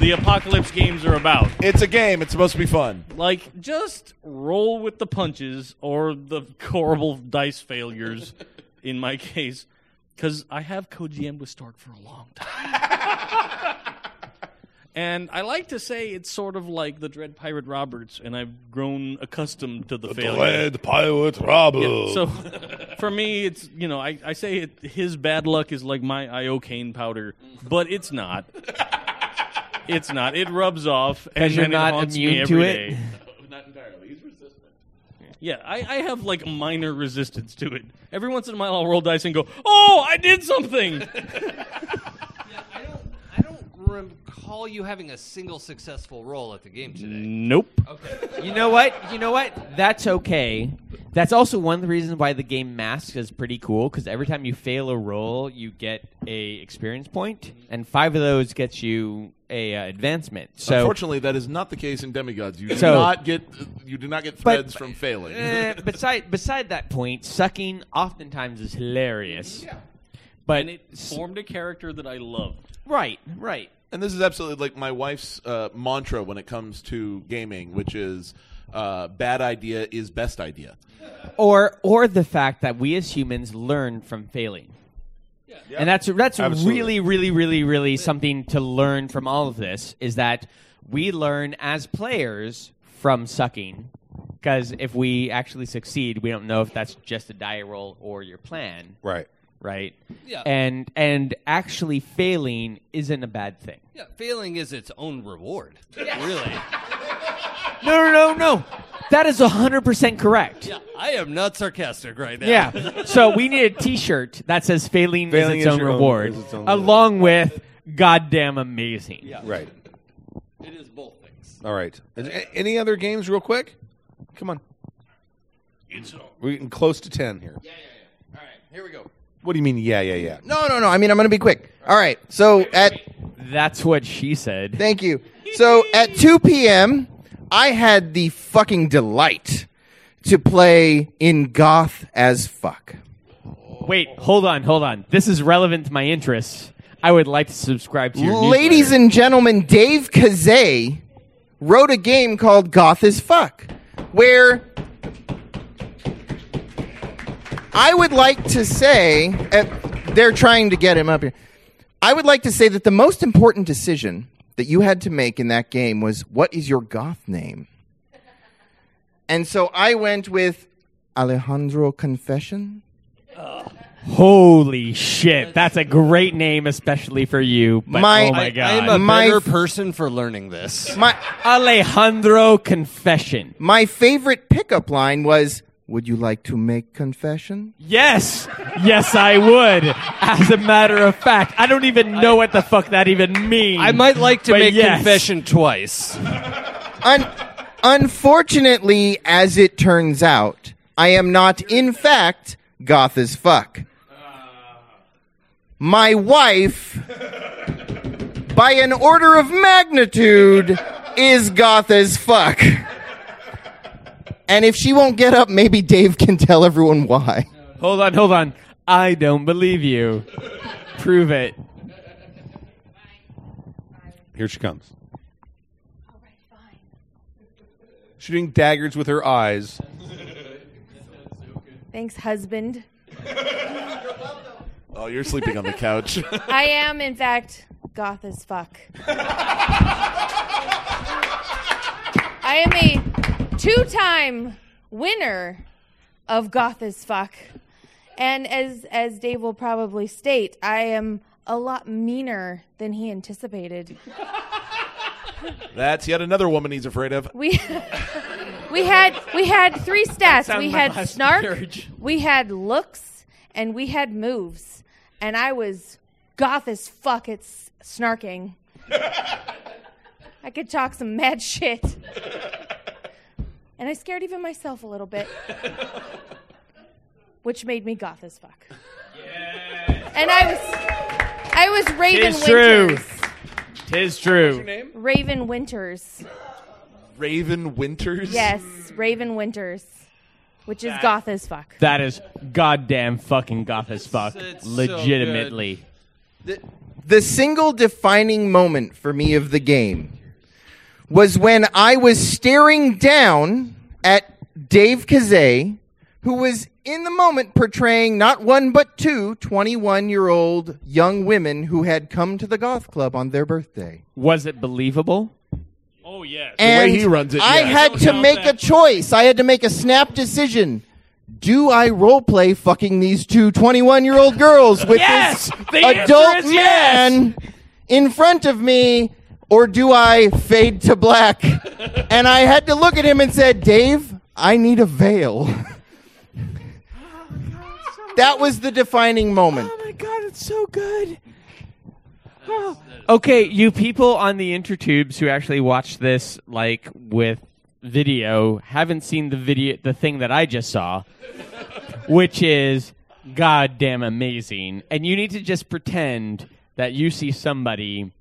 the apocalypse games are about. It's a game. It's supposed to be fun. Like, just roll with the punches or the [laughs] horrible dice failures, [laughs] in my case, because I have co-GM with Stork for a long time. [laughs] and I like to say it's sort of like the Dread Pirate Roberts, and I've grown accustomed to the, failure. Dread Pirate Roberts. Yeah, so [laughs] for me, it's you know I, I say it, his bad luck is like my iocane powder, but it's not. It's not. It rubs off, and 'Cause you're not it haunts immune me to every it? day. [laughs] Not entirely. He's resistant. Yeah, I, I have like minor resistance to it. Every once in a while, I'll roll dice and go, "Oh, I did something." [laughs] Recall you having a single successful roll at the game today. Nope. Okay. You know what? You know what? That's okay. That's also one of the reasons why the game Mask is pretty cool because every time you fail a roll, you get a experience point, and five of those gets you a uh, advancement. So Unfortunately, that is not the case in demigods. You do So- not get you do not get But- threads from failing. Eh, beside beside that point, sucking oftentimes is hilarious. Yeah. But and it formed a character that I loved. Right, right. And this is absolutely like my wife's uh, mantra when it comes to gaming, which is uh, bad idea is best idea. or or the fact that we as humans learn from failing. Yeah, And that's that's Absolutely. really really really really something to learn from all of this is that we learn as players from sucking because if we actually succeed, we don't know if that's just a die roll or your plan. Right. Right? Yeah. And and actually failing isn't a bad thing. Yeah, failing is its own reward. [laughs] Really. No, no, no, no. That is 100% correct. Yeah, I am not sarcastic right now. Yeah. So we need a T-shirt that says "Failing, Failing is its is own your own- reward," is its own along with "Goddamn amazing." Yeah. Right. It is both things. All right. Is- a- Any other games, real quick? Come on. We're getting close to ten here. Yeah, yeah, yeah. All right, here we go. What do you mean? Yeah, yeah, yeah. No, no, no. I mean, I'm going to be quick. All right. So at That's what she said. Thank you. So at 2 p.m., I had the fucking delight to play in Goth as fuck. Wait, hold on, hold on. This is relevant to my interests. I would like to subscribe to your Ladies and gentlemen, Dave Kazay wrote a game called Goth as Fuck, where I would like to say, uh, they're trying to get him up here. I would like to say that the most important decision that you had to make in that game was what is your goth name? And so I went with Alejandro Confession. Holy shit, that's a great name, especially for you. But My- oh my I- god, I'm a My- better person for learning this. My Alejandro Confession. My favorite pickup line was, "Would you like to make confession?" Yes, yes, I would. As a matter of fact, I don't even know what the fuck that even means. I might like to But make yes. confession twice. Un- unfortunately, as it turns out, I am not, in fact, goth as fuck. My wife, by an order of magnitude, is goth as fuck. And if she won't get up, maybe Dave can tell everyone why. Hold on, hold on. I don't believe you. Prove it. Here she comes. All right, fine. Shooting daggers with her eyes. Thanks, husband. Oh, you're sleeping on the couch. [laughs] [laughs] I am, in fact, goth as fuck. [laughs] I am a two time winner of goth as fuck. And as, as Dave will probably state, I am a lot meaner than he anticipated. That's yet another woman he's afraid of. We [laughs] we had we had three stats. We had last snark, marriage. we had looks, and we had moves. And I was goth as fuck at snarking. [laughs] I could talk some mad shit. And I scared even myself a little bit. [laughs] Which made me goth as fuck. Yes. And I was I was Raven Winters. Tis true. Winters. Tis true. Raven Winters. Raven Winters? Yes, Raven Winters. Which is goth as fuck. That is goddamn fucking goth as fuck. Legitimately. The single defining moment for me of the game was when I was staring down at Dave Kazay, who was in the moment portraying not one but two 21 year old young women who had come to the goth club on their birthday. Was it believable? Oh yes. And I had to make a choice. I had to make a snap decision. Do I roleplay fucking these two 21 year old girls with Yes! this The adult is yes! man in front of me, or do I fade to black? [laughs] and I had to look at him and said, Dave, I need a veil. Oh, that was the defining moment. Oh my god, it's so good. Oh. Okay, you people on the intertubes who actually watch this like with video haven't seen the video the thing that I just saw, which is goddamn amazing. And you need to just pretend that you see somebody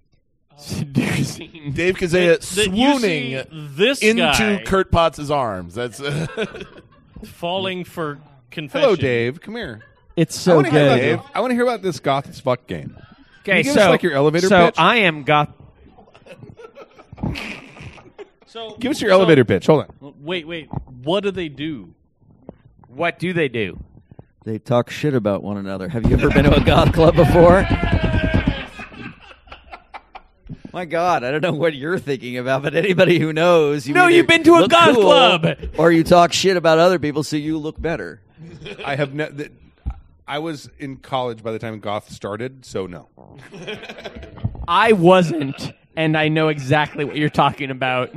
Dave Kazaya That you see swooning this into guy- Kurt Potts' arms. That's uh, Falling for confession. Hello, Dave. Come here. It's I so wanna hear about- good. Dave, I want to hear about this goth as fuck game. Can Okay, you give so us like your elevator so pitch? I am goth. [laughs] So Give us your elevator pitch. Hold on. Wait, wait. What do they do? What do they do? They talk shit about one another. Have you ever been to a goth club before? My God, I don't know what you're thinking about, but anybody who knows, you No, you've been to a look goth cool club. or you talk shit about other people so you look better. I have ne- th- I was in college by the time goth started, so no. I wasn't, and I know exactly what you're talking about.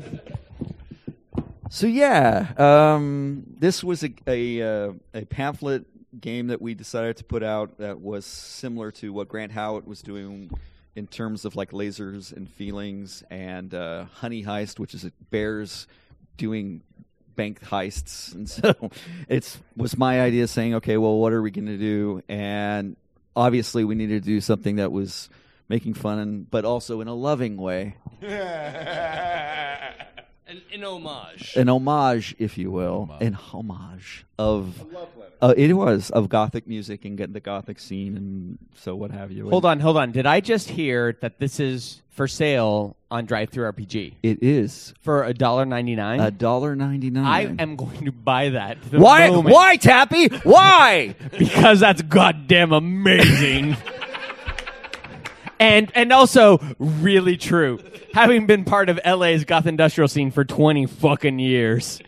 So yeah, um, this was a a, uh, a pamphlet game that we decided to put out that was similar to what Grant Howitt was doing in terms of like lasers and feelings, and uh, Honey Heist, which is bears doing bank heists, [laughs] and so it's was my idea saying, okay, well, what are we going to do? And obviously, we needed to do something that was making fun, but also in a loving way, [laughs] An, an homage. an homage, if you will, an homage of. Uh, it was of gothic music and getting the gothic scene and so what have you. Hold on, hold on. Did I just hear that this is for sale on DriveThruRPG It is for a dollar ninety nine? a dollar ninety nine. I am going to buy that. the Why? moment. Why, Tappy? Why? [laughs] because that's goddamn amazing. and and also really true. Having been part of LA's goth industrial scene for 20 fucking years.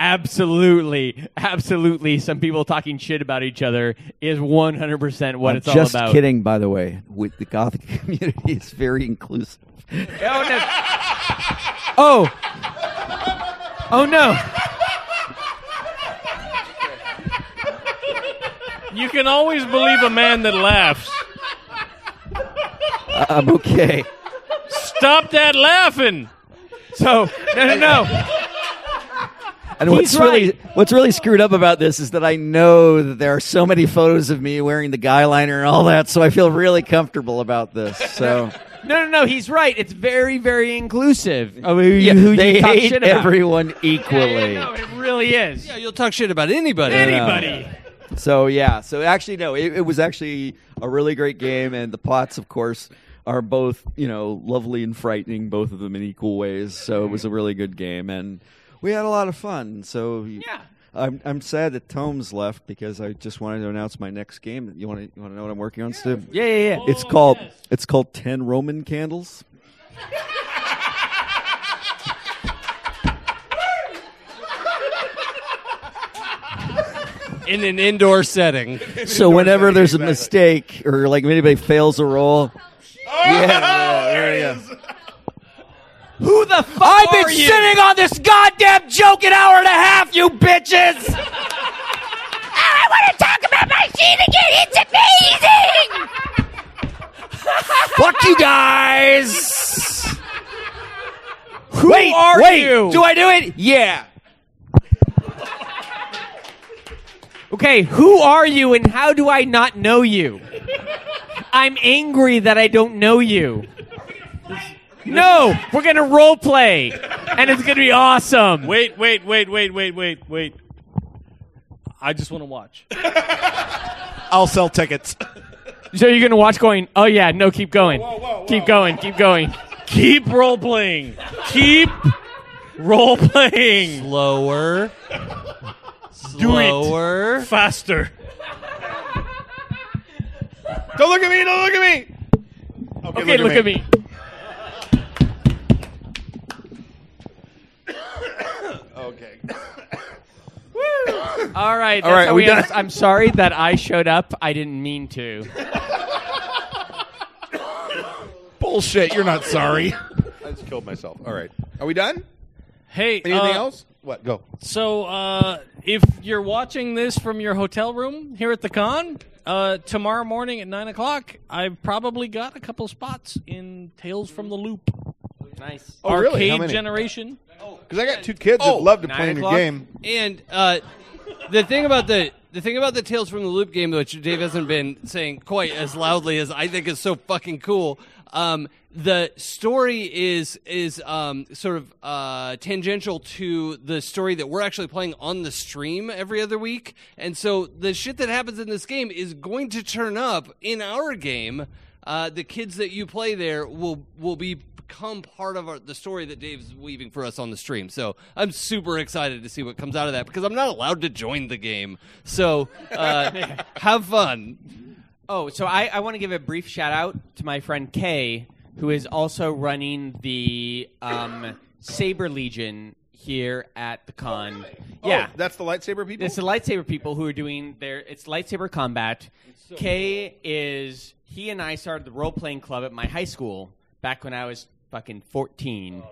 Absolutely, absolutely. Some people talking shit about each other is 100% what I'm it's all about. just kidding, by the way. With the gothic [laughs] community is very inclusive. Oh no. Oh. Oh no. You can always believe a man that laughs. I- I'm okay. Stop that laughing. So no no no. And what's really what's really screwed up about this is that I know that there are so many photos of me wearing the guy liner and all that, so I feel really comfortable about this. [laughs] So No, no, no. He's right. It's very, very inclusive. Of who, you- Yeah, who they you talk hate shit about. everyone equally. No, it really is. Yeah, you'll talk shit about anybody. Anybody. So yeah, so actually no, it, it was actually a really great game, and the plots, of course, are both you know lovely and frightening, both of them in equal ways. So it was a really good game, and we had a lot of fun. So yeah. I'm I'm sad that Tomes left because I just wanted to announce my next game. You want to you want to know what I'm working on, Stu? Yeah, yeah, yeah. It's called it's called Ten Roman Candles. [laughs] In an indoor setting. So whenever there's a mistake or like if anybody fails a roll, yeah, yeah, [laughs] there you go. Who the fuck I've been you? sitting on this goddamn joke an hour and a half, you bitches. [laughs] Ah, I want to talk about my scene again. It's amazing. Fuck you guys. Who wait, are wait, you? Do I do it? Yeah. Okay, who are you and how do I not know you? I'm angry that I don't know you. No, we're gonna role play, and it's gonna be awesome. Wait, wait, wait, wait, wait, wait, wait. I just want to watch. [laughs] I'll sell tickets. So you're gonna watch going? Oh yeah, no, keep going, keep going, keep going. Keep role playing. Keep role playing. Slower. Do it. Faster. Don't look at me! Don't look at me! Okay, look, at me. Okay. [coughs] All right, All that's are we done? I'm sorry that I showed up. I didn't mean to. [coughs] Bullshit. You're not sorry. I just killed myself. All right. Are we done? Hey, Anything uh, else? What? Go. So, uh, if you're watching this from your hotel room here at the con, uh, tomorrow morning at 9 o'clock, I've probably got a couple spots in Tales from the Loop. Nice. Oh, really? How Arcade many? generation. Because I got two kids Oh, that love to nine play in your o'clock? game. And uh, the thing about the the thing about the Tales from the Loop game, which Dave hasn't been saying quite as loudly as I think is so fucking cool. Um, the story is is um, sort of uh, tangential to the story that we're actually playing on the stream every other week, and so the shit that happens in this game is going to turn up in our game. Uh, the kids that you play there will will be become part of our, the story that Dave's weaving for us on the stream. So I'm super excited to see what comes out of that because I'm not allowed to join the game. So uh, [laughs] have fun. Oh, so I, I want to give a brief shout out to my friend Kay, who is also running the um, Saber Legion here at the con. Yeah, Oh, that's the lightsaber people. It's the lightsaber people who are doing their it's lightsaber combat. Kay is he and I started the role playing club at my high school back when I was fucking fourteen.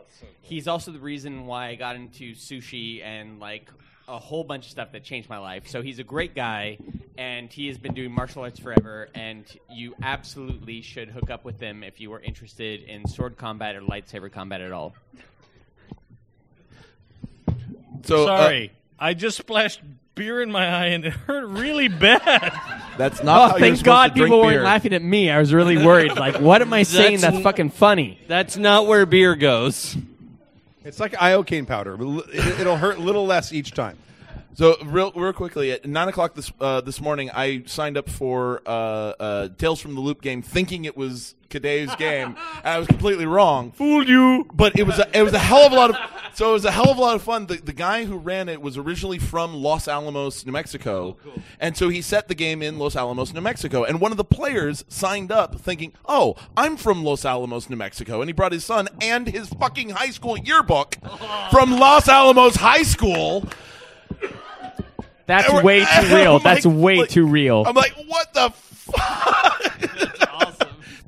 He's also the reason why I got into sushi and like a whole bunch of stuff that changed my life. So he's a great guy, and he has been doing martial arts forever. And you absolutely should hook up with him if you are interested in sword combat or lightsaber combat at all. So, uh, sorry, I just splashed beer in my eye and it hurt really bad. That's not. oh, thank God people weren't laughing at me. I was really worried. Like, what am I saying that's, n- fucking funny? That's not where beer goes. It's like iocane powder. it- It'll hurt a little less each time. So real, real quickly, at nine o'clock this uh, this morning, I signed up for uh, uh, Tales from the Loop game, thinking it was Kadev's game. and I was completely wrong. Fooled you. But it was a, it was a hell of a lot of so it was a hell of a lot of fun. The, the guy who ran it was originally from Los Alamos, New Mexico, oh, and so he set the game in Los Alamos, New Mexico. And one of the players signed up thinking, "Oh, I'm from Los Alamos, New Mexico," and he brought his son and his fucking high school yearbook [laughs] from Los Alamos High School. That's way too real. I'm That's like- way like- too real. I'm like, what the fuck?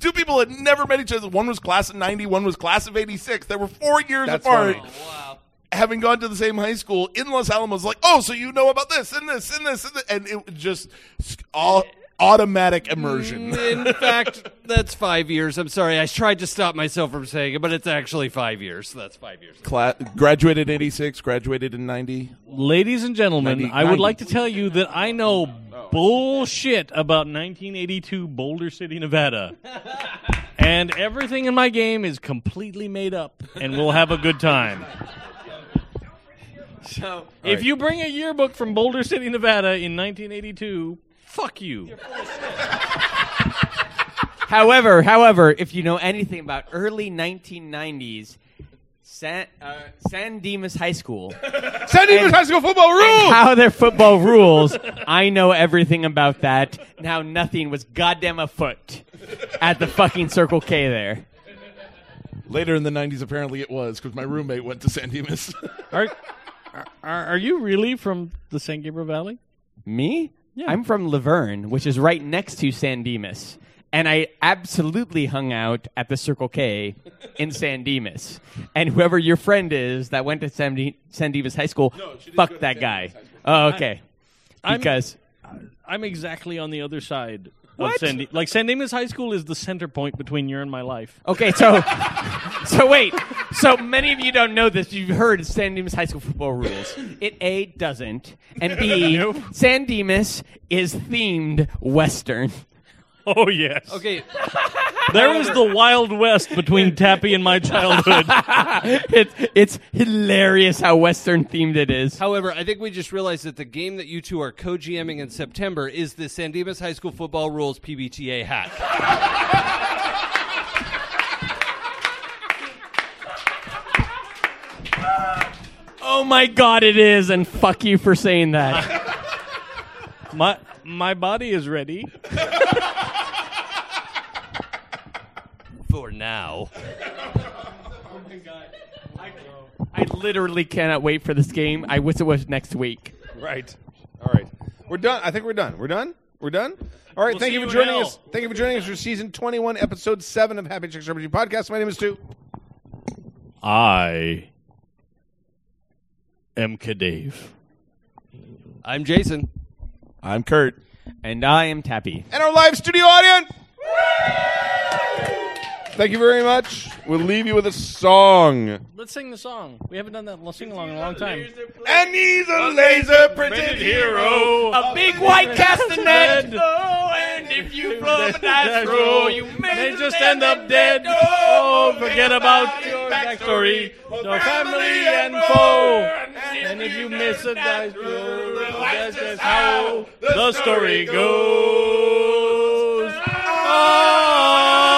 Two people had never met each other. One was class of 90, one was class of 86. They were four years That's apart. funny. Oh, Having gone to the same high school in Los Alamos, like, oh, so you know about this and this and this and, this. and it was just all automatic immersion. Mm, [laughs] In fact, that's five years. I'm sorry. I tried to stop myself from saying it, but it's actually five years. So that's five years. Cla- graduated in 86, graduated in 90. Ladies and gentlemen, 90 I would like to tell you that I know bullshit about 1982 Boulder City, Nevada. [laughs] and everything in my game is completely made up, and we'll have a good time. So, if you bring a yearbook from Boulder City, Nevada in 1982, fuck you. However, however, if you know anything about early 1990s, San, uh, San Dimas High School, San Dimas and- High School football and rules. how their football rules, I know everything about that. Now nothing was goddamn afoot at the fucking Circle K there. Later in the 90s, apparently it was because my roommate went to San Dimas. Are, are, are you really from the San Gabriel Valley? Me? Yeah. I'm from La Verne, which is right next to San Dimas. And I absolutely hung out at the Circle K in San Dimas. And whoever your friend is that went to San, Di- San Dimas High School, fuck that guy. Oh, okay. I'm- Because I'm exactly on the other side What? of San Like San Dimas High School is the center point between your and my life. Okay, so [laughs] so wait. So many of you don't know this. You've heard San Dimas High School football rules. It A doesn't, and B [laughs] San Dimas is themed Western. Oh yes. Okay. [laughs] There is the Wild West between Tappy and my childhood. [laughs] it's it's hilarious how Western themed it is. However, I think we just realized that the game that you two are co-GMing in September is the San Dimas High School Football Rules PBTA hack. Oh my god, it is, and fuck you for saying that. [laughs] my my body is ready. For now. [laughs] Oh my god. I literally cannot wait for this game. I wish it was next week. Right. All right. We're done. I think we're done. We're done. We're done. All right. We'll thank see you for you in joining hell. us. Thank you for joining us for season 21, episode 7 of Happy Jacks RPG Podcast. My name is Stu. I am Kadave. I'm Jason. I'm Kurt. And I am Tappy. And our live studio audience. Thank you very much. We'll leave you with a song. Let's sing the song. We haven't done that sing along in a long time. And he's a laser printed hero, a big white castanet. [laughs] Oh, and if you blow a dice roll, you may just end up dead. Oh, forget about your backstory, your family and foe. And if you miss a dice roll, that's just how the story goes. Oh.